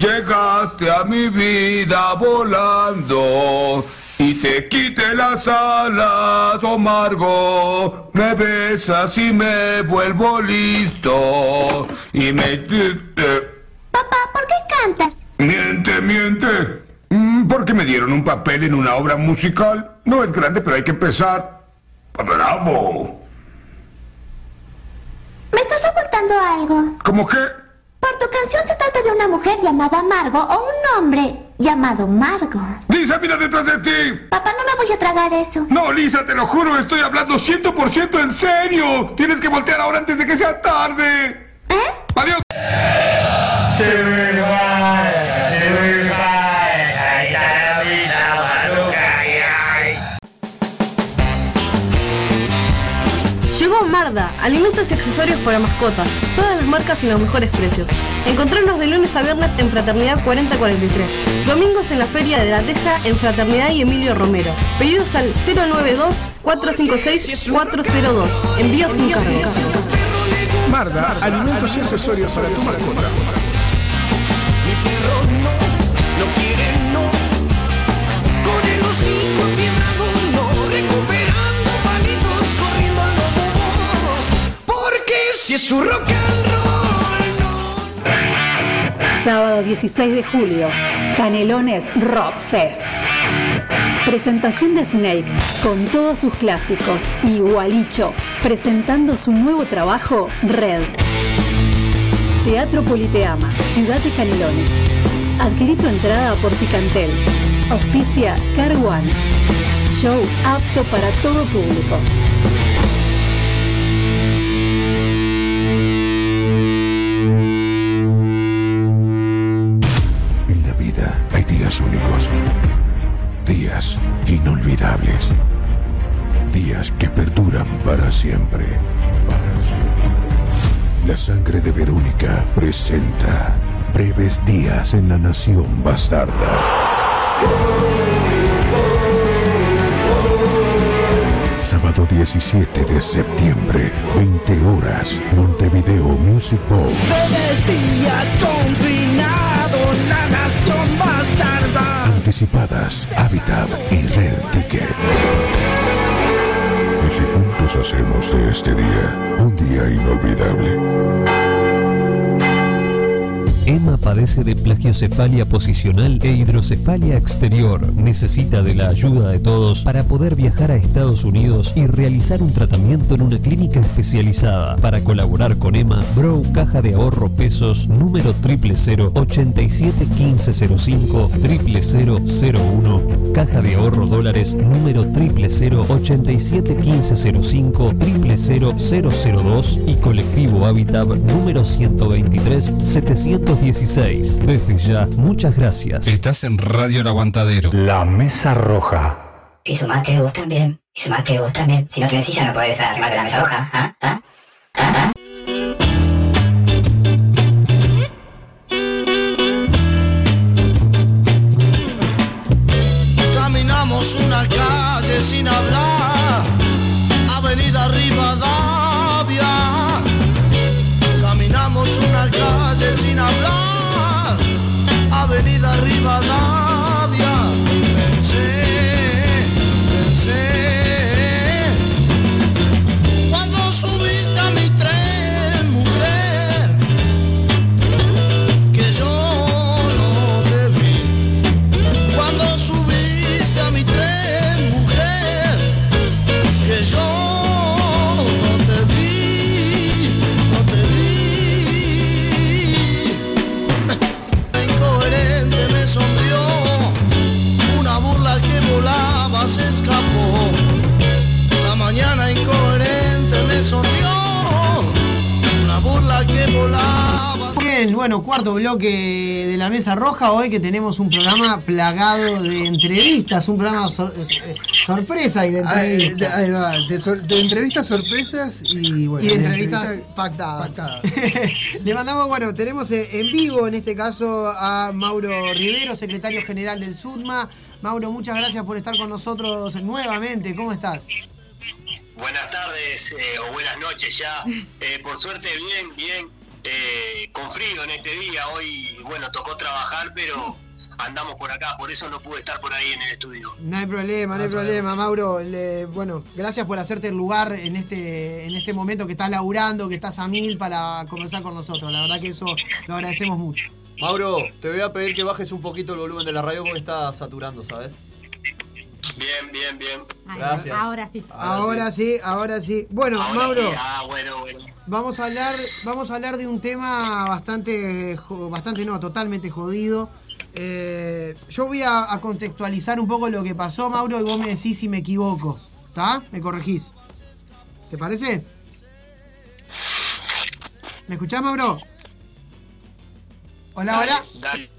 Llegaste a mi vida volando y te quité las alas, oh Margo, me besas y me vuelvo listo y me... Papá, ¿por qué cantas? Miente, miente. Mm, Porque me dieron un papel en una obra musical. No es grande, pero hay que empezar. ¡Bravo! ¿Me estás ocultando algo? ¿Cómo qué? Por tu canción se trata de una mujer llamada Margo o un hombre llamado Margo. Lisa, mira detrás de ti. Papá, no me voy a tragar eso. No, Lisa, te lo juro, estoy hablando 100% en serio. Tienes que voltear ahora antes de que sea tarde. ¿Eh? Adiós. Llegó Marda, alimentos y accesorios para mascotas, todas las marcas y los mejores precios. Encontrarnos de lunes a viernes en Fraternidad 4043, domingos en la Feria de la Teja en Fraternidad y Emilio Romero. Pedidos al 092-456-402. Envío sin cargo. Marda, alimentos y accesorios para tu mascota. Es rock Sábado 16 de julio, Canelones Rock Fest. Presentación de Snake con todos sus clásicos y Gualicho presentando su nuevo trabajo Red. Teatro Politeama, Ciudad de Canelones. Adquirí tu entrada por Picantel. Auspicia Car One. Show apto para todo público. Días únicos, días inolvidables, días que perduran para siempre. Para siempre. La sangre de Verónica presenta breves días en la nación bastarda. Sábado 17 de septiembre, 20 horas, Montevideo Music Bowl. Breves días confinado La nación bastarda Anticipadas, Habitat y Red Ticket. Y si juntos hacemos de este día un día inolvidable. Emma padece de plagiocefalia posicional e hidrocefalia exterior. Necesita de la ayuda de todos para poder viajar a Estados Unidos y realizar un tratamiento en una clínica especializada. Para colaborar con Emma, Bro Caja de Ahorro Pesos número 000 871505 00001 Caja de Ahorro Dólares número 000 871505 00002 y Colectivo Habitat número 123 716. Desde ya, muchas gracias. Estás en Radio El Aguantadero. La Mesa Roja. Y sumate vos también. Y sumate vos también. Si no tienes silla no podés arrimarte la mesa roja. ¿Ah? ¿Ah? ¿Ah? Caminamos Avenida Rivadavia. Bueno, cuarto bloque de la Mesa Roja. Hoy que tenemos un programa plagado de entrevistas, un programa sor- eh, sorpresa y de Ahí, entrevistas. ahí va, de, sor- de entrevistas sorpresas y bueno. y de entrevistas entrevistas pactadas. Le mandamos, bueno, tenemos eh, en vivo en este caso a Mauro Rivero, secretario general del SUDMA. Mauro, muchas gracias por estar con nosotros nuevamente. ¿Cómo estás? Buenas tardes eh, o buenas noches ya. Eh, por suerte, bien, bien. Eh, con frío en este día. Hoy, bueno, tocó trabajar, pero andamos por acá, por eso no pude estar por ahí en el estudio. No hay problema, no hay problema, Mauro. Le- bueno, gracias por hacerte el lugar en este, en este momento que estás laburando, que estás a mil para conversar con nosotros. La verdad que eso lo agradecemos mucho. Mauro, te voy a pedir que bajes un poquito el volumen de la radio porque está saturando, ¿sabes? Bien, bien, bien. Gracias. Ahora sí. Ahora sí, ahora sí. Bueno, Ahora Mauro. sí, ah, bueno, bueno. Vamos a hablar, vamos a hablar de un tema bastante, bastante no, totalmente jodido. Eh, yo voy a, a contextualizar un poco lo que pasó, Mauro, y vos me decís si me equivoco. ¿Está? Me corregís. ¿Te parece? ¿Me escuchás, Mauro? Hola, hola. Dale,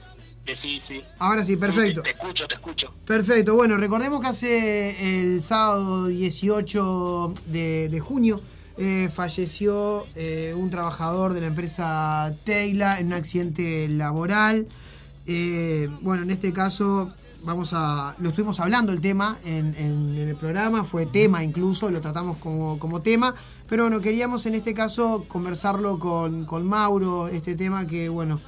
sí, sí. Ahora sí, perfecto. te escucho, te escucho. Perfecto, bueno, recordemos que hace el sábado 18 de, de junio eh, falleció eh, un trabajador de la empresa Teila en un accidente laboral. Eh, bueno, en este caso vamos a. Lo estuvimos hablando el tema en, en- en el programa, fue tema incluso, lo tratamos como, como tema. Pero bueno, queríamos en este caso conversarlo con, con Mauro, este tema que, bueno,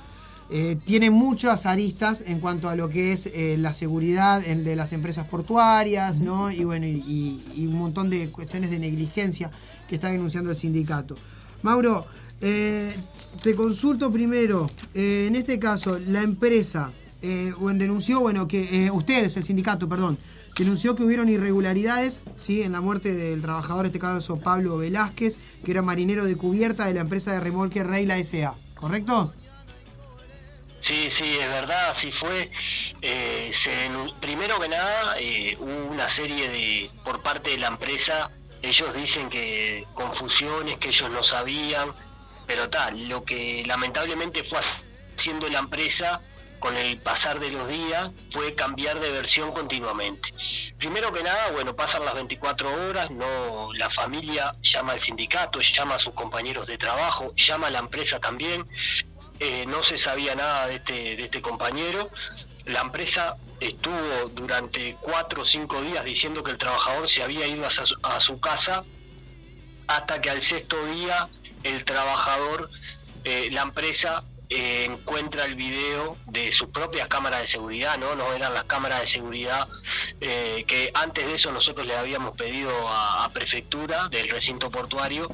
eh, tiene muchas aristas en cuanto a lo que es eh, la seguridad en- de las empresas portuarias, ¿no? Y bueno, y, y- y un montón de cuestiones de negligencia que está denunciando el sindicato. Mauro, eh, te consulto primero, en este caso, la empresa, denunció, bueno, que ustedes, el sindicato, perdón, denunció que hubieron irregularidades, ¿sí? En la muerte del trabajador, en este caso Pablo Velázquez, que era marinero de cubierta de la empresa de remolque Reila S.A., ¿correcto? Sí, sí, es verdad, así fue. Eh, se primero que nada, eh, hubo una serie de, por parte de la empresa, ellos dicen que confusiones, que ellos no sabían, pero tal, lo que lamentablemente fue haciendo la empresa con el pasar de los días fue cambiar de versión continuamente. Primero que nada, bueno, pasan las 24 horas, no la familia llama al sindicato, llama a sus compañeros de trabajo, llama a la empresa también, eh, no se sabía nada de este, de este compañero. La empresa estuvo durante cuatro o cinco días diciendo que el trabajador se había ido a su, a su casa hasta que al sexto día el trabajador, eh, la empresa eh, encuentra el video de sus propias cámaras de seguridad, no, no eran las cámaras de seguridad que antes de eso nosotros le habíamos pedido a, a prefectura del recinto portuario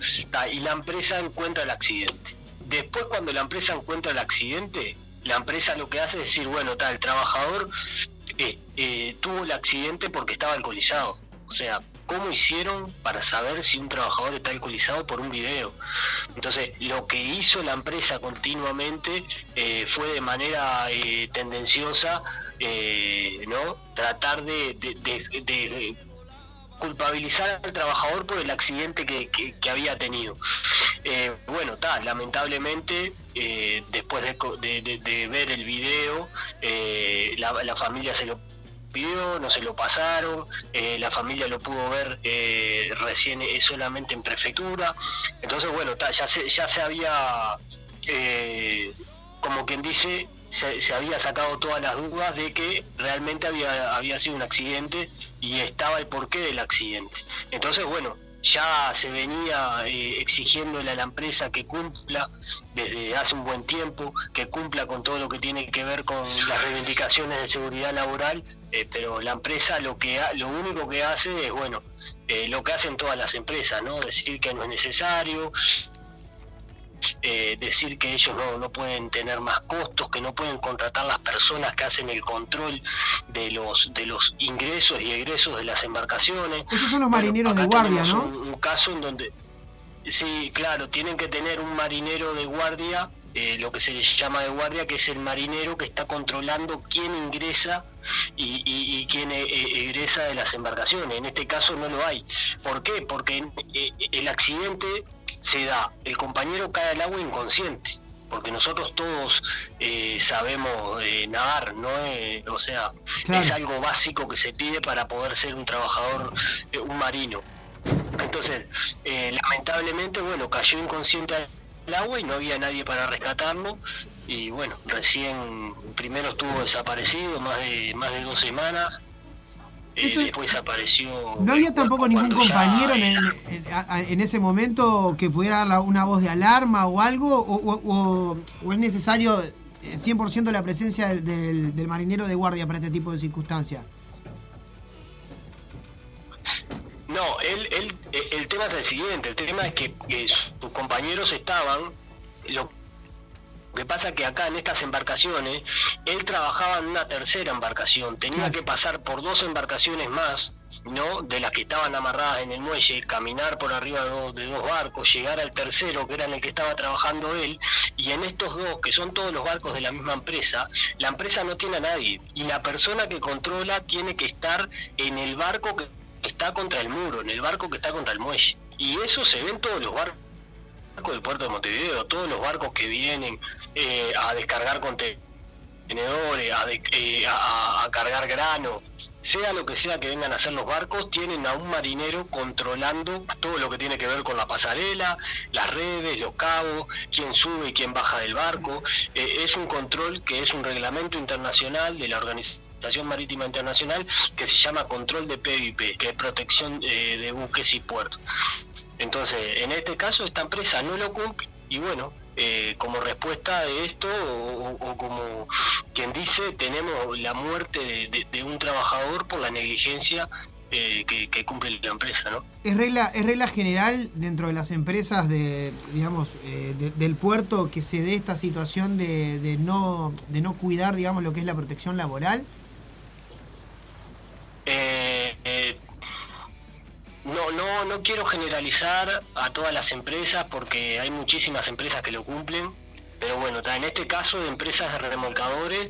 y la empresa encuentra el accidente. Después cuando la empresa encuentra el accidente, la empresa lo que hace es decir, bueno, tal, el trabajador eh, eh, tuvo el accidente porque estaba alcoholizado. O sea, ¿cómo hicieron para saber si un trabajador está alcoholizado por un video? Entonces, lo que hizo la empresa continuamente eh, fue de manera tendenciosa, ¿no? Tratar de culpabilizar al trabajador por el accidente que, había tenido. Eh, bueno, está, lamentablemente, eh, después de, ver el video, eh, la, familia se lo pidió, no se lo pasaron, la familia lo pudo ver recién solamente en prefectura. Entonces, bueno, ta, ya, se, ya se había, como quien dice, se, se había sacado todas las dudas de que realmente había, había sido un accidente y estaba el porqué del accidente. Entonces, bueno, ya se venía eh, exigiéndole a la empresa que cumpla desde hace un buen tiempo, que cumpla con todo lo que tiene que ver con las reivindicaciones de seguridad laboral, eh, pero la empresa lo que ha- lo único que hace es, bueno, eh, lo que hacen todas las empresas, ¿no? Decir que no es necesario, eh, decir que ellos no, no pueden tener más costos, que no pueden contratar las personas que hacen el control de los de los ingresos y egresos de las embarcaciones. Esos son los Bueno, marineros de guardia, ¿no? Un, un caso en donde, sí, claro, tienen que tener un marinero de guardia, eh, lo que se les llama de guardia, que es el marinero que está controlando quién ingresa y, y- y quién eh, egresa de las embarcaciones. En este caso no lo hay. ¿Por qué? Porque el accidente se da, el compañero cae al agua inconsciente. Porque nosotros todos eh, sabemos eh, nadar, ¿no? Eh, o sea, Claro. es algo básico que se pide para poder ser un trabajador, eh, un marino. Entonces, eh, lamentablemente, bueno, cayó inconsciente al agua y no había nadie para rescatarlo. Y bueno, recién primero estuvo desaparecido más de más de dos semanas. Eh, Eso- después apareció... ¿No había tampoco ningún compañero en, ese momento que pudiera dar una voz de alarma o algo? ¿O, o- o- o es necesario eh, 100% la presencia del, del- del marinero de guardia para este tipo de circunstancias? No, él, él, eh, el tema es el siguiente, el tema es que, que sus compañeros estaban, lo que pasa que acá en estas embarcaciones, él trabajaba en una tercera embarcación, tenía que pasar por dos embarcaciones más, ¿no? De las que estaban amarradas en el muelle, caminar por arriba de dos, de dos barcos, llegar al tercero, que era en el que estaba trabajando él, y en estos dos, que son todos los barcos de la misma empresa, la empresa no tiene a nadie, y la persona que controla tiene que estar en el barco que está contra el muro, en el barco que está contra el muelle. Y eso se ve en todos los barcos del puerto de Montevideo, todos los barcos que vienen eh, a descargar contenedores, a, de- eh, a- cargar grano, sea lo que sea que vengan a hacer los barcos, tienen a un marinero controlando todo lo que tiene que ver con la pasarela, las redes, los cabos, quién sube y quién baja del barco. Eh, es un control que es un reglamento internacional de la Organización Marítima Internacional que se llama control de PVP, que es protección eh, de buques y puertos. Entonces, en este caso, esta empresa no lo cumple y bueno, eh, como respuesta de esto, o, como quien dice, tenemos la muerte de, de- de un trabajador por la negligencia eh, que, que cumple la empresa, ¿no? ¿Es regla, ¿Es regla general dentro de las empresas de, digamos, eh, de- del puerto que se dé esta situación de, de no, de no cuidar, digamos, lo que es la protección laboral? Eh, eh, no, no, no quiero generalizar a todas las empresas porque hay muchísimas empresas que lo cumplen, pero bueno, en este caso de empresas de remolcadores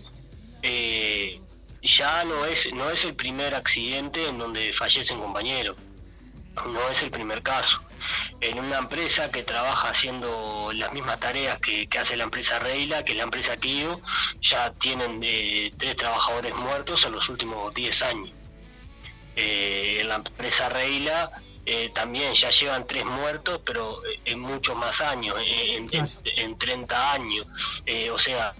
eh, ya no es, no es el primer accidente en donde fallecen compañeros, no es el primer caso. En una empresa que trabaja haciendo las mismas tareas que, hace la empresa Reila, que es la empresa Kio, ya tienen eh, tres trabajadores muertos en los últimos 10 años. Eh, en la empresa Reila eh, también ya llevan tres muertos, pero eh, en muchos más años, eh, en, en- en 30 años. Eh, o sea,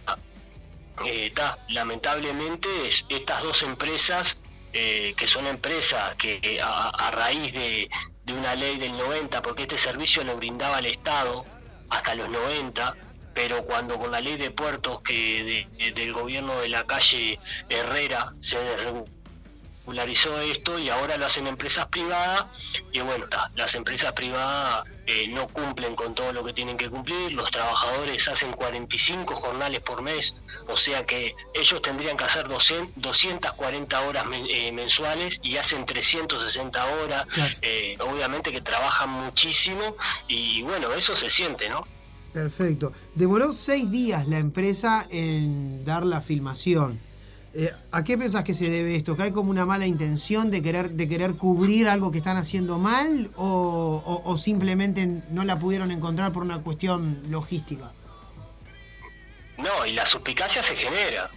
eh, ta, lamentablemente es- estas dos empresas, eh, que son empresas que eh, a, a raíz de, de una ley del 90, porque este servicio lo brindaba el Estado hasta los 90, pero cuando con la ley de puertos que de- de- del gobierno de la calle Herrera se regularizó esto y ahora lo hacen empresas privadas y bueno, ta, las empresas privadas eh, no cumplen con todo lo que tienen que cumplir, los trabajadores hacen 45 jornales por mes, o sea que ellos tendrían que hacer 200 240 horas men- eh, mensuales y hacen 360 horas, eh, obviamente que trabajan muchísimo y bueno, eso se siente, ¿no? Perfecto. Demoró seis días la empresa en dar la filmación. Eh, ¿A qué pensás que se debe esto? ¿Que hay como una mala intención de querer, de querer cubrir algo que están haciendo mal o, simplemente no la pudieron encontrar por una cuestión logística? No, y la suspicacia se genera.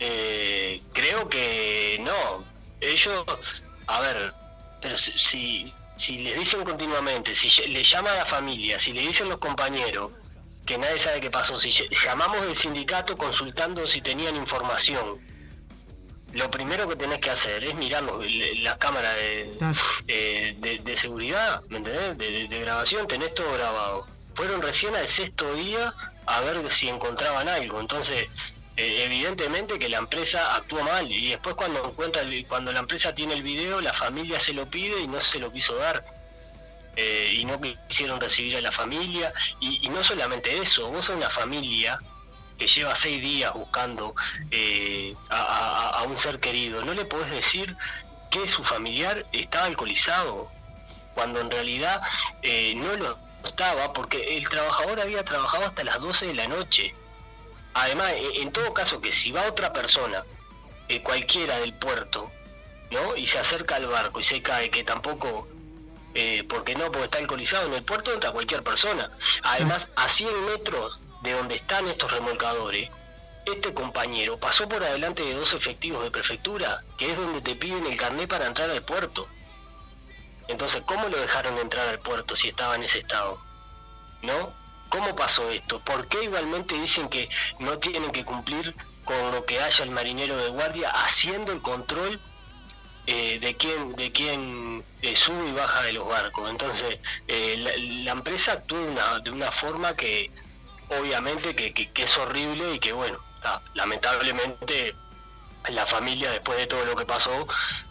Eh, creo que no. Ellos, a ver, pero si, si, les dicen continuamente, si le llama a la familia, si le dicen los compañeros que nadie sabe qué pasó, si ll- llamamos del sindicato consultando si tenían información, lo primero que tenés que hacer es mirar los- le- la cámara de, de, de seguridad, ¿me entendés? De, grabación, tenés todo grabado. Fueron recién al sexto día a ver si encontraban algo. Entonces, eh, evidentemente que la empresa actuó mal y después cuando encuentra el- cuando la empresa tiene el video, la familia se lo pide y no se lo quiso dar. Eh, y no quisieron recibir a la familia y, no solamente eso, vos sos una familia que lleva seis días buscando eh, a, un ser querido, no le podés decir que su familiar estaba alcoholizado, cuando en realidad eh, no lo estaba, porque el trabajador había trabajado hasta las 12 de la noche. Además, e- en todo caso, que si va otra persona, eh, cualquiera del puerto, ¿no? Y se acerca al barco y se cae, que tampoco, eh, porque no, porque está alcoholizado, en el puerto entra cualquier persona. Además, a 100 metros de donde están estos remolcadores, este compañero pasó por adelante de dos efectivos de prefectura, que es donde te piden el carnet para entrar al puerto. Entonces, ¿cómo lo dejaron entrar al puerto si estaba en ese estado? ¿No? ¿Cómo pasó esto? ¿Por qué igualmente dicen que no tienen que cumplir con lo que haya el marinero de guardia haciendo el control eh, de quién, de quién eh, sube y baja de los barcos. Entonces, eh, la, empresa actúa una, de una forma que obviamente que, es horrible y que bueno, ta, lamentablemente la familia después de todo lo que pasó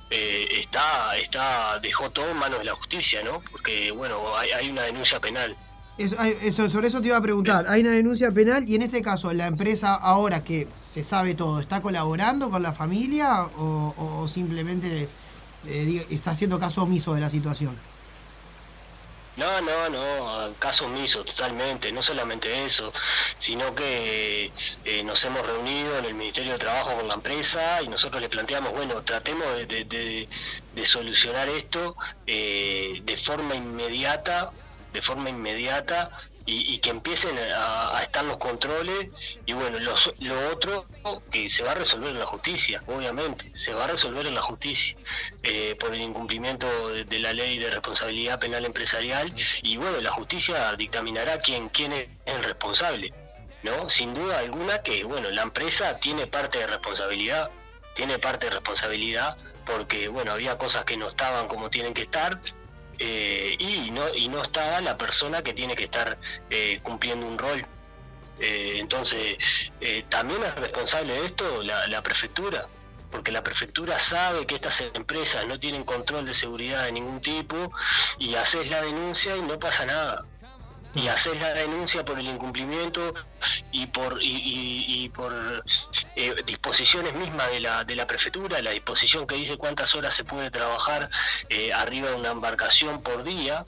eh, está, está, dejó todo en manos de la justicia, ¿no? Porque bueno, hay, hay una denuncia penal. Eso, sobre eso te iba a preguntar. Hay una denuncia penal y en este caso, la empresa ahora que se sabe todo, ¿está colaborando con la familia o, o simplemente eh, está haciendo caso omiso de la situación? No, no, no, caso omiso totalmente, no solamente eso, sino que eh, nos hemos reunido en el Ministerio de Trabajo con la empresa y nosotros le planteamos, bueno, tratemos de, de- de- de solucionar esto eh, de forma inmediata, de forma inmediata y, que empiecen a, a estar los controles y bueno, los- lo otro que se va a resolver en la justicia, obviamente, se va a resolver en la justicia eh, por el incumplimiento de, de la ley de responsabilidad penal empresarial y bueno, la justicia dictaminará quién, quién es el responsable, ¿no? Sin duda alguna que bueno, la empresa tiene parte de responsabilidad, tiene parte de responsabilidad porque bueno, había cosas que no estaban como tienen que estar eh, y no y no estaba la persona que tiene que estar eh, cumpliendo un rol. Eh, entonces, también es responsable de esto la, la prefectura, porque la prefectura sabe que estas empresas no tienen control de seguridad de ningún tipo y haces la denuncia y no pasa nada. Y haces la denuncia por el incumplimiento y por y, y- y por eh, disposiciones mismas de la de la prefectura, la disposición que dice cuántas horas se puede trabajar eh, arriba de una embarcación por día,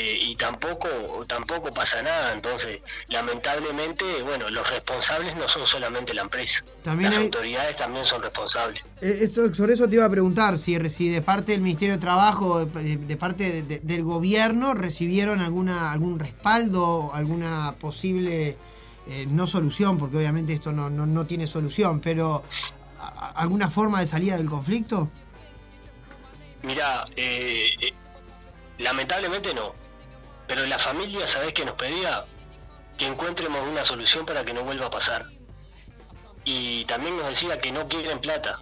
eh, y tampoco tampoco pasa nada. Entonces lamentablemente bueno los responsables no son solamente la empresa. También las hay- autoridades también son responsables. Eh, Eso, sobre eso te iba a preguntar, si, si de parte del Ministerio de Trabajo, de, de parte de- de- del gobierno, recibieron alguna algún respaldo, alguna posible, eh, no solución, porque obviamente esto no, no, no tiene solución, pero alguna forma de salida del conflicto. mira eh, eh, lamentablemente no pero la familia sabés que nos pedía que encuentremos una solución para que no vuelva a pasar y también nos decía que no quieren plata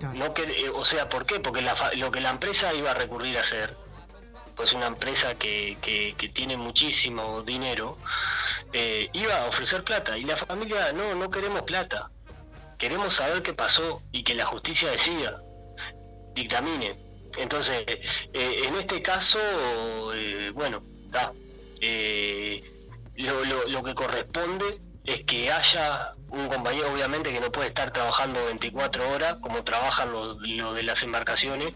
no que, eh, o sea, ¿por qué? Porque la lo que la empresa iba a recurrir a hacer, pues una empresa que, que, que tiene muchísimo dinero, eh, iba a ofrecer plata. Y la familia, no, no queremos plata. Queremos saber qué pasó y que la justicia decida, dictamine. Entonces, eh, en este caso, eh, bueno, está. Eh, lo, lo- lo que corresponde es que haya un compañero, obviamente, que no puede estar trabajando 24 horas como trabajan los los de las embarcaciones,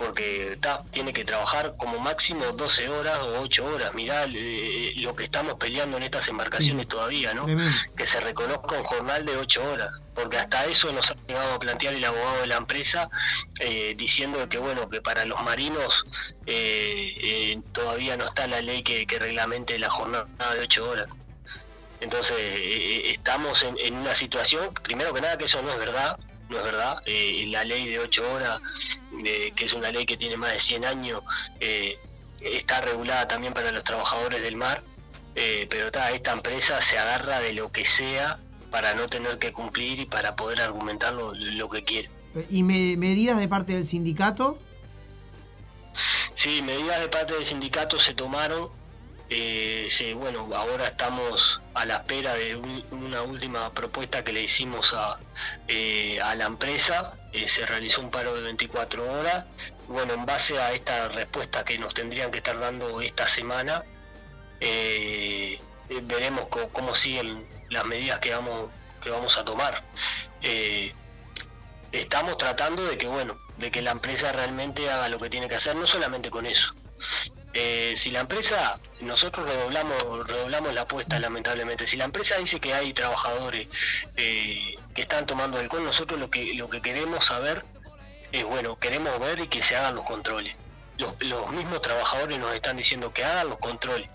porque ta, tiene que trabajar como máximo 12 horas o 8 horas. Mirá eh, lo que estamos peleando en estas embarcaciones todavía, ¿no? Tremendo. Que se reconozca un jornal de 8 horas, porque hasta eso nos ha llegado a plantear el abogado de la empresa, eh, diciendo que, bueno, que para los marinos eh, eh, todavía no está la ley que, que reglamente la jornada de 8 horas. Entonces, eh, estamos en, en una situación, primero que nada, que eso no es verdad, no es verdad. Eh, la ley de 8 horas, eh, que es una ley que tiene más de 100 años, eh, está regulada también para los trabajadores del mar, eh, pero ta, esta empresa se agarra de lo que sea para no tener que cumplir y para poder argumentar lo, lo que quiere. ¿Y me- medidas de parte del sindicato? Sí, medidas de parte del sindicato se tomaron. Eh, bueno, ahora estamos a la espera de un- una última propuesta que le hicimos a, eh, la empresa. Eh, se realizó un paro de 24 horas. Bueno, en base a esta respuesta que nos tendrían que estar dando esta semana, eh, veremos co- cómo siguen las medidas que vamos, que vamos a tomar. Estamos tratando de que bueno de que la empresa realmente haga lo que tiene que hacer no solamente con eso Eh, si la empresa nosotros redoblamos redoblamos la apuesta lamentablemente si la empresa dice que hay trabajadores eh, que están tomando alcohol nosotros lo que lo que queremos saber es bueno queremos ver y que se hagan los controles los, los mismos trabajadores nos están diciendo que hagan los controles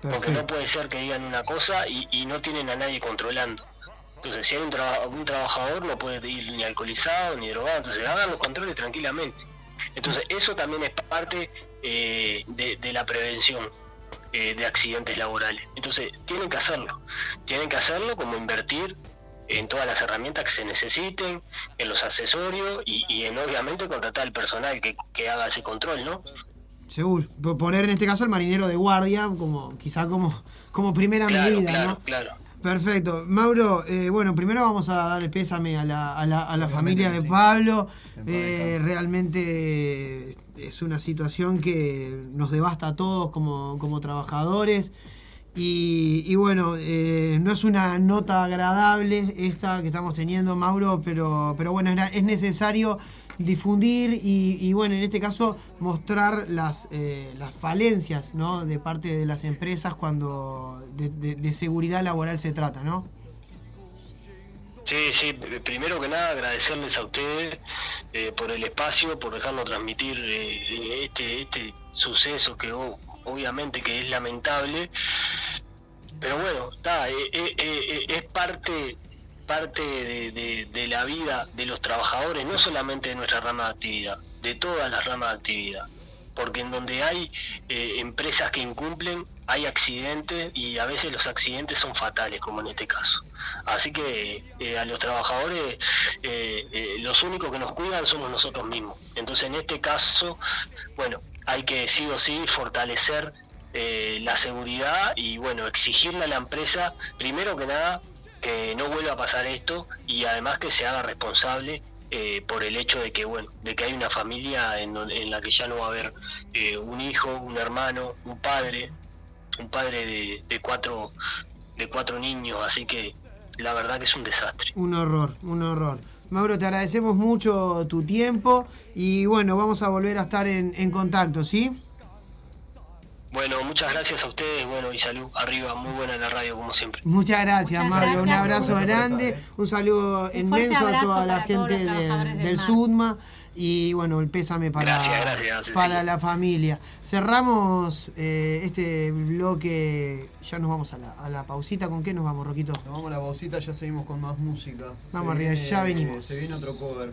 porque no puede ser que digan una cosa y, y no tienen a nadie controlando. Entonces, si hay un, traba- un trabajador, no puede ir ni alcoholizado ni drogado. Entonces, hagan los controles tranquilamente. Entonces, eso también es parte eh, de, de la prevención eh, de accidentes laborales. Entonces, tienen que hacerlo. Tienen que hacerlo como invertir en todas las herramientas que se necesiten, en los accesorios y, y en obviamente contratar al personal que, que haga ese control, ¿no? Seguro. Poner en este caso el marinero de guardia, como quizá como, como primera Claro, medida, claro, ¿no? claro. Perfecto. Mauro, eh, bueno, primero vamos a dar el pésame a la, a la, a la familia de Pablo. Eh, realmente es una situación que nos devasta a todos como, como trabajadores. Y, y bueno, eh, no es una nota agradable esta que estamos teniendo, Mauro, pero, pero bueno, es necesario difundir y, y, bueno, en este caso mostrar las, eh, las falencias ¿no? de parte de las empresas cuando de, seguridad laboral se trata, ¿no? Sí, sí, primero que nada agradecerles a ustedes eh, por el espacio, por dejarnos transmitir eh, este, este suceso que obviamente que es lamentable, pero bueno, está, eh, eh, eh, es parte parte de, la vida de los trabajadores, no solamente de nuestra rama de actividad, de todas las ramas de actividad, porque en donde hay eh, empresas que incumplen, hay accidentes y a veces los accidentes son fatales, como en este caso. Así que eh, a los trabajadores, eh, eh, los únicos que nos cuidan somos nosotros mismos. Entonces, en este caso, bueno, hay que sí o sí fortalecer la seguridad y, bueno, exigirle a la empresa, primero que nada, que no vuelva a pasar esto y además que se haga responsable eh, por el hecho de que, bueno, de que hay una familia en, en la que ya no va a haber eh, un hijo, un hermano, un padre, un padre de, de cuatro de cuatro niños, así que la verdad que es un desastre. Un horror, un horror. Mauro, te agradecemos mucho tu tiempo y bueno, vamos a volver a estar en, en contacto, ¿sí? Bueno, muchas gracias a ustedes, bueno, y salud arriba, muy buena la radio como siempre. Muchas gracias, Muchas Mauro. Un abrazo grande, un saludo inmenso a toda la gente de- del. SUDMA y bueno, el pésame para, Gracias, gracias, Cecilia. para la familia. Cerramos eh, este bloque, ya nos vamos a la, a la pausita. ¿Con qué nos vamos, Roquito? Nos vamos a la pausita, ya seguimos con más música. Vamos Se arriba, viene- ya venimos. Se viene otro cover.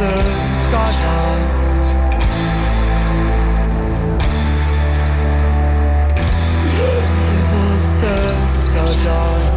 of God Godhead.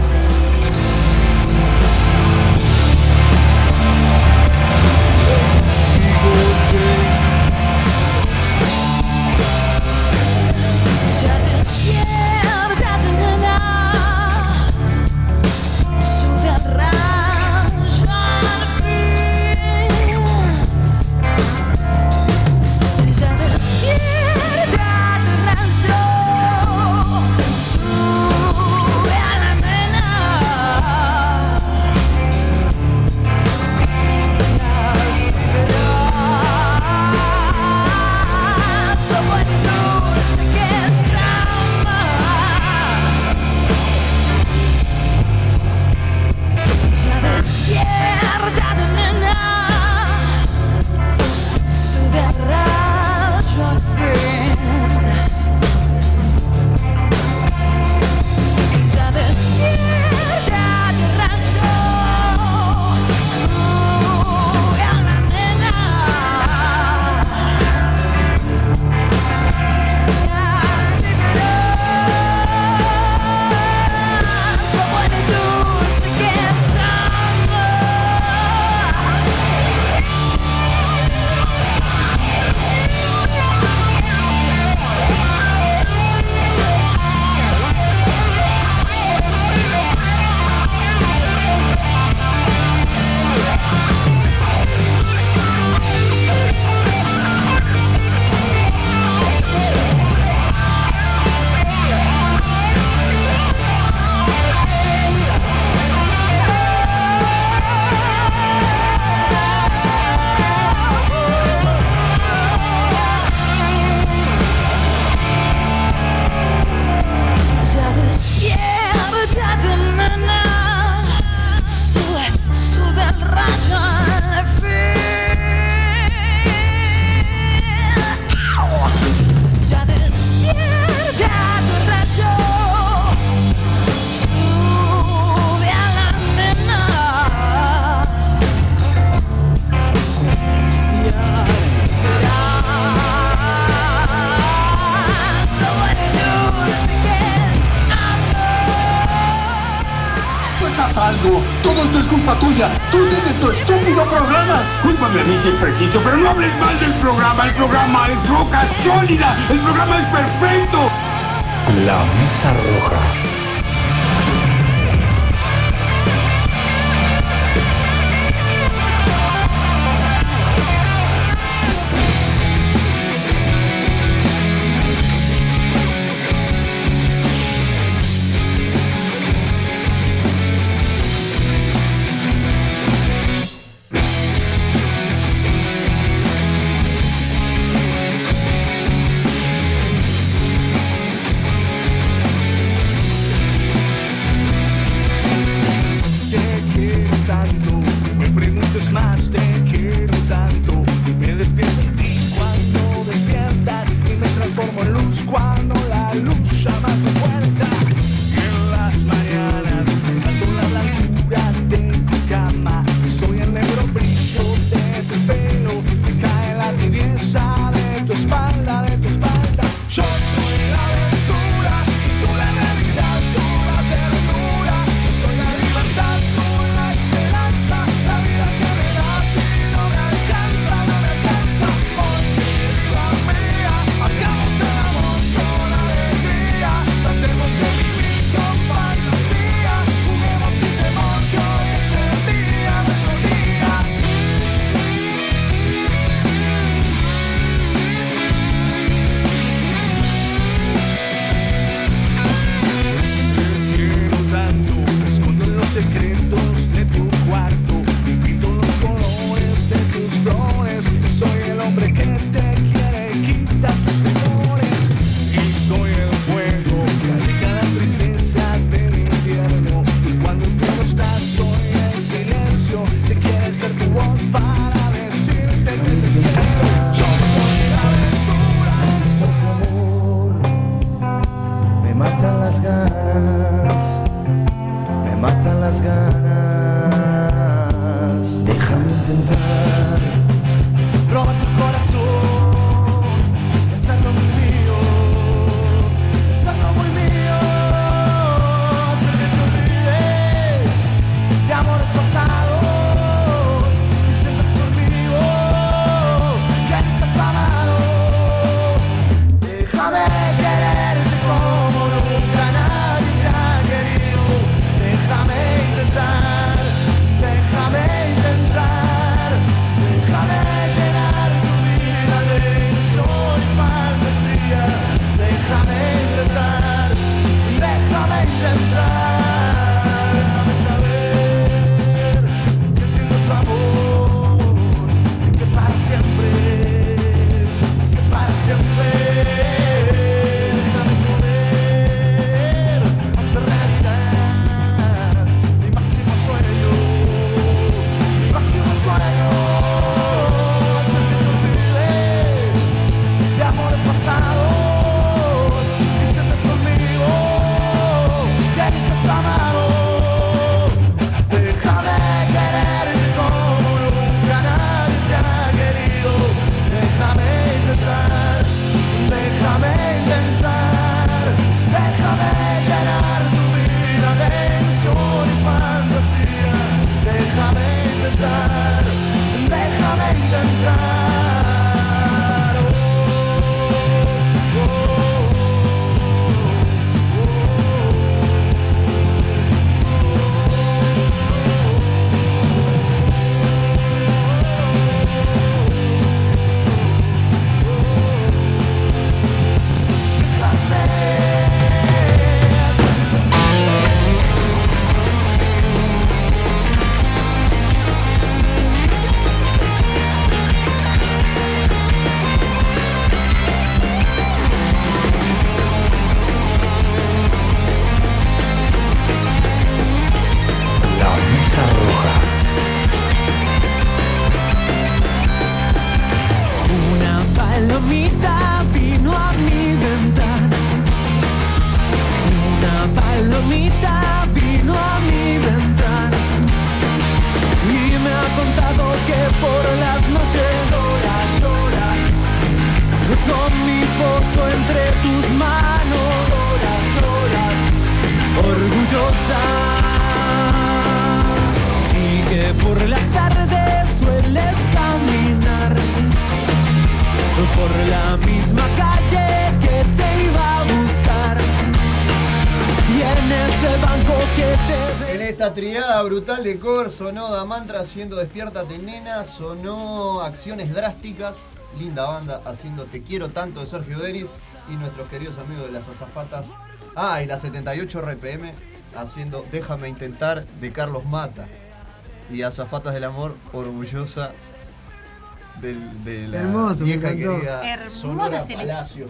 Sonó Damantra haciendo Despiértate Nena, sonó Acciones Drásticas, linda banda haciendo Te Quiero Tanto de Sergio Deris y nuestros queridos amigos de las azafatas. Ah, y la 78 RPM haciendo Déjame Intentar de Carlos Mata. Y Azafatas del Amor, orgullosa del- de la Hermoso, vieja querida Hermosa Sonora. Palacio.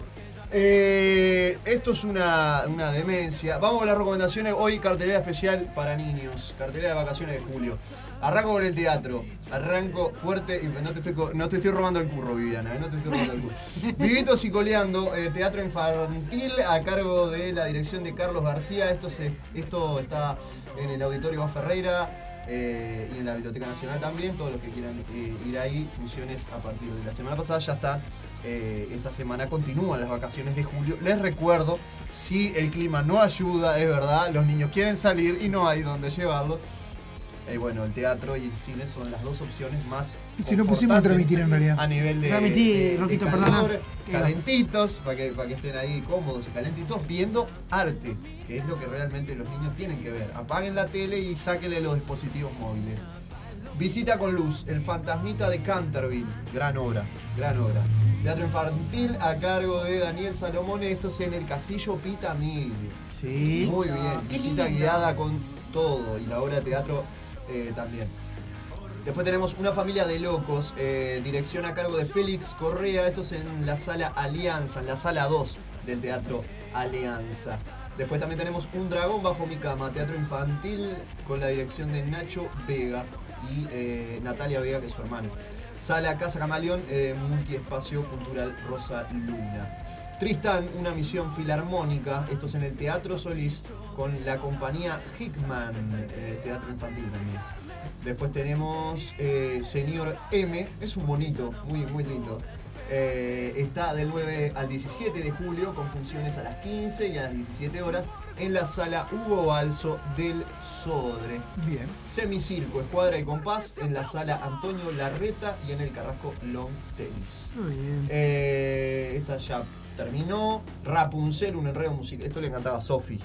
Eh, esto es una, una demencia. Vamos con las recomendaciones. Hoy cartelera especial para niños. Cartelera de vacaciones de julio. Arranco con el teatro. Arranco fuerte y no te estoy, no te estoy robando el curro, Viviana. eh, No te estoy robando el curro. Vivitos y coleando. eh, teatro infantil a cargo de la dirección de Carlos García. Esto, se, esto está en el Auditorio Bas Ferreira. eh, y en la Biblioteca Nacional también, todos los que quieran eh, ir ahí, funciones a partir de la semana pasada ya están eh, esta semana continúan las vacaciones de julio. Les recuerdo, si el clima no ayuda, es verdad, los niños quieren salir y no hay donde llevarlos. Eh, bueno, el teatro y el cine son las dos opciones más. Si no pusimos a transmitir en realidad. A nivel de. Transmití, de- de Roquito, calor, perdona. Calentitos, para que, para que estén ahí cómodos y calentitos, viendo arte, que es lo que realmente los niños tienen que ver. Apaguen la tele y sáquenle los dispositivos móviles. Visita con luz, el fantasmita de Canterville. Gran obra, gran obra. Teatro infantil a cargo de Daniel Salomón. Esto es en el Castillo Pitamiglio. Sí. Muy bien. Ah, qué Visita guiada con todo. Y la obra de teatro eh, también. Después tenemos Una familia de locos, eh, dirección a cargo de Félix Correa. Esto es en la sala Alianza, en la sala 2 del Teatro Alianza. Después también tenemos Un dragón bajo mi cama, teatro infantil con la dirección de Nacho Vega y eh, Natalia Vega, que es su hermana. Sala Casa Camaleón, eh, multiespacio cultural Rosa Luna. Tristán, una misión filarmónica, esto es en el Teatro Solís con la compañía Hickman, eh, teatro infantil también. Después tenemos eh, Señor M, es un bonito, muy, muy lindo. Eh, está del 9 al 17 de julio con funciones a las 15 y a las 17 horas en la sala Hugo Balso del Sodre. Bien. Semicirco, Escuadra y Compás en la sala Antonio Larreta y en el Carrasco Long Tennis. Muy bien. Eh, esta ya terminó. Rapunzel, un enredo musical. Esto le encantaba a Sofi.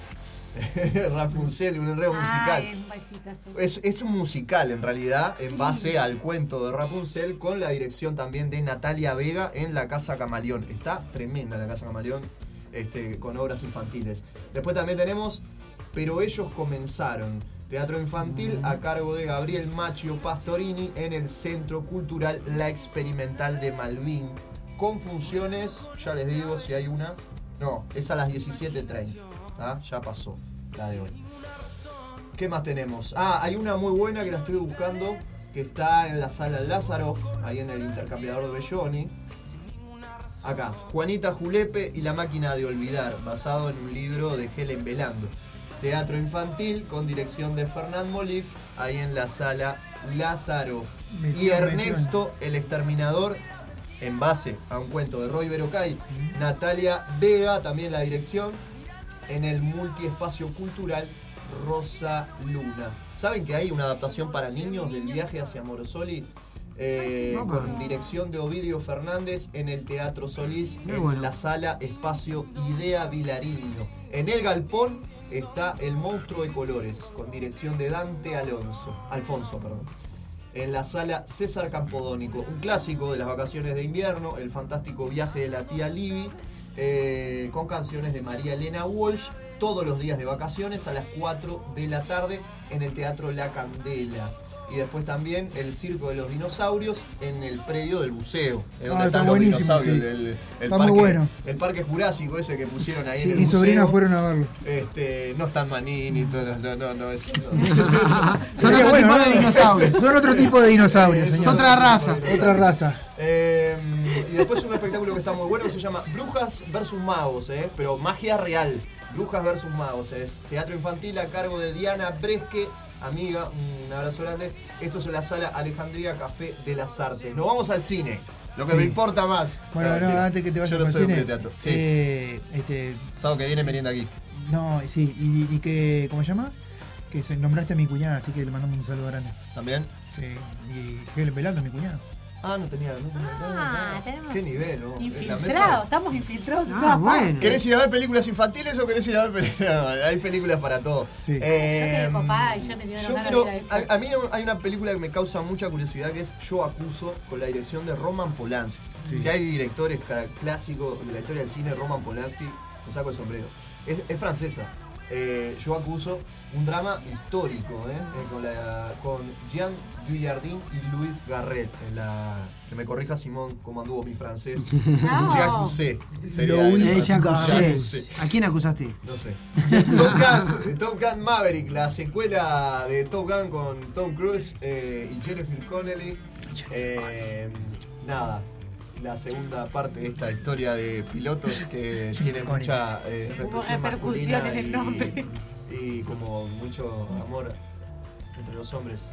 Rapunzel, un enredo musical. Ay, besito, Es, es un musical en realidad, en base al cuento de Rapunzel, con la dirección también de Natalia Vega en la Casa Camaleón. Está tremenda la Casa Camaleón este, con obras infantiles. Después también tenemos Pero ellos comenzaron. Teatro infantil a cargo de Gabriel Machio Pastorini en el Centro Cultural La Experimental de Malvin. Con funciones, ya les digo si hay una. No, es a las 17.30. ¿tá? Ya pasó la de hoy. ¿Qué más tenemos? Ah, hay una muy buena que la estoy buscando, que está en la sala Lázaro, ahí en el intercambiador de Belloni. Acá, Juanita Julepe y la máquina de olvidar, basado en un libro de Helen Velando. Teatro infantil con dirección de Fernand Molif, ahí en la sala Lázaro. Metió, Y Ernesto, el exterminador, en base a un cuento de Roy Berocay. Natalia Vega, también la dirección, en el multiespacio cultural Rosa Luna. ¿Saben que hay una adaptación para niños del viaje hacia Morosoli? Eh, con dirección de Ovidio Fernández en el Teatro Solís, Muy en bueno. la sala Espacio Idea Vilariño. En el galpón está El Monstruo de Colores, con dirección de Dante Alonso, Alfonso. Perdón. En la sala César Campodónico, un clásico de las vacaciones de invierno, El fantástico viaje de la tía Libby, eh, con canciones de María Elena Walsh, todos los días de vacaciones a las 4 de la tarde en el Teatro La Candela. Y después también el Circo de los Dinosaurios en el predio del buceo. Es donde Ah, está buenísimo, sí. el, parque, bueno. El parque jurásico ese que pusieron ahí Sí, en el mi sobrina fueron a verlo. Este, no están Manini, todos, no, no, no, es. Son otro tipo de dinosaurios. Son otro tipo de dinosaurios, Es señor. otra raza. Otra raza. Eh, y después un espectáculo que está muy bueno que se llama Brujas versus Magos, eh, pero magia real. Brujas versus Magos. Es teatro infantil a cargo de Diana Bresque, amiga, un abrazo grande. Esto es en la sala Alejandría Café de las Artes. Nos vamos al cine. Lo que Sí. me importa más. Bueno, no, mentira. antes que te Yo vayas no al soy cine. de teatro. Sí. eh, este, Sábado que viene merienda geek. no, sí, y, y que, ¿cómo se llama? Que se nombraste a mi cuñada, así que le mandamos un saludo grande. ¿También? Sí, y Helen Velando, mi cuñada. Ah, no tenía. No tenía Ah, tenemos Qué nivel, ¿no? Infiltrados, estamos infiltrados en Ah, todas bueno. partes. ¿Querés ir a ver películas infantiles o querés ir a ver películas? hay películas para todo. Sí. Yo Eh, quedé copada y ya me yo quiero, a a, mí hay una película que me causa mucha curiosidad que es Yo acuso con la dirección de Roman Polanski. Sí. Si hay directores clásicos de la historia del cine, Roman Polanski, me saco el sombrero. Es, es francesa. Eh, Yo acuso un drama histórico ¿eh? Eh, con, la- con Jean Dujardin y Luis Garrel. En la, que me corrija Simón cómo anduvo mi francés. No. Je accusé. sería Lo el- único que Je acusé. accusé. ¿A quién acusaste? No sé. Top Gun, Top Gun Maverick, la secuela de Top Gun con Tom Cruise eh, y Jennifer Connelly. Eh, nada, la segunda parte de esta historia de pilotos que tiene mucha eh, Hubo repercusión masculina en el y- nombre. Y, como mucho amor entre los hombres.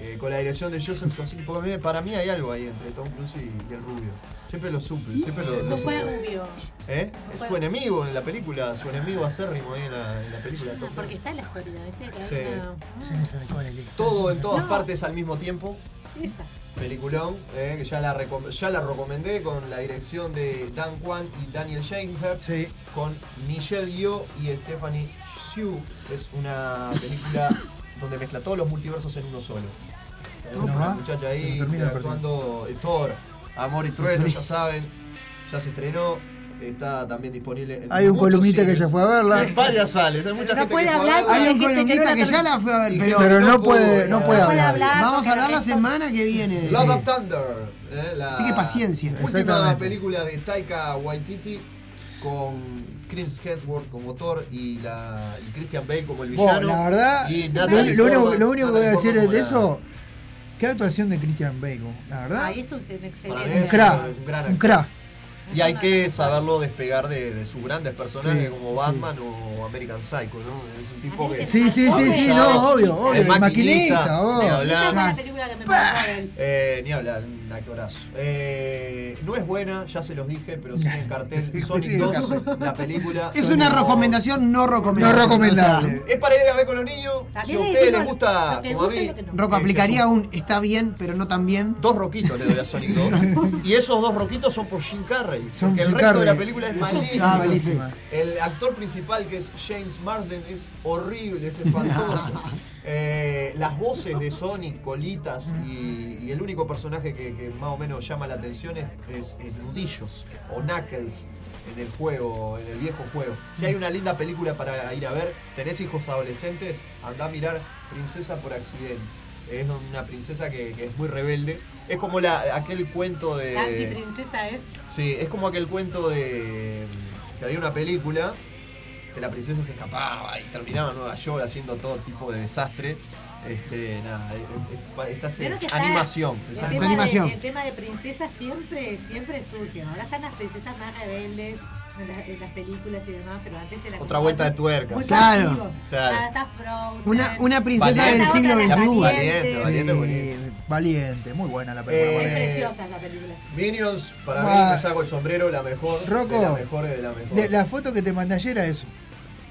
Eh, con la dirección de Joseph Kosinski, porque a mí- para mí hay algo ahí entre Tom Cruise y, y el rubio. Siempre lo supe, siempre lo, No fue rubio. ¿Eh? No Es fue- su enemigo en la película, su enemigo acérrimo ahí en la, en la película. Gun. Porque está en la oscuridad, ¿viste? Que Sí. una- Connelly. Todo en todas No. partes al mismo tiempo. Esa. Peliculón, eh, que ya la, recom- ya la recomendé con la dirección de Dan Kwan y Daniel Scheinert, Sí. con Michelle Yeoh y Stephanie Hsu. Es una película donde mezcla todos los multiversos en uno solo. Una muchacha ahí interactuando, Thor, Amor y Trueno, ya saben, ya se estrenó. Está también disponible en Hay un columnista que ya fue a verla. En varias sales, hay mucha no gente puede que fue a hablar verla. Hay un gente que no columnista que ya la fue a ver, Y pero no puede, no puede No puede hablar. hablar. vamos a hablar la semana que viene. Love of Thunder. eh, la Así que paciencia. Última película de Taika Waititi con Chris Hemsworth como Thor y, la, y Christian Bale como el Bueno, villano. la verdad, y lo, único, lo único que voy a decir Portman de eso, qué actuación de Christian Bale, la verdad. Eso es un excelente. Un es crack, un gran un actor. crack. Y hay que saberlo despegar de, de sus grandes personajes Sí, como Batman o American Psycho, ¿no? Es un tipo que. Sí, sí, sí, sí, no, obvio, obvio. El maquinista, Ni hablar. Película que me. Eh, ni hablar, actorazo. Eh, no es buena, ya se los dije, pero sigue en cartel Sí, Sonic sí, 2, la película. Es una recomendación no recomendable. No recomendable. O sea, Es para ir a ver con los niños. Si a ustedes les gusta, como a mí. Rocco eh, aplicaría un está bien, pero no tan bien. Dos roquitos le doy a Sonic 2. y esos dos roquitos son por Jim Carrey. Son porque el resto de la película es malísimo. Ah, malísima. El actor principal, que es James Marsden, es horrible, es espantoso. Eh, las voces de Sonic, Colitas y, y el único personaje que, que más o menos llama la atención es, es- es Nudillos o Knuckles en el juego, en el viejo juego. Si hay una linda película para ir a ver, tenés hijos adolescentes, andá a mirar Princesa por accidente. Es una princesa que, que es muy rebelde. Es como la, aquel cuento de. La antiprincesa es. Sí, es como aquel cuento de. que había una película que la princesa se escapaba y terminaba en Nueva York haciendo todo tipo de desastre. Este, nada, eh, eh, esta es, está animación. El tema, animación. De, el tema de princesas siempre, siempre surge. Ahora están las princesas más rebeldes en, la- en las películas y demás, pero antes era Otra vuelta de tuerca. Claro. Claro. Ah. Una, una princesa Valiente. del siglo XXI. Valiente, valiente, Sí, buenísimo. valiente, muy buena la Eh, película. Es preciosa esa película. Minions, para mí me saco el sombrero, la mejor. Rocco, de la mejor de la mejor. De- la foto que te mandé ayer era eso.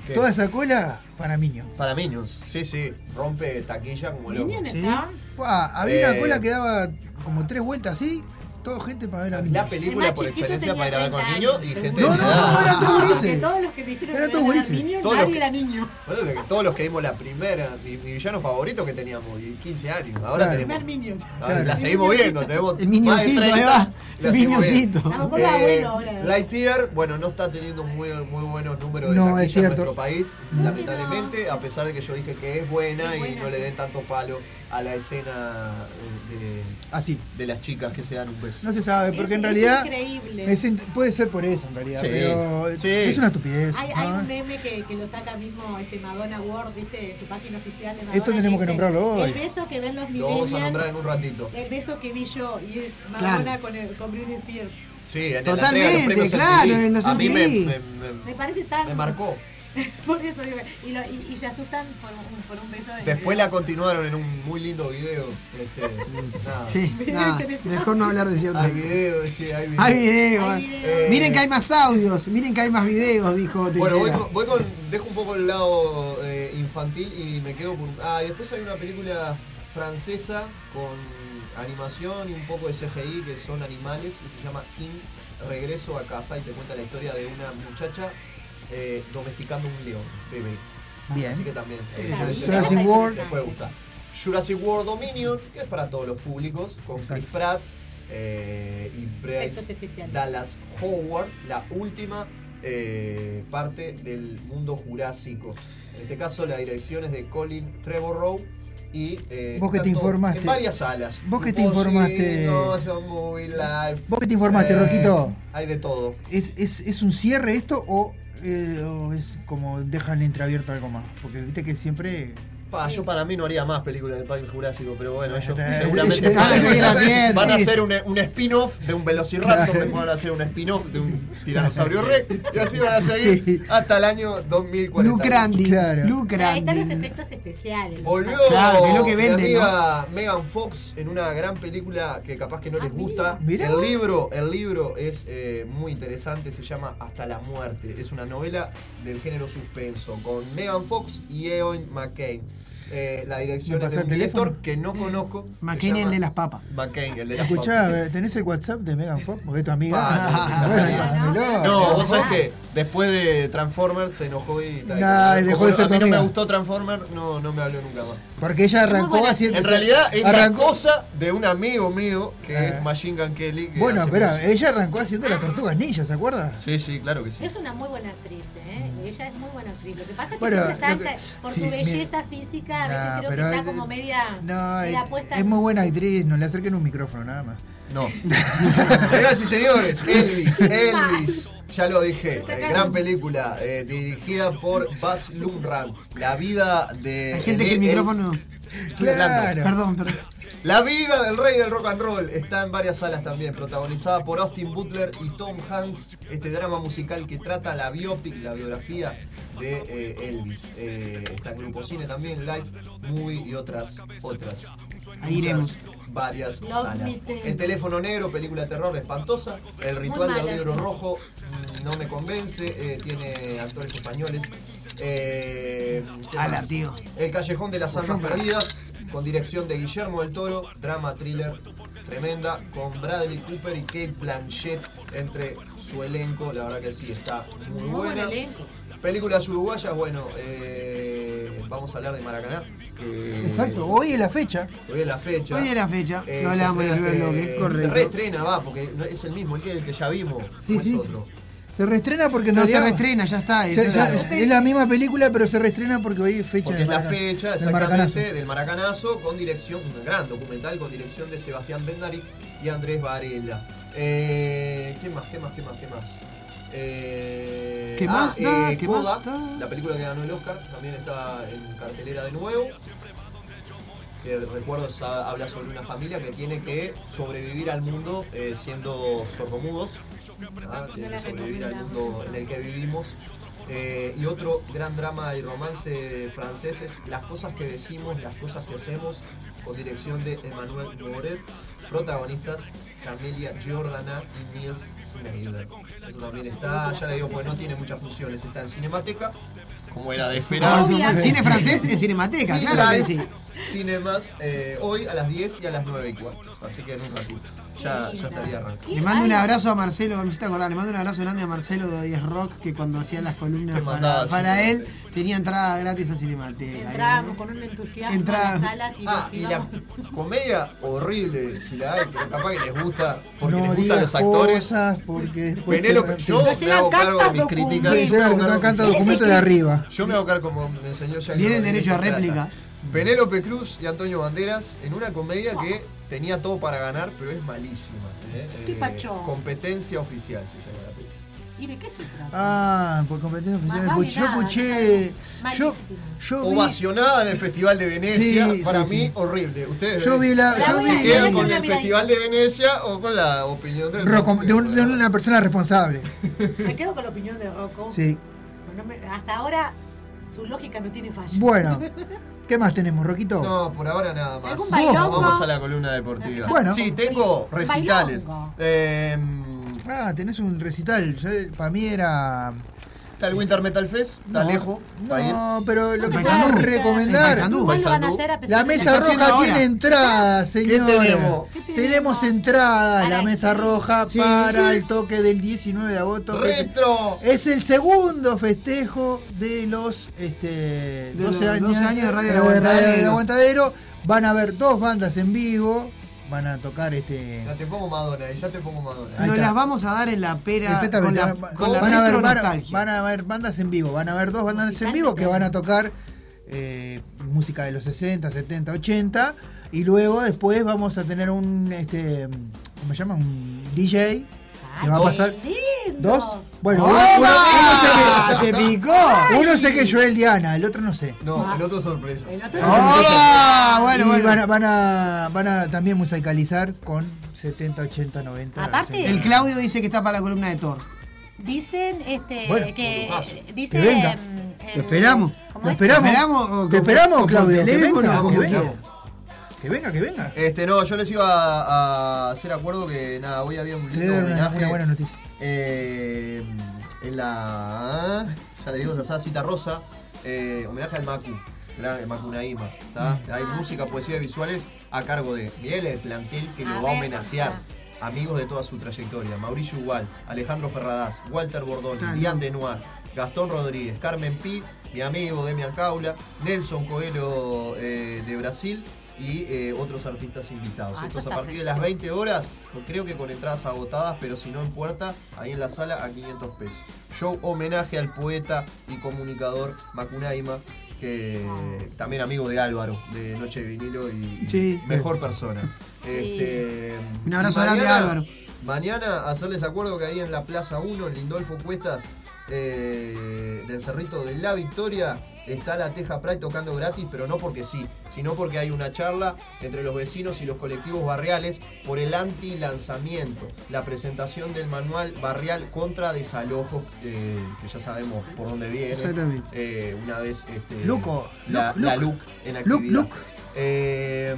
¿Qué? Toda esa cola para Minions. Para Minions, sí, sí. Rompe taquilla como loco. Minion ¿Sí? Buah, había Eh, una cola que daba como tres vueltas así, toda gente para ver a La Minions. película por excelencia para ir a ver con 30 niños y gente No, de no, no, eran todos Porque grises. todos los que me dijeron Eran todos los nadie era niño. Bueno, de que todos los que vimos la primera, mi, villano favorito que teníamos, y 15 años. Ahora tenemos. Primer Minion. ahora La seguimos viendo, tenemos El más de minioncito, 30, ahí va. la El los abuelos ahora. Lightyear, bueno, no está teniendo muy, muy buenos números de No, taquilla es cierto. en nuestro país, lamentablemente, a pesar de que yo dije que es buena, y no le den tanto palo a la escena eh, de, Así. de las chicas que se dan un beso. No se sabe, porque Es- en es realidad. increíble. es in- puede ser por eso en realidad, Sí, pero sí. es una estupidez. Hay, ¿no? hay un meme que, que lo saca mismo este Madonna World, ¿viste? Su página oficial de Madonna. Esto tenemos que dice, nombrarlo hoy. El beso que ven los Lo vamos a millennials. nombrar en un ratito. El beso que vi yo y es Madonna Claro. con, el, con Britney Spears. Sí, en la Totalmente, claro, MTV. en los A mí me, me- me- Me parece tan. me marcó. Por eso digo. Y, lo- y, y se asustan por un, por un beso de. Después la continuaron en un muy lindo video. Este, nada. Sí, Video nada, interesante. mejor no hablar de cierto. Hay video, sí, hay video. Hay video. Hay eh. Miren que hay más audios, miren que hay más videos, dijo Bueno, voy con, voy con- Dejo un poco el lado eh, infantil y me quedo por. Ah, y después hay una película francesa con animación y un poco de CGI que son animales y se llama King Regreso a casa y te cuenta la historia de una muchacha eh, domesticando un león, bebé. Bien. Así que también. eh, Jurassic World. te puede gustar. Jurassic World Dominion, que es para todos los públicos, con Chris Pratt eh, y Bryce especiales. Dallas Howard, la última eh, parte del mundo jurásico. En este caso, la dirección es de Colin Trevorrow y. eh, Vos que te informaste. En varias salas. Vos que te informaste. No, son muy live. Vos que te informaste, Eh, Roquito. Hay de todo. ¿Es, es, es un cierre esto o, eh, o es como dejan entreabierto algo más? Porque viste que siempre. Pa, yo para mí no haría más películas de Parque Jurásico, pero bueno, ellos Eh, seguramente ellos van a van a hacer un, un spin-off de un Velociraptor, después van a hacer un spin-off de un Tiranosaurio Rex, y así van a seguir hasta el año 2040. Lucrandi. Claro. Ahí Lucrandi. están los efectos especiales. Volvió Claro, que es lo que mi venden, amiga Megan Fox en una gran película que capaz que no les gusta. El libro, el libro es eh, muy interesante, se llama Hasta la muerte. Es una novela del género suspenso con Megan Fox y Eoin McCain. Eh, la dirección ¿Me es de pasás un el director teléfono? que no conozco. se McCain, el de las papas. McCain, el de las Escuchá, papas. eh, ¿tenés el WhatsApp de Megan Fox? Porque es tu amiga. Ah, bueno, ahí pásamelo. No, vos sabés que después de Transformers se enojó y tal. Nah, Como dejó de ser A mí no me gustó Transformers, no, no me habló nunca más. Porque ella arrancó haciendo. En realidad es la arrancó, cosa de un amigo mío que Ah. es Machine Gun Kelly. que Bueno, espera, música. ella arrancó haciendo las tortugas ninja, ¿se acuerda? Sí, sí, claro que sí. Es una muy buena actriz, ¿eh? Ella es muy buena actriz. Lo que pasa es que Bueno, siempre está que- por sí, su mira. belleza física, a veces Nah, creo pero que está es- como media, No, media es, puesta es muy buena actriz, no le acerquen un micrófono nada más. No. Señoras y señores, Elvis, Elvis. Ya lo dije, eh, gran película eh, dirigida por Baz Luhrmann. La vida de. Hay gente que el el- micrófono. Estoy hablando. Perdón, perdón. La vida del rey del rock and roll está en varias salas también, protagonizada por Austin Butler y Tom Hanks. Este drama musical que trata la biopic, la biografía de eh, Elvis. Eh, está en Grupo Cine también, Live Movie y otras otras. Ahí iremos. Varias Love salas. El teléfono negro, película de terror espantosa. El ritual del libro rojo mm, no me convence. eh, tiene actores españoles. Eh, tío. El Callejón de las Almas Perdidas, con dirección de Guillermo del Toro, drama thriller tremenda, con Bradley Cooper y Kate Blanchett entre su elenco. La verdad que sí, está muy Muy buen buena. elenco. Películas uruguayas, bueno, eh, vamos a hablar de Maracaná. Exacto, hoy es la fecha. Hoy es la fecha. Hoy es la fecha, Eh, lo se hablábamos en el primer bloque, correcto. Se reestrena, va, porque no- es el mismo, el que, el que ya vimos. Sí, o sí. es otro. Se reestrena porque No se reestrena, ya está. Se- es la misma película, pero se reestrena porque hoy es fecha Porque es la fecha del Maracanazo. exactamente del Maracanazo con dirección, un gran documental con dirección de Sebastián Bendaric y Andrés Varela. Eh, ¿Qué más? ¿Qué más? ¿Qué más? ¿Qué más? Eh, ¿Qué más da? ¿Qué Coda, más da? La película que ganó el Oscar también está en cartelera de nuevo. Que recuerdo sa- habla sobre una familia que tiene que sobrevivir al mundo eh, siendo sordomudos. ¿ah? Tiene que sobrevivir al mundo en el que vivimos. Eh, y otro gran drama y romance franceses, Las cosas que decimos, las cosas que hacemos, con dirección de Emmanuel Moret, protagonistas Camelia Giordana y Niels Schneider. Eso también está, ya le digo, pues no tiene muchas funciones, está en Cinemateca, como era de esperar. Obvio. Cine francés en Cinemateca, claro que sí. Cinemas eh, hoy a las 10 y a las 9 y cuarto, así que en un ratito. Ya, ya estaría arrancando. Le mando un abrazo a Marcelo, me hiciste acordar, le mando un abrazo grande a Marcelo de Diez Rock, que cuando hacía las columnas para, él, tenía entrada gratis a Cinemateca. Entrábamos con un entusiasmo las salas y Ah, y la comedia horrible, si la hay, pero capaz que les gusta, porque no les gustan los actores. porque después Penélope, te- yo me hago cargo de mis críticas. Sí, yo me hago sí, cargo- canta documento de arriba. Yo me hago cargo como me enseñó ya Viene el derecho a réplica. Penélope Cruz y Antonio Banderas en una comedia que tenía todo para ganar, pero es malísima. ¿eh? Qué Eh, pachón. competencia oficial se llama la película. ¿Y de qué se trata? Ah, por competencia oficial. Más vale Escuché- yo escuché. Yo, yo vi. Ovacionada en el Festival de Venecia, Sí, para sí, mí sí. horrible. Ustedes Yo vi la- se yo vi- quedan con el Festival de Venecia o con la opinión del de, un- de una persona responsable. Me quedo con la opinión de Rocco. Sí. No me- hasta ahora su lógica no tiene falla. Bueno, ¿qué más tenemos, Roquito? No, por ahora nada más. Vamos a la columna deportiva. Bueno. sí, tengo recitales. Eh, Ah, tenés un recital. Yo- para mí era. Está el Winter Metal Fest, está No, lejos. No, pero lo que podemos recomendar. ¿Cuándo van a Paysandú. hacer a pesar La de- mesa roja ahora. tiene entradas, señores. tenemos? Tenemos entradas, la mesa roja Sí, para sí. el toque del 19 de agosto. ¡Retro! Es el segundo festejo de los este, De 12, los años, 12 años de Radio eh, El Aguantadero. El Aguantadero. Van a haber dos bandas en vivo. Van a tocar este. Ya te pongo Madonna, eh, ya te pongo Madonna. Ahí Nos está. las vamos a dar en la pera con Exactamente. la, va- con la van, a haber, retro van, a- nostalgia. van a haber bandas en vivo. Van a haber dos bandas en vivo que van a tocar eh, música de los 60, 70, 80. Y luego después vamos a tener un este ¿cómo se llama? un DJ que va a pasar. ¿Dos? Bueno, uno, uno- uno sé que ¡Se picó! Uno sé que Joel Diana, el otro no sé. No, el otro sorpresa. ¡Ah! Bueno, y bueno. Van, a, van, a, van a también musicalizar con 70, 80, 90. Aparte- El Claudio dice que está para la columna de Thor. Dicen este Bueno, que dicen Que venga. mm, Lo esperamos. ¿Cómo Lo es? esperamos. ¿Lo esperamos o Te esperamos, Claudio. Venga, que venga. Que venga, que venga. Este, no, yo les iba a, a hacer acuerdo que nada, hoy había un lindo voy a dar una, homenaje. una buena noticia. eh, en la. Ya le digo, la sala Cita Rosa. eh, homenaje al Macu. gran- Macu Naima. ¿tá? Hay música, poesía y visuales a cargo de Miguel, el plantel que A lo va a ver, homenajear. Amigos de toda su trayectoria. Mauricio Igual, Alejandro Ferradás, Walter Bordoni, Está Diane Denoir, Gastón Rodríguez, Carmen Pi, mi amigo Demian Caula, Nelson Coelho eh, de Brasil y eh, otros artistas invitados. Ah, Esto es eso a partir de las precioso. 20 horas, creo que con entradas agotadas, pero si no en puerta, ahí en la sala a 500 pesos. Show homenaje al poeta y comunicador Macunaima, que también amigo de Álvaro, de Noche de Vinilo y y Sí. mejor persona. Sí. Este, Un abrazo grande a Álvaro. Mañana hacerles acuerdo que ahí en la Plaza 1, en Lindolfo Cuestas, eh, del Cerrito de la Victoria, está la Teja Pride tocando gratis, pero no porque sí, sino porque hay una charla entre los vecinos y los colectivos barriales por el anti-lanzamiento, la presentación del manual barrial contra desalojos, eh, que ya sabemos por dónde viene. Exactamente. Eh, una vez este, Luco, la. LUC en actividad. Eh,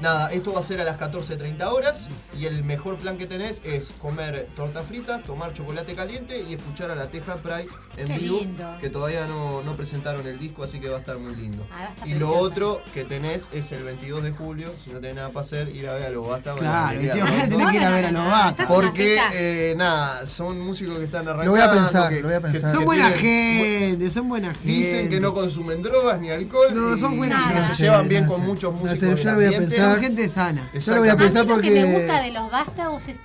Nada, esto va a ser a las 14.30 horas y el mejor plan que tenés es comer tortas fritas, tomar chocolate caliente y escuchar a la Teja Pride en Qué vivo, lindo. que todavía no, no presentaron el disco, así que va a estar muy lindo. Ah, y lo otro que tenés es el 22 de julio, si no tenés nada para hacer, ir a ver a los Basta. Claro, tío, que ir a ver a los Basta. Porque, eh, nada, son músicos que están arrancando. Lo voy a pensar, que- lo voy a pensar. que Son buena tienen- gente, son buena gente. Dicen que no consumen drogas ni alcohol. No, son buena que gente. se llevan bien No con sé, muchos no músicos. yo lo voy a ambiente. Pensar. Son gente sana. Yo lo voy a A mí pensar lo porque. que me gusta de los vástagos es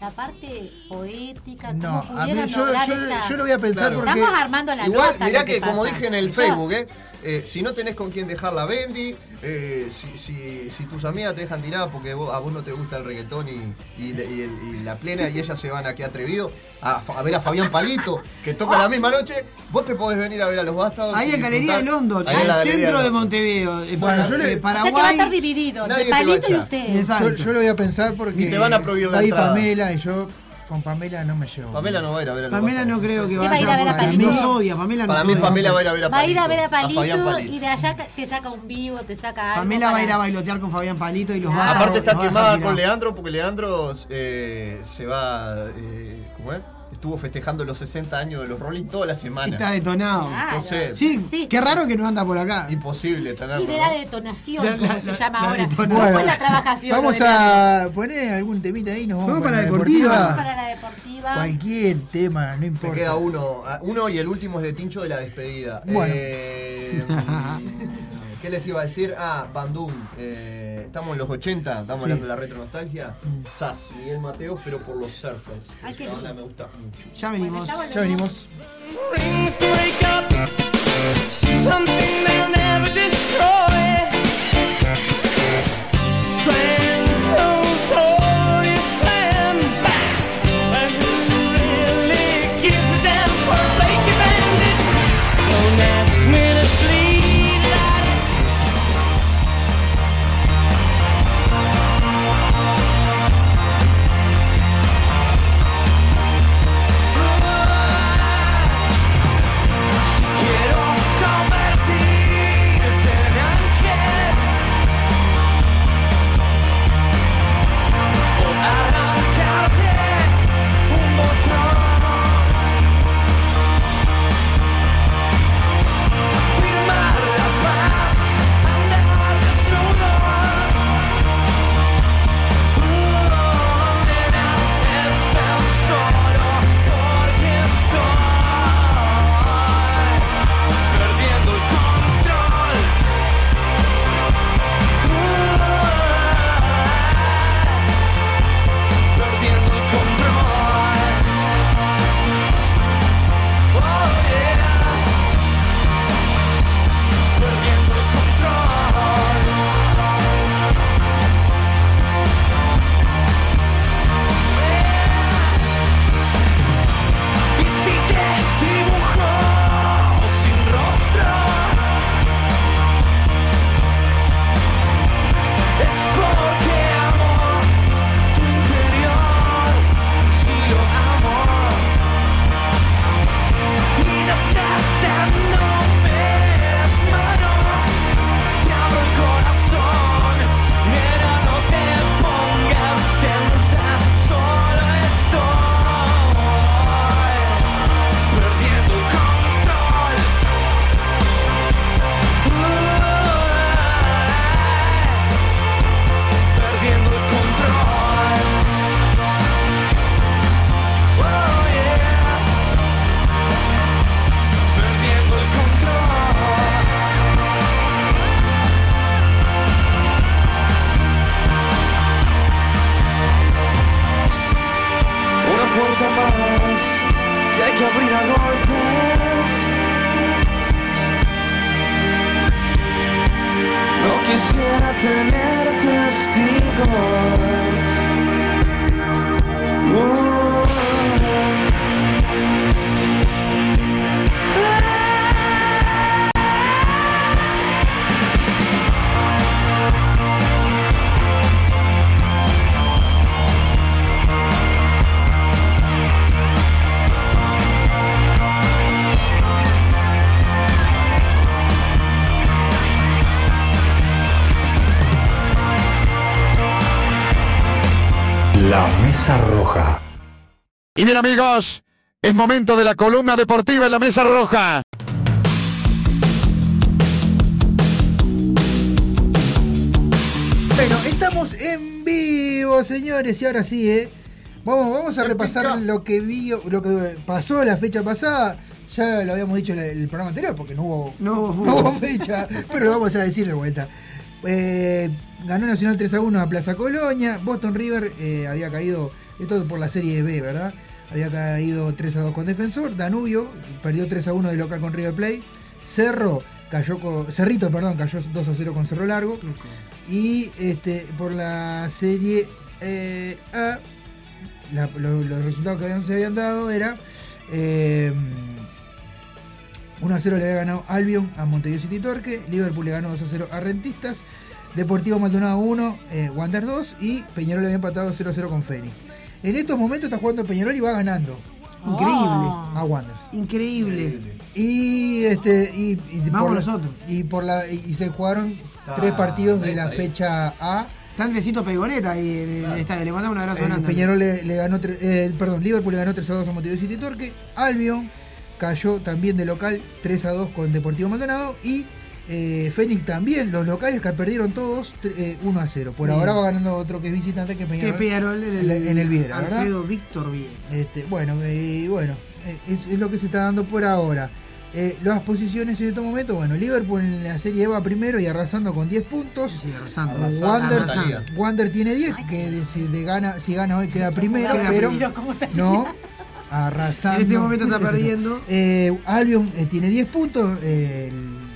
la parte poética, No, a mí yo, lograr yo, esa- yo lo voy a pensar Claro. porque. Estamos armando la Igual, nota. mirá lo que, como dije en el Facebook, eh, eh, si no tenés con quién dejar la Bendy, eh, si, si, si tus amigas te dejan tirada porque vos- a vos no te gusta el reggaetón y, y, y y la plena y ellas se van a qué atrevido a, ver a Fabián Palito que toca la misma noche, vos te podés venir a ver a los Bastardos. Ahí y en Galería de. London, Ahí al centro de. Montevideo. Eh, Bueno, para- yo le- eh, O sea que va a Paraguay. estar dividido, de Palito y usted. Yo, Exacto. yo lo voy a pensar porque. Ni te van a prohibir la va a ir entrada. Pamela y yo con Pamela no me llevo. Pamela no va a ir a ver a Pamela no creo que ¿Qué va a ir vaya a ver a Palito? nos odia. Pamela nos Para mí. Pamela va a ir a ver a Va a ir a ver a Palito, Palito. y de allá te saca un vivo, te saca algo. Pamela va a ir a bailotear con Fabián Palito y los Ah. va a Aparte está quemada con. Leandro porque Leandro eh, se va. Eh, ¿Cómo es? Estuvo festejando los 60 años de los Rolling toda la semana. Está detonado. Claro. Entonces, Sí, Sí. qué raro que no anda por acá. imposible tenerlo. Y de la ¿no? detonación, La- como la- se la- llama la ahora. ¿Cómo fue la trabajación? Vamos a poner algún temita ahí, nos vamos, Vamos para para la deportiva. Vamos para la deportiva. Cualquier tema, no Me importa. queda uno. ah, Uno y el último es de Tincho de la despedida. Bueno. Eh, ¿Qué les iba a decir? Ah, Bandung. eh, estamos en los 80, estamos hablando de la retro nostalgia. SAS, Miguel Mateos, pero por los surfers. Ay, Es qué una banda que lindo. me gusta mucho. Ya venimos. Bueno, Ya venimos. Y bien amigos, es momento de la columna deportiva en la Mesa Roja. Bueno, estamos en vivo, señores, y ahora sí, ¿eh? Vamos, vamos a repasar lo que vi, lo que pasó la fecha pasada. Ya lo habíamos dicho en el, programa anterior, porque no hubo, No hubo no hubo fútbol. fecha, pero lo vamos a decir de vuelta. Eh, ganó Nacional 3 a 1 a Plaza Colonia. Boston River eh, había caído, esto por la serie B, ¿verdad? Había caído 3 a 2 con Defensor. Danubio perdió 3 a 1 de local con River Plate. Cerro cayó con, Cerrito, perdón, cayó 2 a 0 con Cerro Largo. Y este, por la serie eh, A, la- lo- los resultados que habían- se habían dado era eh, 1 a 0 le había ganado Albion a Montevideo City Torque, Liverpool le ganó 2 a 0 a Rentistas, Deportivo Maldonado 1, eh, Wander 2 y Peñarol había empatado 0 a 0 con Fénix. En estos momentos está jugando Peñarol y va ganando. Increíble. A Wanderers. Increíble. Y este y, y Vamos por, nosotros. Y por la y, se jugaron Ah, tres partidos de la ahí. fecha A. Está Andresito Pegoreta ahí en el estadio. Le mandamos un abrazo Eh, grande. Peñarol le, le ganó, tre- eh, perdón, Liverpool le ganó 3 a 2 a Montevideo City Torque. Albion cayó también de local 3 a 2 con Deportivo Maldonado. Y eh, Fénix también, los locales que perdieron todos eh, 1 a 0. Por Bien. ahora va ganando otro que es visitante que es Peñarol. Peñarol en el, en el Viera, ¿verdad? Alfredo Víctor Viera. Este, bueno, eh, bueno eh, es, es lo que se está dando por ahora. Eh, las posiciones en este momento, bueno, Liverpool en la serie va primero y arrasando con 10 puntos. arrasando. Wander, Arrasando. Wander tiene 10, que de- si, de gana, si gana hoy queda primero, pero no, arrasando. En este momento está perdiendo. Eh, Albion tiene 10 puntos, el,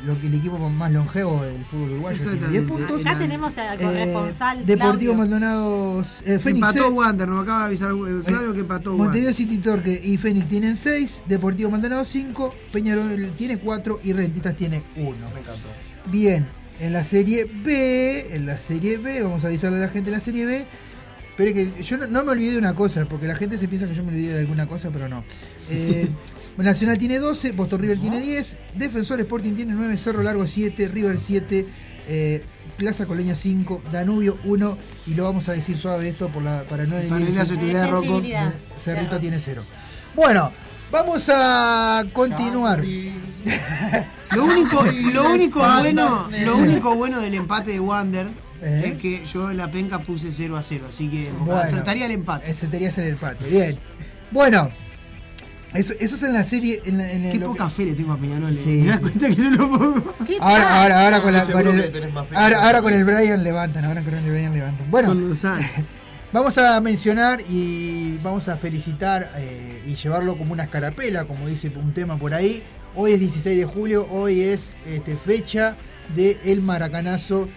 lo que- el equipo más longevo del fútbol uruguayo tiene 10 puntos. Acá tenemos al Eh, corresponsal. Deportivo Claudio. Maldonado, eh, Fénix Empató eh, Wander, nos acaba de avisar eh, Claudio que empató Montevideo. City Torque y Fénix tienen 6, Deportivo Maldonado 5, Peñarol tiene 4 y Rentistas tiene 1. Bien, en la serie B, en la serie B, vamos a avisarle a la gente en la serie B. Pero que yo no, no me olvidé de una cosa, porque la gente se piensa que yo me olvidé de alguna cosa, pero no. Eh, Nacional tiene 12, Boston River tiene 10, Defensor Sporting tiene 9, Cerro Largo 7, River 7, eh, Plaza Colonia 5, Danubio 1, y lo vamos a decir suave esto por la, para no la susceptibilidad de Rocco. Sensibilidad. Cerrito tiene 0. Bueno, vamos a continuar. Lo único, lo único bueno, lo único bueno del empate de Wander ¿Eh? es que yo en la penca puse 0 a 0, así que Bueno, acertaría el empate. Acertaría el empate, bien. Bueno, eso, eso es en la serie. En la- en el- Qué lo que- poca fe le tengo a Peñarol. ¿eh? Sí. ¿Te das cuenta que no lo pongo? Ahora, ahora, ahora con, la, el, ahora, ahora con Brian levantan, ahora con el Brian levantan. Bueno, vamos a mencionar y vamos a felicitar eh, y llevarlo como una escarapela, como dice un tema por ahí. Hoy es 16 de julio, hoy es este, fecha del el maracanazo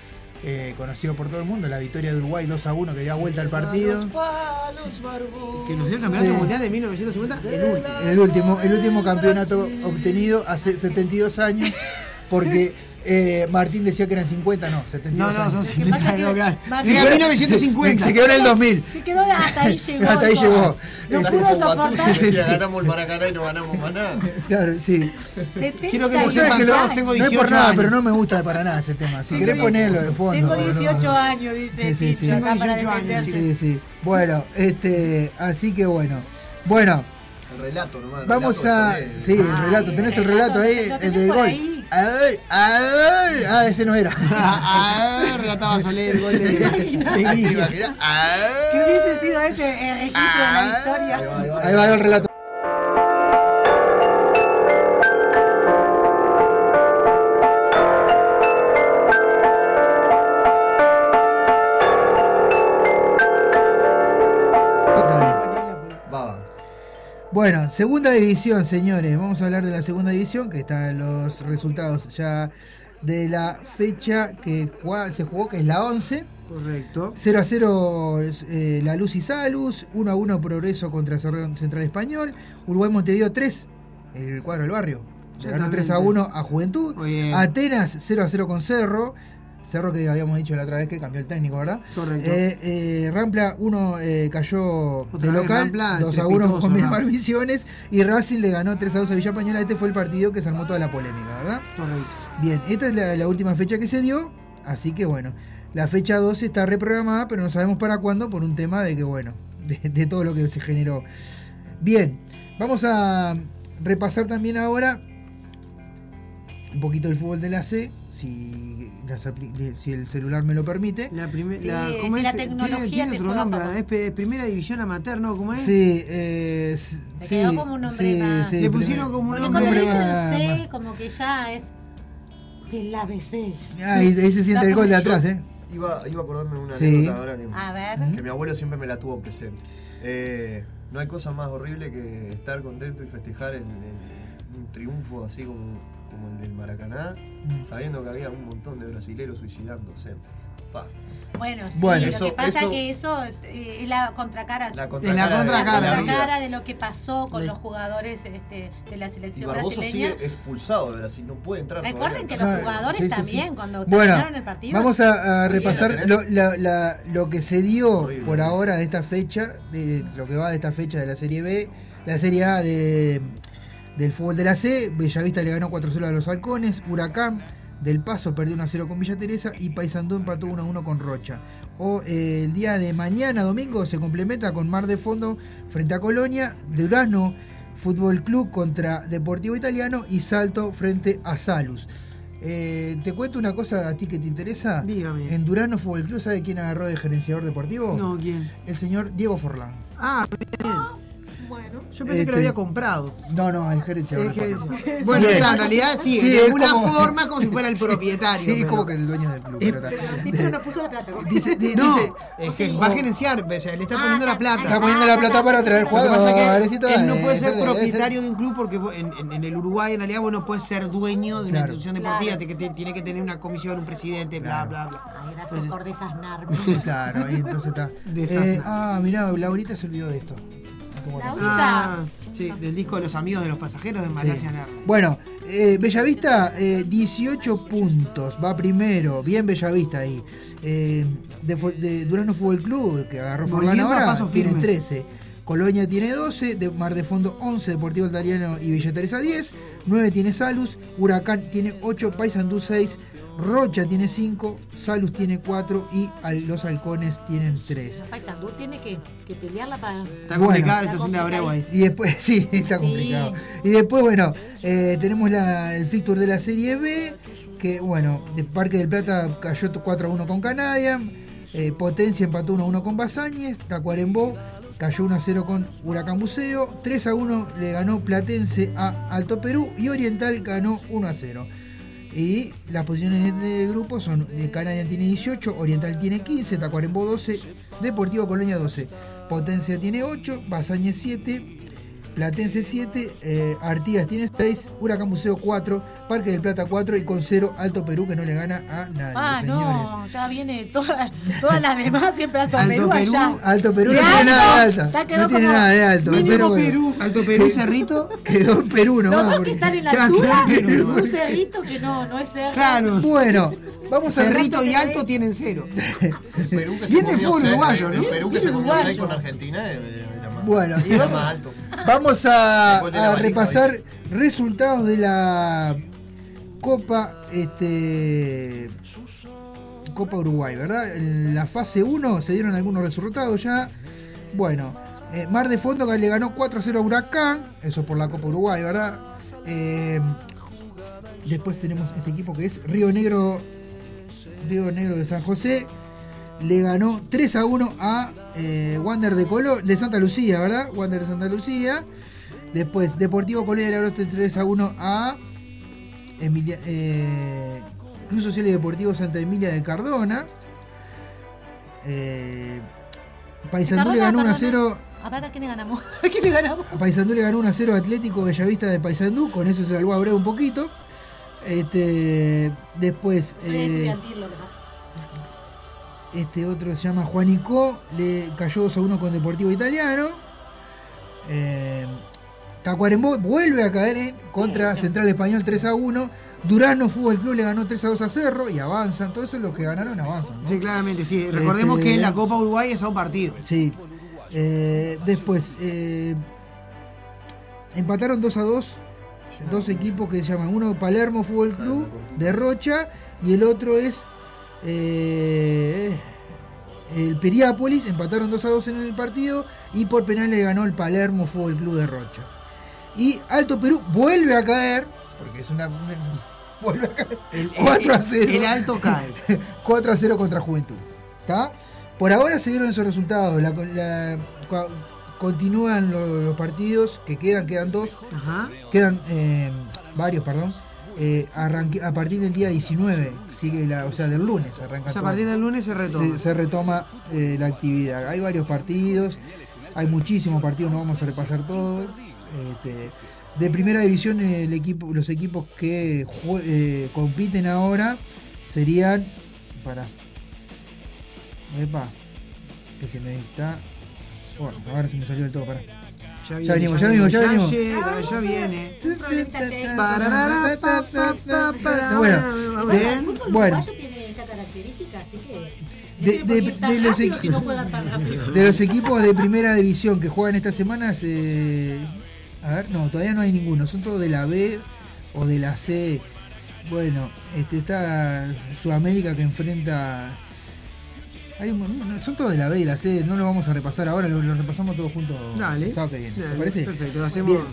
eh, conocido por todo el mundo, la victoria de Uruguay 2 a 1 que dio vuelta al partido. Que nos dio el campeonato Sí. mundial de 1950, el último. El último, el último campeonato obtenido hace 72 años, porque eh, Martín decía que eran 50, no, 72 No, no, son 72, claro. En 1950. Se, se quedó en el 2000. Se quedó hasta ahí llegó. Hasta ahí llegó. No pudo soportar. Decía, ganamos el Maracaná y no ganamos más nada. Claro, sí. Quiero que lo sepan que todos, tengo no es 18 por nada, años. pero no me gusta para nada ese tema. Si querés ponerlo de fondo. Tengo no, no. 18 años, dice Sí, sí, Tengo para 18 años. Sí, sí. Bueno, este, así que bueno. Bueno, El relato nomás. el Vamos relato a. Sí, el relato. ¿Tenés el relato ahí? El tenés del por gol. ahí. A ver, a ver. Ah, ese no era. Ah, relataba Soler el gol de. ¿Qué hubiese sido ese el registro de la historia? Ahí va el relato. Bueno, segunda división, señores. Vamos a hablar de la segunda división, que están los resultados ya de la fecha que jugá- se jugó, que es la 11. Correcto. 0 a 0 es, eh, La Luz y Salus, 1 a 1 Progreso contra Cerro- Central Español, Uruguay Montevideo 3, el cuadro del barrio. Ganó 3 a 1 a Juventud. Atenas 0 a 0 con Cerro. Cerro que habíamos dicho la otra vez que cambió el técnico, ¿verdad? Correcto. Eh, eh, Rampla 1 eh, cayó Otra de local, Rampla, 2 a 1 estrepitoso, con Miramar. Misiones y Racing le ganó 3 a 2 a Villa Pañola. Este fue el partido que se armó toda la polémica, ¿verdad? Correcto. Bien, esta es la, la última fecha que se dio, así que bueno, la fecha 12 está reprogramada, pero no sabemos para cuándo por un tema de que, bueno, de, de todo lo que se generó. Bien, vamos a repasar también ahora un poquito el fútbol de la C, si, las si el celular me lo permite. La primer- Sí, la- si ¿cómo la es? tecnología Tiene, tiene otro nombre, es primera división amateur, ¿no? ¿Cómo es? Sí, eh, s- Te sí, quedó como un nombre sí, más. sí, Le pusieron como un nombre cuando dicen C, como que ya es el ABC. Ahí, ahí se siente el gol de atrás, ¿eh? Iba, iba a acordarme de una Sí. anécdota ahora que, A ver. que mi abuelo siempre me la tuvo presente. Eh, no hay cosa más horrible que estar contento y festejar el- el- un triunfo así como, como el del Maracaná, Mm. sabiendo que había un montón de brasileros suicidándose. Pa. Bueno, sí, Bueno, lo eso- que pasa eso- que eso eh, es la contracara. La Es contracara, la contracara, de la la vida. contracara de lo que pasó con Le- los jugadores este, de la Y selección Barboso brasileña. sigue expulsado de Brasil, no puede entrar. Recuerden que los jugadores sí, sí, sí. también, cuando Bueno, terminaron el partido. Vamos a, repasar lo, la- la- lo que se dio Horrible. por ahora de esta fecha, de lo que va de esta fecha de la Serie B, la Serie A de, del fútbol de la C. Bellavista le ganó 4-0 a los Halcones, Huracán del Paso perdió 1-0 con Villa Teresa y Paysandú empató 1-1 con Rocha. O eh, el día de mañana, domingo, se complementa con Mar de Fondo frente a Colonia, Durazno Fútbol Club contra Deportivo Italiano y Salto frente a Salus. Eh, te cuento una cosa a ti que te interesa. Dígame. En Durano Fútbol Club, ¿sabe quién agarró de gerenciador deportivo? No, ¿quién? El señor Diego Forlán. Ah, bien. Bueno. Yo pensé que Este- lo había comprado. No, no, es gerencia. Bueno, Bien. está, en realidad sí, Sí, de es alguna como- forma como si fuera el propietario. Sí, es pero- como que el dueño del club. pero está. Sí, pero no puso la plata. Dice, di- No, dice- es que va a gerenciar, o sea, le está Ah, poniendo la plata. está poniendo la plata para traer Lo que pasa jugadores. es que él no puede ser propietario de un club porque vos- en, en- en el Uruguay en realidad vos no puedes ser dueño de una Claro. institución deportiva, te- que te- tiene que tener una comisión, un presidente, bla, bla, bla. Ay, gracias por desasnarme. Claro, ahí entonces está. Eh, ah, mirá, Laurita se olvidó de esto. ¿Cómo La que- Ah, sí, del disco de los amigos de los pasajeros de Malasia Nerd. Bueno, eh, Bellavista, eh, 18 puntos, va primero, bien Bellavista ahí. Eh, de, Durano Fútbol Club, que agarró Forlán ahora, tiene firme. 13. Colonia tiene 12, de Mar de Fondo 11, Deportivo Italiano y Villa Teresa 10, 9 tiene Salus, Huracán tiene 8, Paysandú 6, Rocha tiene 5, Salus tiene 4 y al- los Halcones tienen 3. Paysandú tiene que, que pelearla para. Está Bueno. complicada la situación de Abreu ahí. Y después, sí, está Sí. complicado. Y después, bueno, eh, tenemos la- el fixture de la Serie B, que, bueno, de Parque del Plata cayó 4 a 1 con Canadian, eh, Potencia empató 1 a 1 con Basáñez, Tacuarembó cayó 1 a 0 con Huracán Buceo, 3 a 1 le ganó Platense a Alto Perú y Oriental ganó 1 a 0. Y las posiciones de grupo son de tiene 18, Oriental tiene 15, Tacuarembó 12, Deportivo Colonia 12, Potencia tiene 8, Basañez 7, Platense 7, eh, Artigas tiene 6, Huracán Museo 4, Parque del Plata 4 y con 0 Alto Perú que no le gana a nadie, Ah, señores. no, ya viene toda- todas las demás siempre Alto, Alto Perú, Perú, allá. Alto Perú no tiene alto, nada de quedó No tiene nada de alto. mínimo pero bueno, Perú. Alto Perú, Cerrito. Quedó en Perú Los nomás. dos que están en la Claro, altura, quedó en Perú. un cerrito que no, no es cerro. Claro. Bueno, vamos a Cerrito y alto tienen cero. Perú que se Viene seis- uruguayo, ¿no? Perú que se con Argentina eh, Bueno, y vamos- a, repasar resultados de la Copa este Copa Uruguay, ¿verdad? En la fase 1 se dieron algunos resultados ya. Bueno, eh, Mar de Fondo que le ganó 4-0 a Huracán, eso por la Copa Uruguay, ¿verdad? Eh, después tenemos este equipo que es Río Negro Río Negro de San José le ganó 3 a 1 a eh, Wander de Colo de Santa Lucía, ¿verdad? Wander de Santa Lucía. Después, Deportivo Colonia le ganó 3 a 1 a Emilia, eh, Club Social y Deportivo Santa Emilia de Cardona. Eh, Paysandú le ganó 1 a 0 A ver, ¿a quién le ganamos? ¿A quién le ganamos? Paysandú le ganó 1 a 0 a Atlético Bellavista de Paysandú, con eso se salvó a Abreu un poquito. Este, después, eh, lo que pasa. Este otro se llama Juanico, le cayó 2 a 1 con Deportivo Italiano. Eh, Tacuarembó vuelve a caer en contra Central Español 3 a 1. Durano Fútbol Club le ganó 3 a 2 a Cerro y avanzan. Todos esos los que ganaron avanzan. ¿no? Sí, claramente, sí. Recordemos Este, que en la Copa Uruguay es a un partido. Sí. Eh, después, eh, empataron 2 a 2. Dos equipos que se llaman uno Palermo Fútbol Club de Rocha y el otro es eh, el Periápolis. Empataron 2 a 2 en el partido y por penal le ganó el Palermo Fútbol Club de Rocha. Y Alto Perú vuelve a caer, porque es una. vuelve a caer. 4 a 0. el Alto cae. 4 a 0 contra Juventud. ¿Está? Por ahora se dieron esos resultados. La- la- continúan lo- los, partidos que quedan, quedan dos. Quedan eh, varios, perdón. Eh, arranque- a partir del día 19, sigue la, o sea, del lunes arranca. O sea, a todo. partir del lunes se retoma. Se, se retoma eh, la actividad. Hay varios partidos, hay muchísimos partidos, no vamos a repasar todos. Este, de primera división, el equipo, los equipos que eh, compiten ahora serían. Para. Epa, que se me está. Bueno, ahora se me salió del todo, para. Ya Ya venimos, ya venimos, ya venimos. ya viene. Bueno, El bueno. uruguayo tiene esta característica, así que. De- los si no. De equipos de primera división que juegan esta semana, se- a ver, no, todavía no hay ninguno. Son todos de la B o de la C. Bueno, este está Sudamérica que enfrenta. Hay un- no, son todos de la B y la C, no lo vamos a repasar ahora, lo, lo repasamos todos juntos Dale. el sábado que viene. ¿Te parece? Perfecto, hacemos, Bien.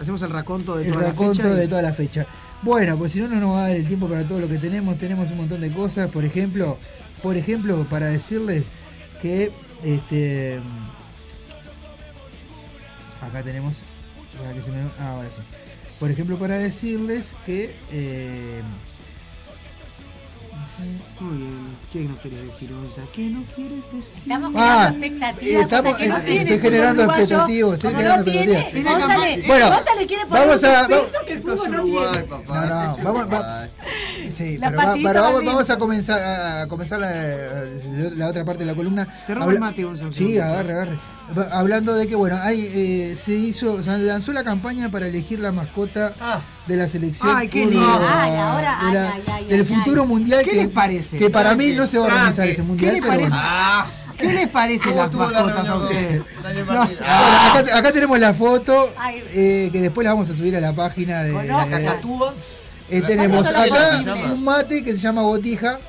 hacemos el raconto de el toda raconto la fecha. y- de toda la fecha. Bueno, pues si no, no nos va a dar el tiempo para todo lo que tenemos. Tenemos un montón de cosas. Por ejemplo, por ejemplo, para decirles que este acá tenemos. para que se me- ah, ahora sí. Por ejemplo, para decirles que eh, Muy bien. ¿Qué nos quieres decir, Onza? ¿Qué no quieres decir? Estamos Ah, generando expectativas. estamos- no eh, tiene estoy generando expectativas, estoy Como generando expectativas. Bueno, González quiere poner vamos un a- suspenso que el Esto es fútbol no Uruguay, tiene. papá. No, no, Esto es vamos- Uruguay. Sí, La pero, va- patita pero vamos, a comenzar a comenzar la, la otra parte de la columna. Te robo Habla- el mate, Gonzalo. Sí, agarre, agarre. Hablando de que, bueno, hay, eh, se hizo, o sea, lanzó la campaña para elegir la mascota de la selección. Ay, qué lindo. Ay, ahora, de la- ay, ay, ay, del futuro ay. mundial ¿Qué que, les parece? que para mí no se va a organizar ese ¿Qué mundial. les pero parece? bueno. Ah, ¿Qué les parece ¿Cómo las estuvo la mascotas a ustedes? No. Bueno, Ah, acá, acá tenemos la foto eh, que después la vamos a subir a la página de. De- Cacatúa. eh, tenemos acá un mate que se llama botija.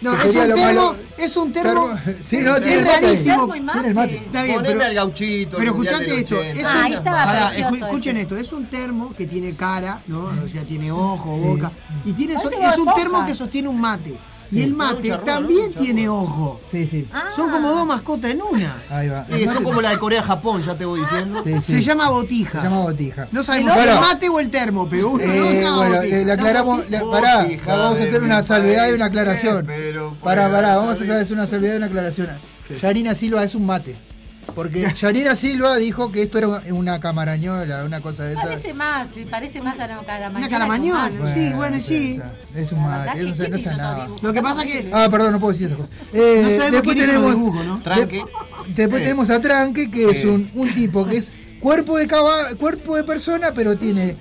No, es un termo, es un termo. Sí, no, es rarísimo. Termo y mate. Tiene el mate. Está bien, pero, al gauchito. pero escuchate esto. 80. Es Ah, un, ahí estaba pará, escuchen esto. Es un termo que tiene cara, ¿no? O sea, tiene ojo, boca. Y tiene es un termo que sostiene un mate. Y el mate también ¿no? Tiene ojo. Sí, sí. Ah. Son como dos mascotas en una. Ahí va. Eh, son como la de Corea-Japón, ya te voy diciendo. Sí, sí. Se llama botija. Se llama botija. No sabemos si el mate o el termo, pero uno no Eh, se llama bueno, botija. eh, le aclaramos, Botija pará, vamos a hacer una salvedad y una aclaración. pero Pará, pará, vamos a hacer una salvedad y una aclaración. Yanina Silva es un mate. Porque Yanina Silva dijo que esto era una camarañola, una cosa de esas. Parece más, parece más a una caramañola. Una caramañola. Sí, bueno, sí. Es un verdad es no ¿quién sé hizo nada. Lo que pasa que Ah, perdón, no puedo decir esas cosas. Eh, No sabemos después quién hizo los tenemos, después Eh. tenemos a Tranque, que es Eh. un, un tipo que es cuerpo de caba- cuerpo de persona, pero tiene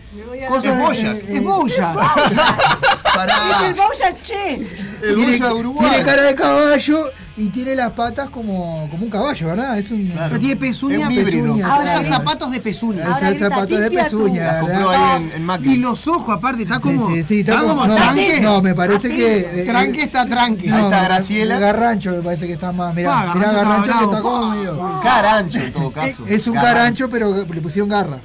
cosas. Es Boyac. eh, es Boya. Es Pará. el Boya Che. El tiene, Boya Uruguay. tiene cara de caballo y tiene las patas como, como un caballo, ¿verdad? Es un. Claro. No tiene pezuña, Es un pezuña. Ahora Usa zapatos de pezuña. Usa zapatos de pezuña, en, en. Y los ojos, aparte, está como. Sí, sí, sí, está como no, tranque. No, me parece que. eh, Tranque está tranque. Ahí está Graciela. Garrancho me parece que está más. Mirá, Ah, mirá Garrancho Garrancho está que está como medio. Carancho, en todo caso. Es un carancho, pero le pusieron garra.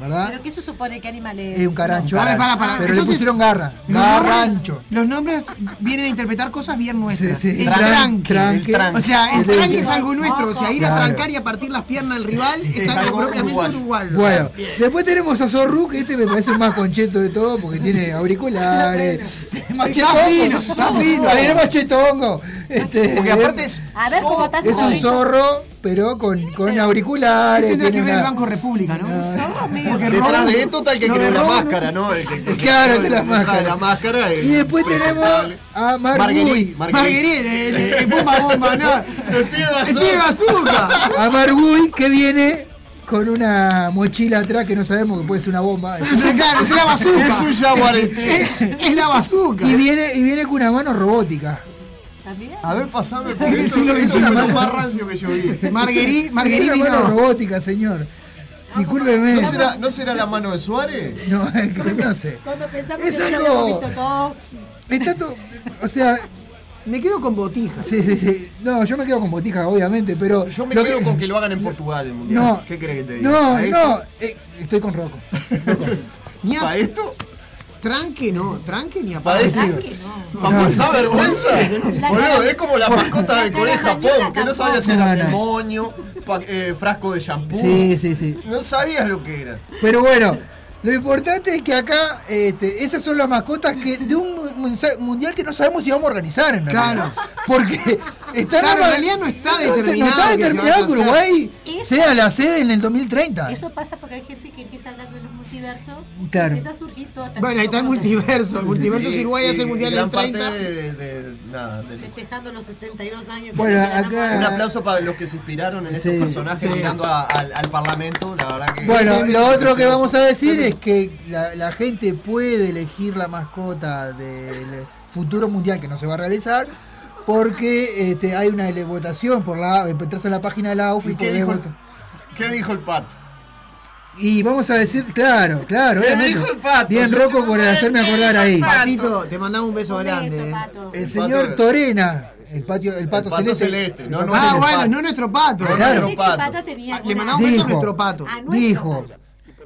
¿Verdad? ¿Pero qué se supone? ¿Qué animal es? Es un carancho. A ver, para, para. Pero Entonces, le pusieron garra. Los Garrancho. los nombres vienen a interpretar cosas bien nuestras. Sí, sí. El Tran- tranque. tranque. El tranque. O sea, el tranque es algo nuestro. O sea, ir a trancar y a partir las piernas del rival es algo propiamente uruguayo. Bueno, después tenemos a Zorru, que este me parece el más concheto de todo porque tiene auriculares, machetongo, fino, está fino, tiene machetongo. Este, Porque aparte es. A ver cómo es un zorro pero con, con auriculares. Tendrá que ver el Banco República, ¿no? Porque Detrás de esto está el que de la máscara, ¿no? El que- el que Claro, de la máscara. la máscara. el Y después tenemos a Marguerite. Marguerite. El, el bomba bomba, no. El pibe El pibe bazooka. A Marguy que viene con una mochila atrás que no sabemos que puede ser una bomba. Es claro, es la bazooka. Es un jaguarete. Es, es la bazooka. Y viene, y viene con una mano robótica. A ver, pasame, del esto siglo es XXI, lo mano. más rancio que yo vi. Marguerite, Marguerite una mano vino. robótica, señor. Discúlpeme. ¿No será, ¿No será la mano de Suárez? No, es que no sé. Cuando pensamos Es que algo- todo. Está todo. O sea. Me quedo con botija. Sí, sí, sí. No, yo me quedo con botija, obviamente, pero. Yo me quedo que- con que lo hagan en Portugal el mundial. No. ¿Qué crees que te diga? No, no. eh, estoy con Rocco. A- ¿Para esto? Tranque no, tranque ni a ¿Para esto? ¿Para No. pasar vergüenza? Boludo, es como la mascota de Corea Japón, que no sabía si era demonio, eh, frasco de shampoo. Sí, sí, sí. No sabías lo que era. Pero bueno, lo importante es que acá este, esas son las mascotas que de un mu- mundial que no sabemos si vamos a organizar en realidad. Claro. Porque está Claro, en realidad no está determinado No está determinado que. Uruguay Eso- sea la sede en el 2030. Eso pasa porque hay gente que empieza a hablar de los multiversos. Claro. Empieza a surgir toda esta Bueno, ahí está el multiverso. El multiverso si Uruguay hace el mundial en gran el parte 30. de, de- nada, del- Festejando los 72 años. Bueno, acá- Un aplauso para los que se inspiraron en Sí, estos personajes sí. mirando a- al, al Parlamento, la verdad que... Bueno, lo otro que vamos a decir es que la, la gente puede elegir la mascota del futuro mundial que no se va a realizar porque este, hay una votación por la entras a la página de la AUF y, ¿Y qué podés dijo, el, qué dijo el Pat? Y vamos a decir, claro, claro, ¿Qué obviamente. dijo el pato? Bien, te- por hacerme acordar ahí. Patito, te mandamos un beso Un grande. beso, eh. pato. El señor pato- Torena, el patio, el pato, pato celeste. celeste, el no, pato no, Ah, bueno, pato. no nuestro pato. No, Claro. Que pato. Pato tenía Le mandamos un beso a nuestro pato. a nuestro Dijo, pato.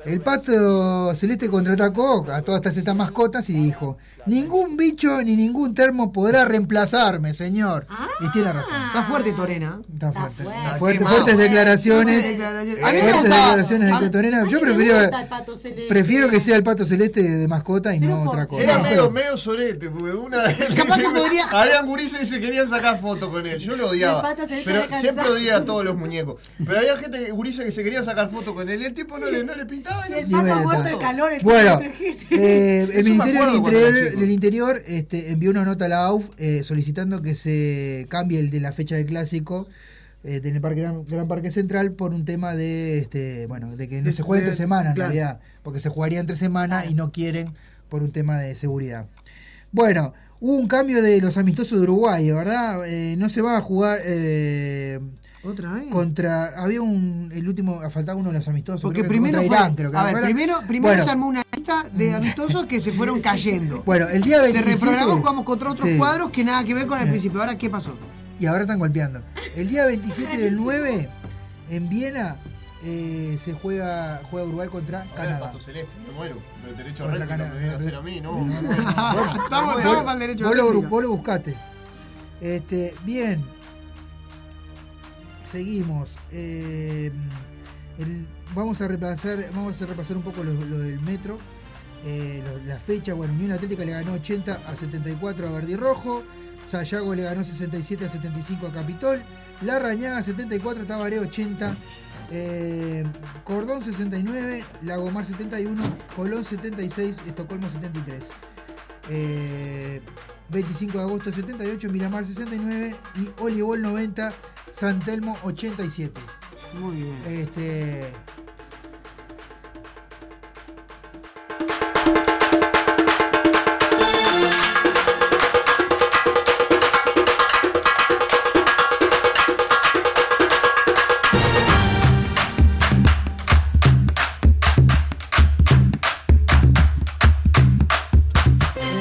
el pato celeste contraatacó a todas estas, estas mascotas y dijo, ningún bicho ni ningún termo podrá reemplazarme, señor. Y tiene razón. Está fuerte Torena. Está fuerte. fuerte. Está fuerte, fuertes declaraciones. Fuertes declaraciones. A mí me Fuertes gustaba. declaraciones A- de Torena. Yo prefiero, gusta el pato celeste. prefiero que sea el pato celeste de mascota y Pero no ¿por otra cosa. Era No, medio, medio sorete, porque una Capaz que podría- Habían gurises que se querían sacar fotos con él. Yo lo odiaba. Pero siempre odiaba a todos los muñecos. Pero había gente, gurises que se querían sacar fotos con él y el tipo no le, no le pintaba. Y ni- el Y pato muerto de calor. El Bueno, eh, el Ministerio del Interior. Del Interior este, envió una nota a la AUF eh, solicitando que se cambie el de la fecha del clásico eh, en el parque, Gran, Gran Parque Central por un tema de este bueno de que no De- se juegue entre semanas claro. en realidad porque se jugaría entre semanas y no quieren por un tema de seguridad. Bueno hubo un cambio de los amistosos de Uruguay verdad Eh, no se va a jugar eh, Otra vez. contra había un el último faltaba uno de los amistosos Porque creo que primero fue, Irán, creo que a ver, primero, primero Bueno. se armó una lista de amistosos que se fueron cayendo. Bueno, el día se 27 reprogramó, jugamos contra otros Sí. cuadros que nada que ver con el Sí. principio. Ahora, ¿qué pasó? Y ahora están golpeando. El día 27 del 9, en Viena, eh, se juega, juega Uruguay contra Ahora el Canadá. pato celeste, me muero. Del derecho a Canadá. me viene a hacer a mí, ¿no? estamos, estamos para el derecho a Vos lo, vos lo buscaste. Este, bien. Seguimos. Eh, vamos a repasar, vamos a repasar un poco lo, del metro. Eh, lo- la fecha, bueno, Unión Atlética le ganó 80 a 74 a Verdi Rojo. Sayago le ganó 67 a 75 a Capitol. La Rañaga 74, Tabaré 80. eh, Cordón 69, Lagomar 71, Colón 76, Estocolmo 73. Eh, 25 de agosto 78, Miramar 69 y Olivol 90, San Telmo 87. Muy bien. Este,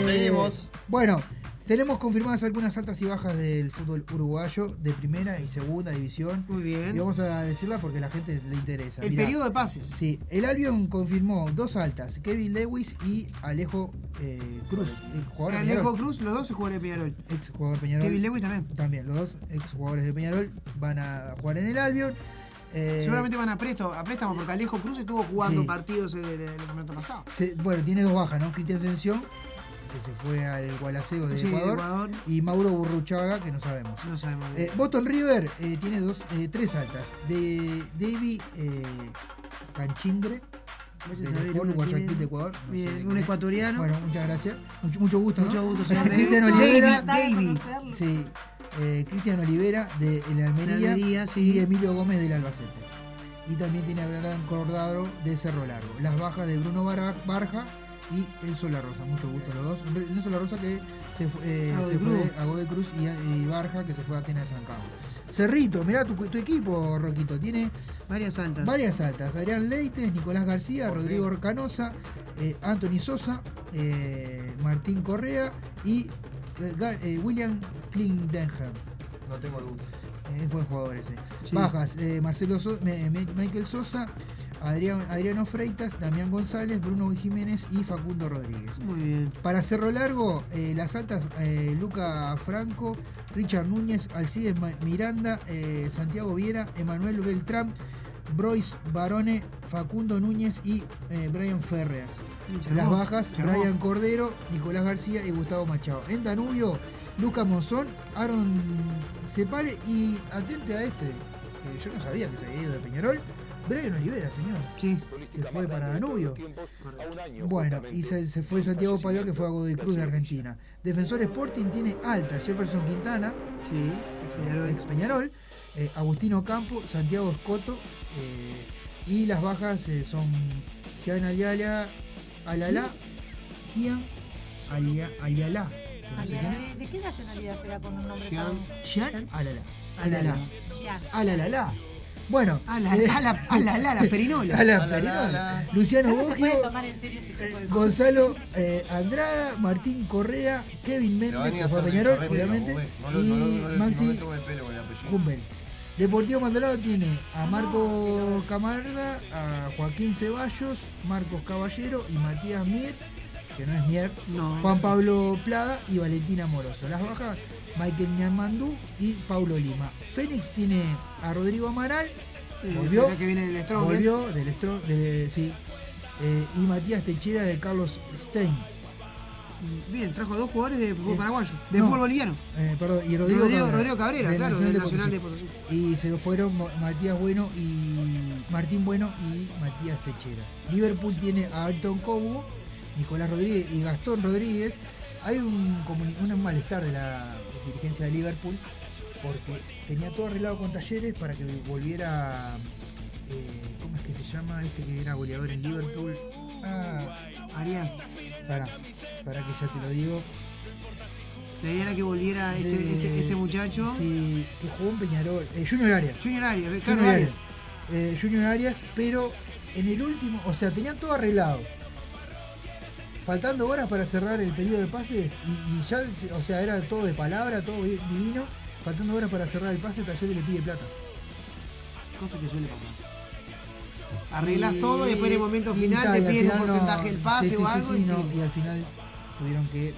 Seguimos. Bueno, tenemos confirmadas algunas altas y bajas del fútbol uruguayo de primera y segunda división. Muy bien. Y vamos a decirla porque a la gente le interesa. El Mirá, periodo de pases. Sí, el Albion confirmó dos altas, Kevin Lewis y Alejo eh, Cruz. el jugador de Alejo Cruz, los dos jugaron en Peñarol. ex jugador Peñarol. Kevin Lewis también. También, los dos ex jugadores de Peñarol van a jugar en el Albion. Eh, Seguramente van a, presto, a préstamo porque Alejo Cruz estuvo jugando Sí. partidos en el, el campeonato pasado. se- bueno, tiene dos bajas, ¿no? Cristian Ascensión que se fue al Gualaceo de Sí, de Ecuador, y Mauro Burruchaga, que no sabemos. No sabemos. Eh, Boston River eh, tiene dos, eh, tres altas. De David eh, Canchingre, uno Guayaquil de Ecuador. no Bien, de un ecuatoriano. Bueno, muchas gracias. Mucho, mucho gusto. Mucho ¿no? gusto, señor Cristian David. Olivera. Sí. Cristian Olivera de el Almería, De Almería, sí. y Emilio Gómez del Albacete. Y también tiene a Bernardo Cordado de Cerro Largo. Las bajas de Bruno Barja y Enzo La Rosa. Mucho gusto los dos. Enzo La Rosa que se, fue, eh, A se Godoy fue Cruz. a Godoy Cruz y, Barja que se fue a Atenas de San Carlos. Cerrito, mirá tu, tu equipo, Roquito. Tiene Varias altas. varias altas. Adrián Leites, Nicolás García, Rodrigo Canosa, eh, Anthony Sosa, eh, Martín Correa y William Klindenham. No tengo el gusto. Es buen jugador ese. Sí. Bajas, Marcelo So- Michael Sosa, Adrián, Adriano Freitas, Damián González, Bruno Jiménez y Facundo Rodríguez. Muy bien. Para Cerro Largo, eh, las altas, eh, Luca Franco, Richard Núñez, Alcides Miranda, eh, Santiago Viera, Emanuel Beltrán, Brois Barone, Facundo Núñez y Brian Ferreas. Las bajas. Brian Cordero, Nicolás García y Gustavo Machado. En Danubio, Lucas Monzón, Aaron Cepale y atente a este, que yo no sabía que se había ido de Peñarol, Brian Olivera, señor. Sí. Se fue para Danubio. Bueno, y se, se fue Santiago Payó que fue a Godoy Cruz de Argentina. Defensor Sporting tiene alta Jefferson Quintana, Sí, Peñarol. ex Peñarol, eh, Agustino Campo, Santiago Escoto, eh, y las bajas eh, son Gian Aliala, Alala, Gian Alia- no sé es. ¿De, qué nacionalidad será con un nombre Jean. tan... Gian Alala, Alala, Jean. Bueno, A la, eh, a la, a la, a la, la perinola. a la A la, perinola. la, la. Luciano ¿Cómo se Boggio, puede tomar en serio este cosas? Gonzalo eh, Andrada, Martín Correa, Kevin Méndez, que fue Peñarol, obviamente. No y no no Maxi le tome el pelo con el apellido. Humberts. Deportivo Maldonado tiene a Marco Camarda, a Joaquín Ceballos, Marcos Caballero y Matías Mier, que no es Mier, No. Juan Pablo Plada y Valentina Moroso. Las bajas, Michael Ñamandú y Paulo Lima. Fénix tiene a Rodrigo Amaral, Eh, volvió, que viene del Strongest. volvió del Strong, de- sí, eh, y Matías Techera de Carlos Stein. Bien, trajo dos jugadores de fútbol Eh, paraguayo, de no. fútbol boliviano. Eh, perdón, y Rodrigo, Rodrigo- Cabrera, Rodrigo Cabrera, del claro, del Nacional de Potosí. Y se lo fueron Matías Bueno y Martín Bueno y Matías Techera. Liverpool tiene a Alton Cobo, Nicolás Rodríguez y Gastón Rodríguez. Hay un, un malestar de la dirigencia de Liverpool porque tenía todo arreglado con talleres para que volviera. eh, ¿Cómo es que se llama? Este que era goleador en Liverpool. Ah, Arián. para, para que ya te lo digo. La idea era que volviera este, este, este muchacho. Sí, que jugó en Peñarol. Eh, Junior Arias. Junior Arias, Junior Arias. Arias. Eh, Junior Arias, pero en el último, o sea, tenían todo arreglado. Faltando horas para cerrar el periodo de pases y, y ya, o sea, era todo de palabra, todo divino. Faltando horas para cerrar el pase, Talleres le pide plata. Cosa que suele pasar. Arreglas Y- todo y después en el momento final ta, te piden un no- porcentaje del pase sí, o sí, algo. sí, y no, al final tuvieron que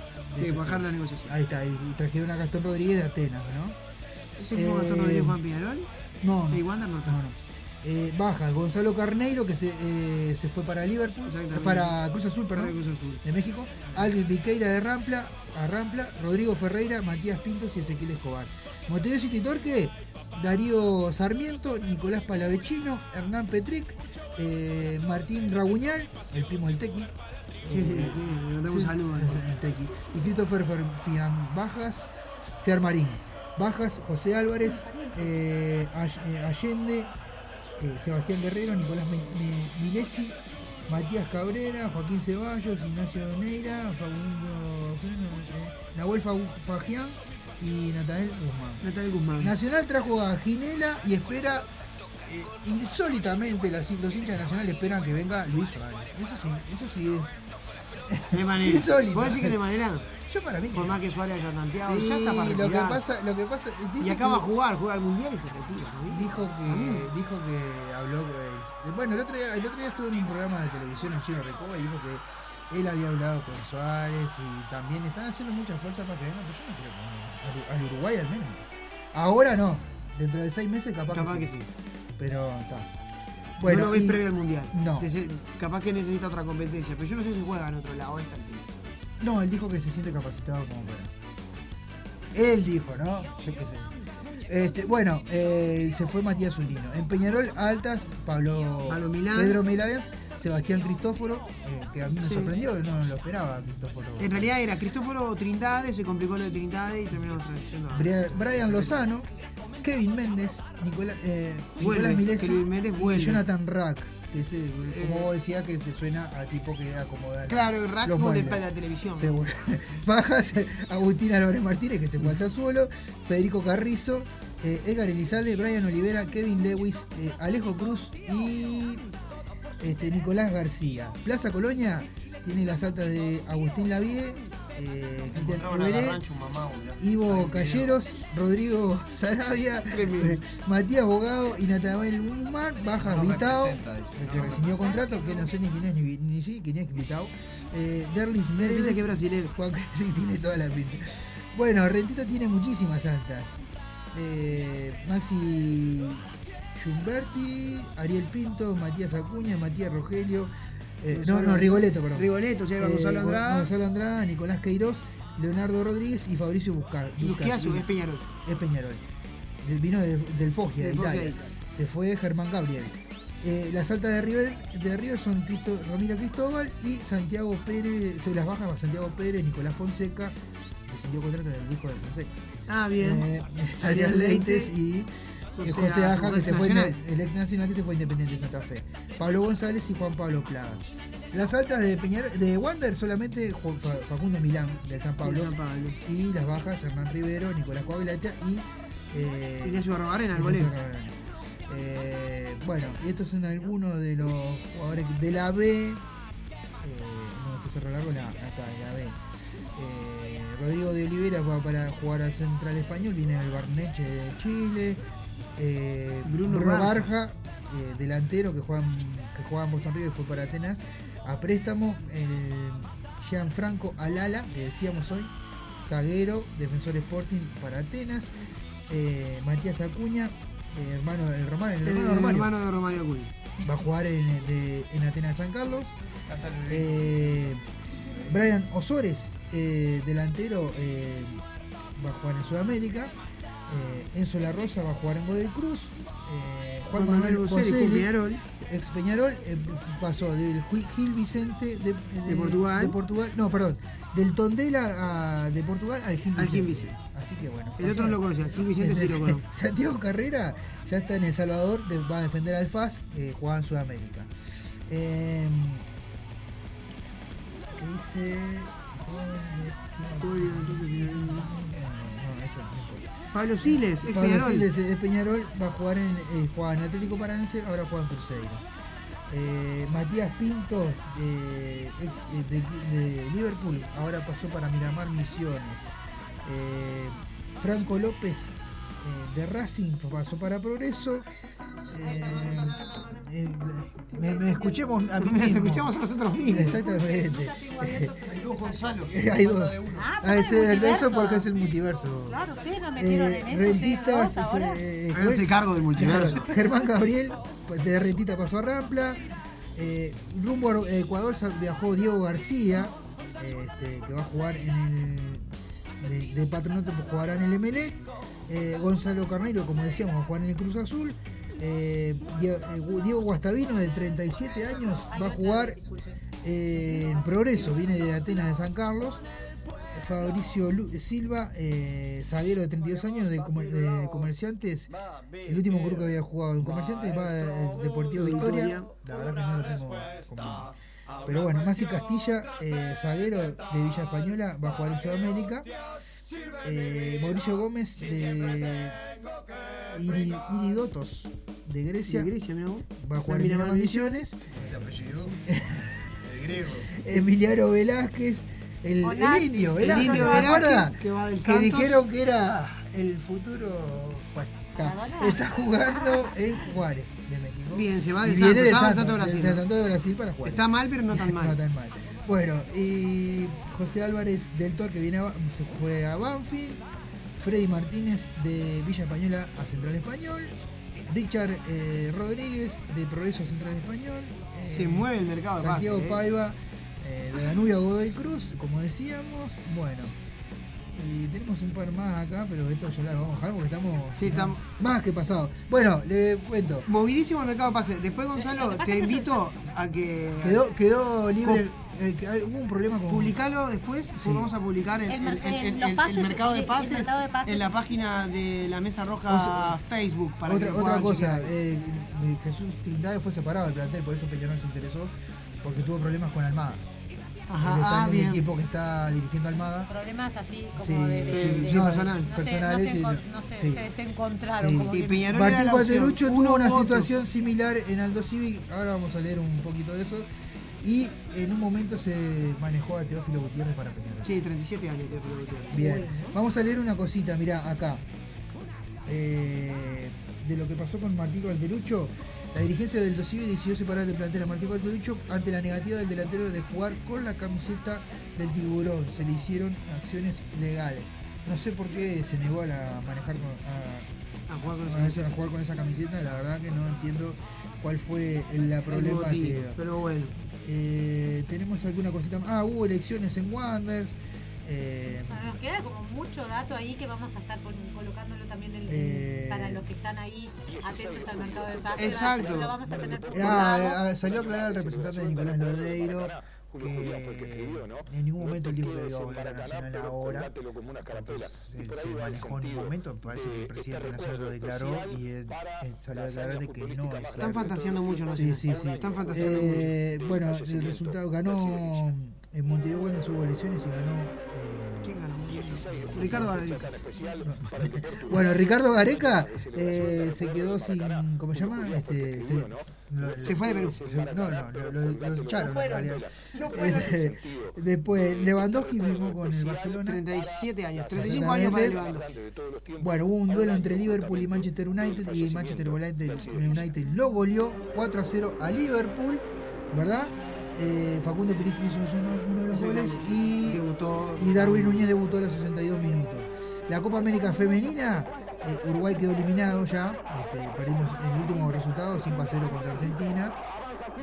bajar la negociación. Ahí está, y trajeron a Gastón Rodríguez de Atenas, ¿no? ¿Ese mismo Gastón Eh, Rodríguez Juan Peñarol? No, no. ¿Y Wander no está? No, no. Eh, bajas, Gonzalo Carneiro, que se, eh, se fue para Liverpool, para Cruz Azul, perdón, Para Cruz Azul. de México. Alex Viqueira de Rampla, a Rampla, Rodrigo Ferreira, Matías Pintos y Ezequiel Escobar. Montevideo City Torque, Darío Sarmiento, Nicolás Palavecino, Hernán Petric, eh, Martín Raguñal, el primo del Tequi. Le mandamos un saludo. es el Tequi. Y Christopher Fian Bajas, Fiarmarín. Bajas, José Álvarez, eh, Allende, eh, Sebastián Guerrero, Nicolás Mi- Mi- Milesi, Matías Cabrera, Joaquín Ceballos, Ignacio Neira, Facundo eh, Nahuel Fa- Fagián y Natael Guzmán. Natal Guzmán. Nacional trajo a Ginela y espera, eh, insólitamente, las- los hinchas de Nacional esperan que venga Luis Suárez. Eso sí, eso sí es. De manera. Insólito. ¿Puedo decir que de manera? Yo para mí Por más que Suárez haya tanteado, Sí, ya está para lo que pasa, lo que pasa, dice Y acaba a jugar, juega al mundial y se retira. ¿no? Dijo que, dijo que habló con- bueno el otro día, el otro día estuve en un programa de televisión en Chino Recoba y dijo que él había hablado con Suárez y también están haciendo mucha fuerza para que venga, pero yo no creo que venga. al, al Uruguay al menos. Ahora no, dentro de seis meses capaz, Capaz que, que sí. sí. Pero está. no lo ves y- previo al mundial. No. Capaz que necesita otra competencia, pero yo no sé si juega en otro lado, está el. No, él dijo que se siente capacitado como para. Él dijo, ¿no? Yo qué sé. Este, bueno, eh, se fue Matías Zulino. En Peñarol, altas, Pablo, Pablo Milán. Pedro Milán, Sebastián Cristóforo, eh, que a mí me Sí. sorprendió, no lo esperaba Cristóforo. En realidad era Cristóforo Trindade, se complicó lo de Trindade y terminamos trayendo a- Bri- Brian Lozano, Kevin Méndez, Nicolás, eh, Vuelve, Nicolás Milesi Kevin Méndez y. Jonathan Rack, que es, eh, como Eh, vos decías, que te suena a tipo que acomoda Claro, el como de la televisión. Seguro. Bajas, Agustín Álvarez Martínez, que se fue al Sassuolo, Federico Carrizo, eh, Edgar Elizalde, Brian Olivera, Kevin Lewis, eh, Alejo Cruz y este, Nicolás García. Plaza Colonia tiene las altas de Agustín Lavie, eh, Cristian Iberé. Ivo Calleros, Rodrigo Sarabia, Matías Bogado y Natabel Guzmán, bajas No Vitao, dice, que no rescindió contrato, que no sé ni quién es, ni, ni, si- quién es Vitao. Eh, Derlis Merles, que brasilero. Juan- sí, tiene toda la pinta. Bueno, Rentita tiene muchísimas altas. Eh, Maxi Giumberti, Ariel Pinto, Matías Acuña, Matías Rogelio. Eh, no, Gonzalo- no, Rigoletto, perdón. Rigoletto, o sea, Gonzalo Eh, Andrada. Gonzalo Andrada, Nicolás Queiroz, Leonardo Rodríguez y Fabricio Busca. ¿Y Busquiazo, es Peñarol. Es Peñarol. Vino de- del Foggia, de Italia. Se fue Germán Gabriel. Eh, las altas de River, de River son Cristo, Ramiro Cristóbal y Santiago Pérez, se las bajas Santiago Pérez, Nicolás Fonseca, rescindió contrato del hijo de Fonseca. Ah, bien. Adrián Leites y José José Aja, Aja, que se fue el ex nacional que se fue Independiente de Santa Fe. Pablo González y Juan Pablo Plaga. Las altas de Peñar, de Wander solamente Facundo Milán del San Pablo. Del San Pablo. Y las bajas Hernán Rivero, Nicolás Coavilata y eh, Ignacio Barbarena, el golero. Eh, bueno, y estos son algunos de los jugadores de la B. Eh, no, cerro largo la, acá, de la B. Eh, Rodrigo de Olivera va para jugar al Central Español, viene del Barneche de Chile. Eh, Bruno Bruno, Barja. Barja, eh, delantero que juega, en- que juega en Boston River, fue para Atenas a préstamo. El Gianfranco Alala, que decíamos hoy, zaguero, defensor Sporting para Atenas. Eh, Matías Acuña, eh, hermano el hermano Romario. hermano de Romario Acuña. Va a jugar en, de- en Atenas San Carlos. Eh, Brian Osores, eh, delantero, eh, va a jugar en Sudamérica. Eh, Enzo La Rosa va a jugar en Godoy Cruz. Eh, Juan, Juan Manuel con Peñarol. ex Peñarol, eh, pasó del Gil Vicente de, de- Portugal. de Portugal. No, perdón. Del Tondela a- de Portugal al Gil Al Vicente. Gil Vicente. Así que bueno. El otro no lo conocía, Gil Vicente sí lo conozco. Santiago Carrera ya está en El Salvador, va a defender al FAS, juega en Sudamérica. Eh, ¿Qué dice? Pablo Siles, ex Pablo Peñarol. Siles, es Peñarol, va a jugar en, eh, juega en Atlético Paranaense, ahora juega en Cruzeiro. Eh, Matías Pintos de, eh, de- de Liverpool, ahora pasó para Miramar Misiones. Eh, Franco López de Racing pasó para Progreso. Eh, eh, me, me escuchemos a mí Nos mismo. escuchamos a nosotros mismos. Exactamente. Hay dos Gonzalo. Hay dos. Ah, Ah, pero ese el es eso multiverso. porque es el multiverso. Claro, ustedes no metieron Eh, en eso. Rentistas, eh, Háganse cargo del multiverso. Germán Gabriel, pues, de Rentita pasó a Rampla. Eh, rumbo a Ecuador viajó Diego García, este, que va a jugar en el. De, de Patronato, pues, jugará en el MLE. Eh, Gonzalo Carneiro, como decíamos, va a jugar en el Cruz Azul. Eh, eh, Diego Guastavino, de 37 años, va a jugar eh, en Progreso, viene de Atenas de San Carlos. Fabricio Silva, eh, zaguero de 32 años de, comer- de Comerciantes. El último club que había jugado en Comerciantes va a Deportivo Victoria. La verdad que no lo tengo como- Pero bueno, Masi Castilla, eh, zaguero de Villa Española, va a jugar en Sudamérica. Eh, Mauricio Gómez de Iri- Iridotos de Grecia. De Grecia, vos. Va a jugar en Misiones. ¿Qué apellido? El griego. Emiliano Velázquez, el, el indio, el indio ¿se Velázquez, acuerda? que va del Que dijeron que era el futuro. Bueno, está, está jugando en Juárez, de México. Bien, se va del viene Santos, estaba del Santos, Santos de Brasil, Brasil para Juárez. Está mal, pero no tan mal. no tan mal. Bueno, y José Álvarez del Tor que viene a, se fue a Banfield. Freddy Martínez de Villa Española a Central Español. Richard eh, Rodríguez de Progreso Central Español. Se Eh, mueve el mercado de Santiago pase, eh. Paiva Eh, de Danubio a Godoy Cruz, como decíamos. Bueno. Y tenemos un par más acá, pero esto ya las vamos a dejar porque estamos, Sí, estamos- más que pasados. Bueno, le cuento. Movidísimo el mercado pase. Después, Gonzalo, te invito a que. Quedó, quedó libre. Com- eh, que hay- hubo un problema con. Publicalo después, pues vamos a publicar el, El el- el- pases, mercado de el- el pases mercado de pases. en la página de la Mesa Roja O sea, Facebook. Para otra que otra cosa, eh, eh, Jesús Trindade fue separado del plantel, por eso Peñarol se interesó, porque tuvo problemas con Almada. Ajá, está ah, en el bien. equipo que está dirigiendo Almada. Problemas así como Sí, de, de- sí, de- sí, no personal. se- personales No se, y- encon- no se, sí. se desencontraron. Sí. como Sí, Peñarol era Martín la opción. Cuaterucho Uno tuvo una situación similar en Aldo Civic, ahora vamos a leer un poquito de eso. Y en un momento se manejó a Teófilo Gutiérrez para Peñarol. Sí, 37 años, Teófilo Gutiérrez. Bien, vamos a leer una cosita, mirá, acá. Eh, de lo que pasó con Martín Calderucho, la dirigencia del Dosivi decidió separar del plantel a Martín Calderucho ante la negativa del delantero de jugar con la camiseta del tiburón. Se le hicieron acciones legales. No sé por qué se negó a la- manejar con, a, A jugar con esa a esa- a jugar con esa camiseta, la verdad que no entiendo cuál fue la problemática. motivo, pero bueno. Eh, tenemos alguna cosita más. Ah, hubo elecciones en Wanders. Eh, Bueno, nos queda como mucho dato ahí que vamos a estar colocándolo también en- Eh. para los que están ahí atentos al mercado de pases. Exacto. Lo vamos a tener por ah, ah, salió a aclarar el representante de Nicolás Lodeiro que en ningún momento él dijo que iba a volver a Nacional ahora. Pues, se, se manejó en un momento, parece que el presidente nacional lo declaró y él, él salió a declarar de que no es. Están fantaseando mucho, ¿no? Sí, sí, sí. Están fantaseando Eh, Bueno, el resultado ganó en Montevideo Wanderers hubo elecciones y ganó. eh, ¿Quién ganó? Ricardo Gareca. Bueno, Ricardo Gareca eh, se quedó sin. ¿Cómo se llama? Este, se, lo- Se fue de Perú. se- no, no, lo, lo- lo echaron No en fueron. realidad. Este, después, Lewandowski firmó con el Barcelona. 37 años, 35 años para. Lewandowski. Bueno, hubo un duelo entre Liverpool y Manchester United y Manchester United, United lo goleó 4 a 0 a Liverpool, ¿verdad? Eh, Facundo Piritri hizo uno, uno de los goles y, y Darwin Núñez debutó a los 62 minutos. La Copa América Femenina, eh, Uruguay quedó eliminado ya, este, perdimos el último resultado 5 a 0 contra Argentina.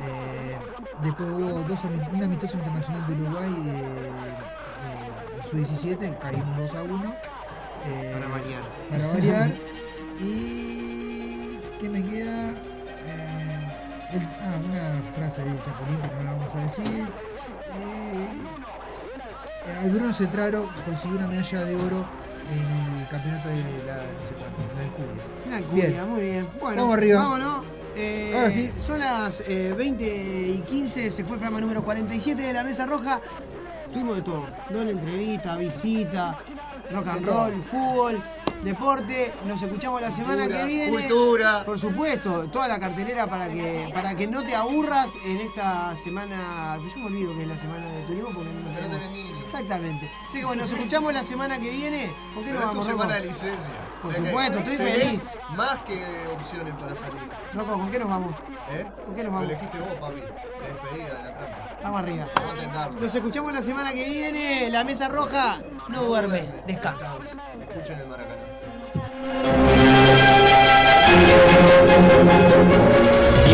Eh, después hubo dos, un amistoso internacional de Uruguay, eh, su 17, caímos 2 a 1. Eh, Para variar. Para variar. y. ¿Qué me queda? El- ah, una frase de Chapulín, pero no la vamos a decir. Eh, el Bruno Cetraro consiguió una medalla de oro en el campeonato de la. no sé cuánto, la Alcudia. La Alcudia, muy bien. Bueno, Vamos arriba. Vámonos. Eh, Ahora sí. Son las eh, 20 y 15, se fue el programa número 47 de la Mesa Roja. Tuvimos de todo, doble entrevista, visita, rock and roll, fútbol, deporte. Nos escuchamos la semana Cultura, que viene. cultura. Por supuesto, toda la cartelera para que para que no te aburras en esta semana. Yo me olvido que es la semana de turismo porque no, Pero no tenemos- niños. Exactamente. Así que bueno, nos escuchamos la semana que viene. ¿Con qué Pero nos es tu vamos, semana Rocco? de licencia. Por O sea que supuesto, estoy feliz. Más que opciones para salir. Rocco, ¿con qué nos vamos? ¿Eh? ¿Con qué nos Lo vamos? elegiste vos, papi. Te despedida de la trampa. Vamos arriba. Vamos. Nos escuchamos la semana que viene. La mesa roja no duerme, descansa. Escuchen el Maracaná.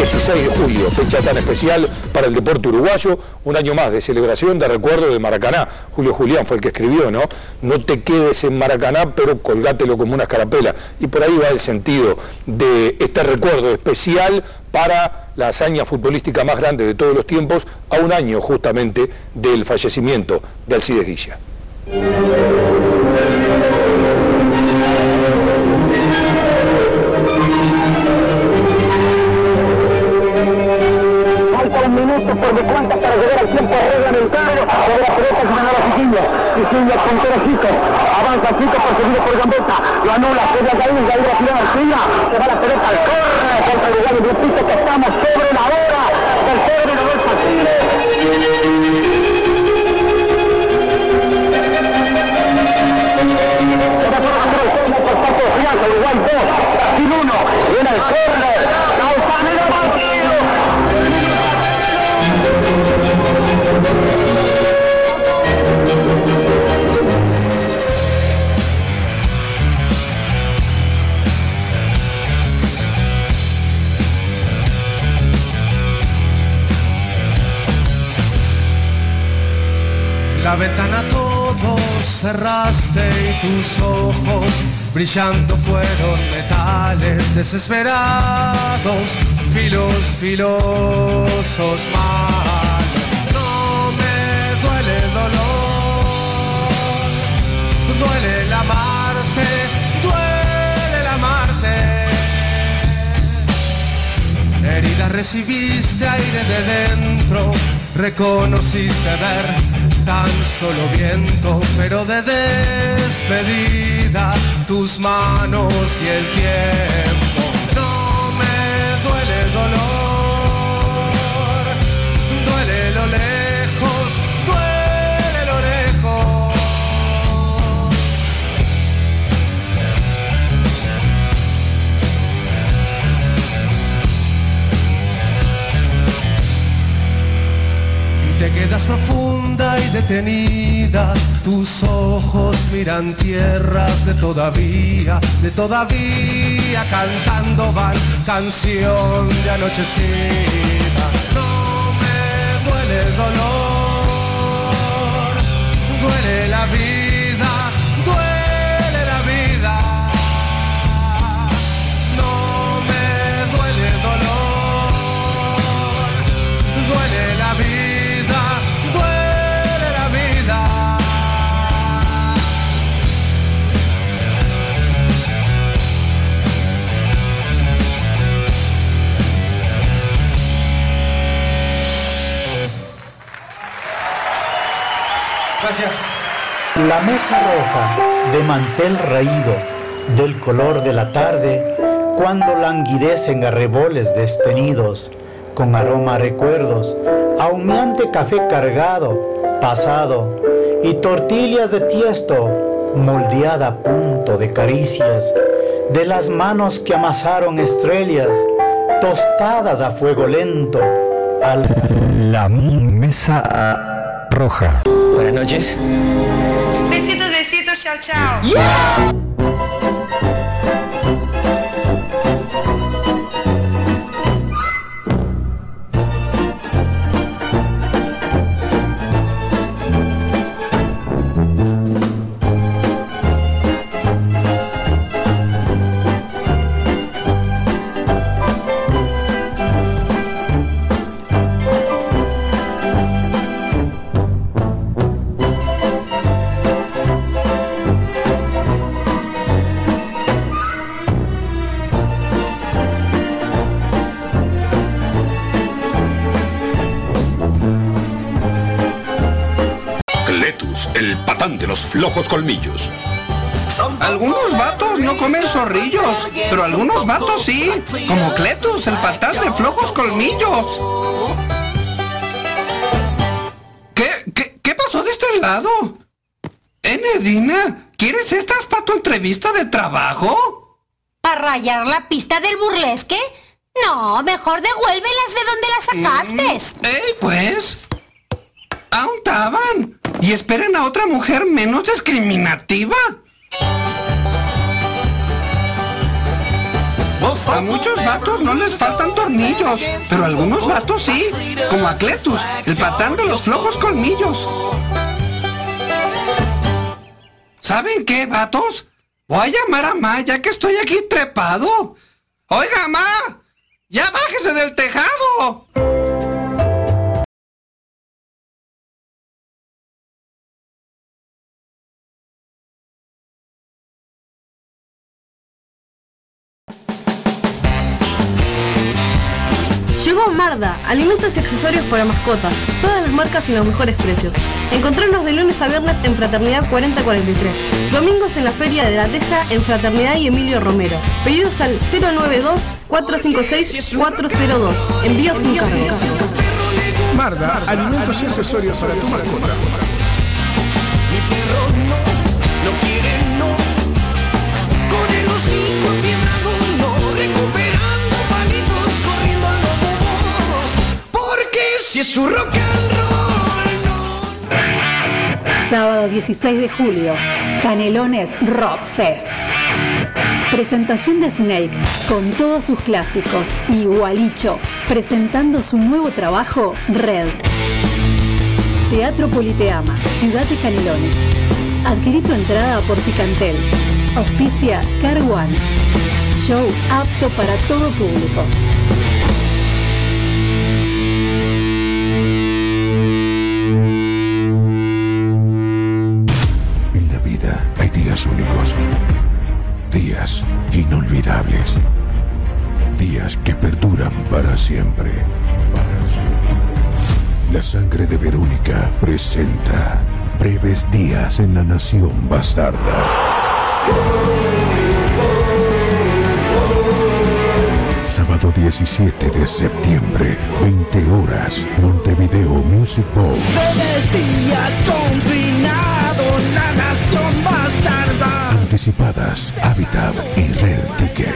16 de julio, fecha tan especial para el deporte uruguayo, un año más de celebración de recuerdo de Maracaná. Julio Julián fue el que escribió, ¿no? No te quedes en Maracaná, pero colgátelo como una escarapela. Y por ahí va el sentido de este recuerdo especial para la hazaña futbolística más grande de todos los tiempos, a un año justamente del fallecimiento de Alcides Guilla. De cuenta para llegar al tiempo reglamentario. Sobre la pelota que ganaba Sicilia. Sicilia con Chico. Avanza Chico perseguido por Gambetta. Lo anula. Se la caída. Ahí la. Se va la pelota al córner. Contra el lugar. Repito que estamos sobre la hora. del término del Uruguay 2, Brasil 1, viene el la ventana todo cerraste y tus ojos brillando fueron metales desesperados, filos filosos mal. No me duele el dolor, duele el amarte, duele el amarte. Herida recibiste aire de dentro, reconociste ver tan solo viento, pero de despedida tus manos y el tiempo. No me duele el dolor, quedas profunda y detenida, tus ojos miran tierras de todavía, de todavía cantando van canción de anochecida. No me duele el dolor, duele la vida, Gracias. La mesa roja de mantel raído, del color de la tarde, cuando languidecen arreboles destenidos, con aroma a recuerdos, a humeante café cargado, pasado, y tortillas de tiesto, moldeada a punto de caricias, de las manos que amasaron estrellas, tostadas a fuego lento, al... La mesa roja. Buenas noches. Besitos, besitos, chao, chao. Cletus, flojos colmillos. Algunos vatos no comen zorrillos, pero algunos vatos sí, como Cletus, el patán de flojos colmillos. ¿Qué, qué, qué pasó de este lado? ¿Eh, Nedina? ¿Quieres estas para tu entrevista de trabajo? ¿Para rayar la pista del burlesque? No, mejor devuélvelas de donde las sacaste. ¡Ey, pues! Aún estaban. Y esperen a otra mujer menos discriminativa. A muchos vatos no les faltan tornillos, pero a algunos vatos sí, como a Cletus, el patán de los flojos colmillos. ¿Saben qué, vatos? Voy a llamar a Ma ya que estoy aquí trepado. Oiga, Ma, ya bájese del tejado. Alimentos y accesorios para mascotas, todas las marcas y los mejores precios. Encontrarnos de lunes a viernes en Fraternidad 4043, domingos en la Feria de la Teja en Fraternidad y Emilio Romero. Pedidos al 092-456-402. Envío sin cargo. Marda, alimentos y accesorios para tu mascota. No quiere no si es rock and Sábado 16 de julio, Canelones Rock Fest. Presentación de Snake con todos sus clásicos y presentando su nuevo trabajo Red. Teatro Politeama, Ciudad de Canelones. Adquirí tu entrada por Picantel. Auspicia Car One. Show apto para todo público. Días únicos, días inolvidables, días que perduran para siempre. La sangre de Verónica presenta breves días en la nación bastarda. Sábado 17 de septiembre, 20 horas, Montevideo Music Bowl. Breves días nación bastarda. Anticipadas, Habitat y Red Ticket.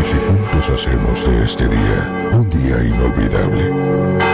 Y si juntos hacemos de este día un día inolvidable.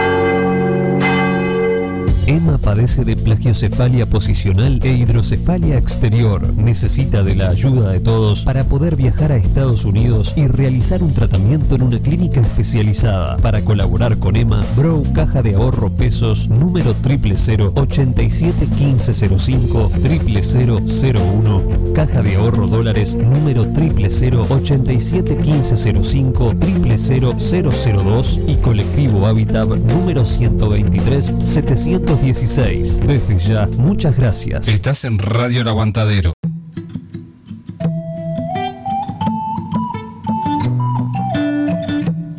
Emma padece de plagiocefalia posicional e hidrocefalia exterior. Necesita de la ayuda de todos para poder viajar a Estados Unidos y realizar un tratamiento en una clínica especializada. Para colaborar con Emma, Bro Caja de Ahorro Pesos número 000 87 1505 0001 Caja de Ahorro Dólares número 000 87 1505 00002 y Colectivo Habitat número 123 716. Desde ya, muchas gracias. Estás en Radio El Aguantadero.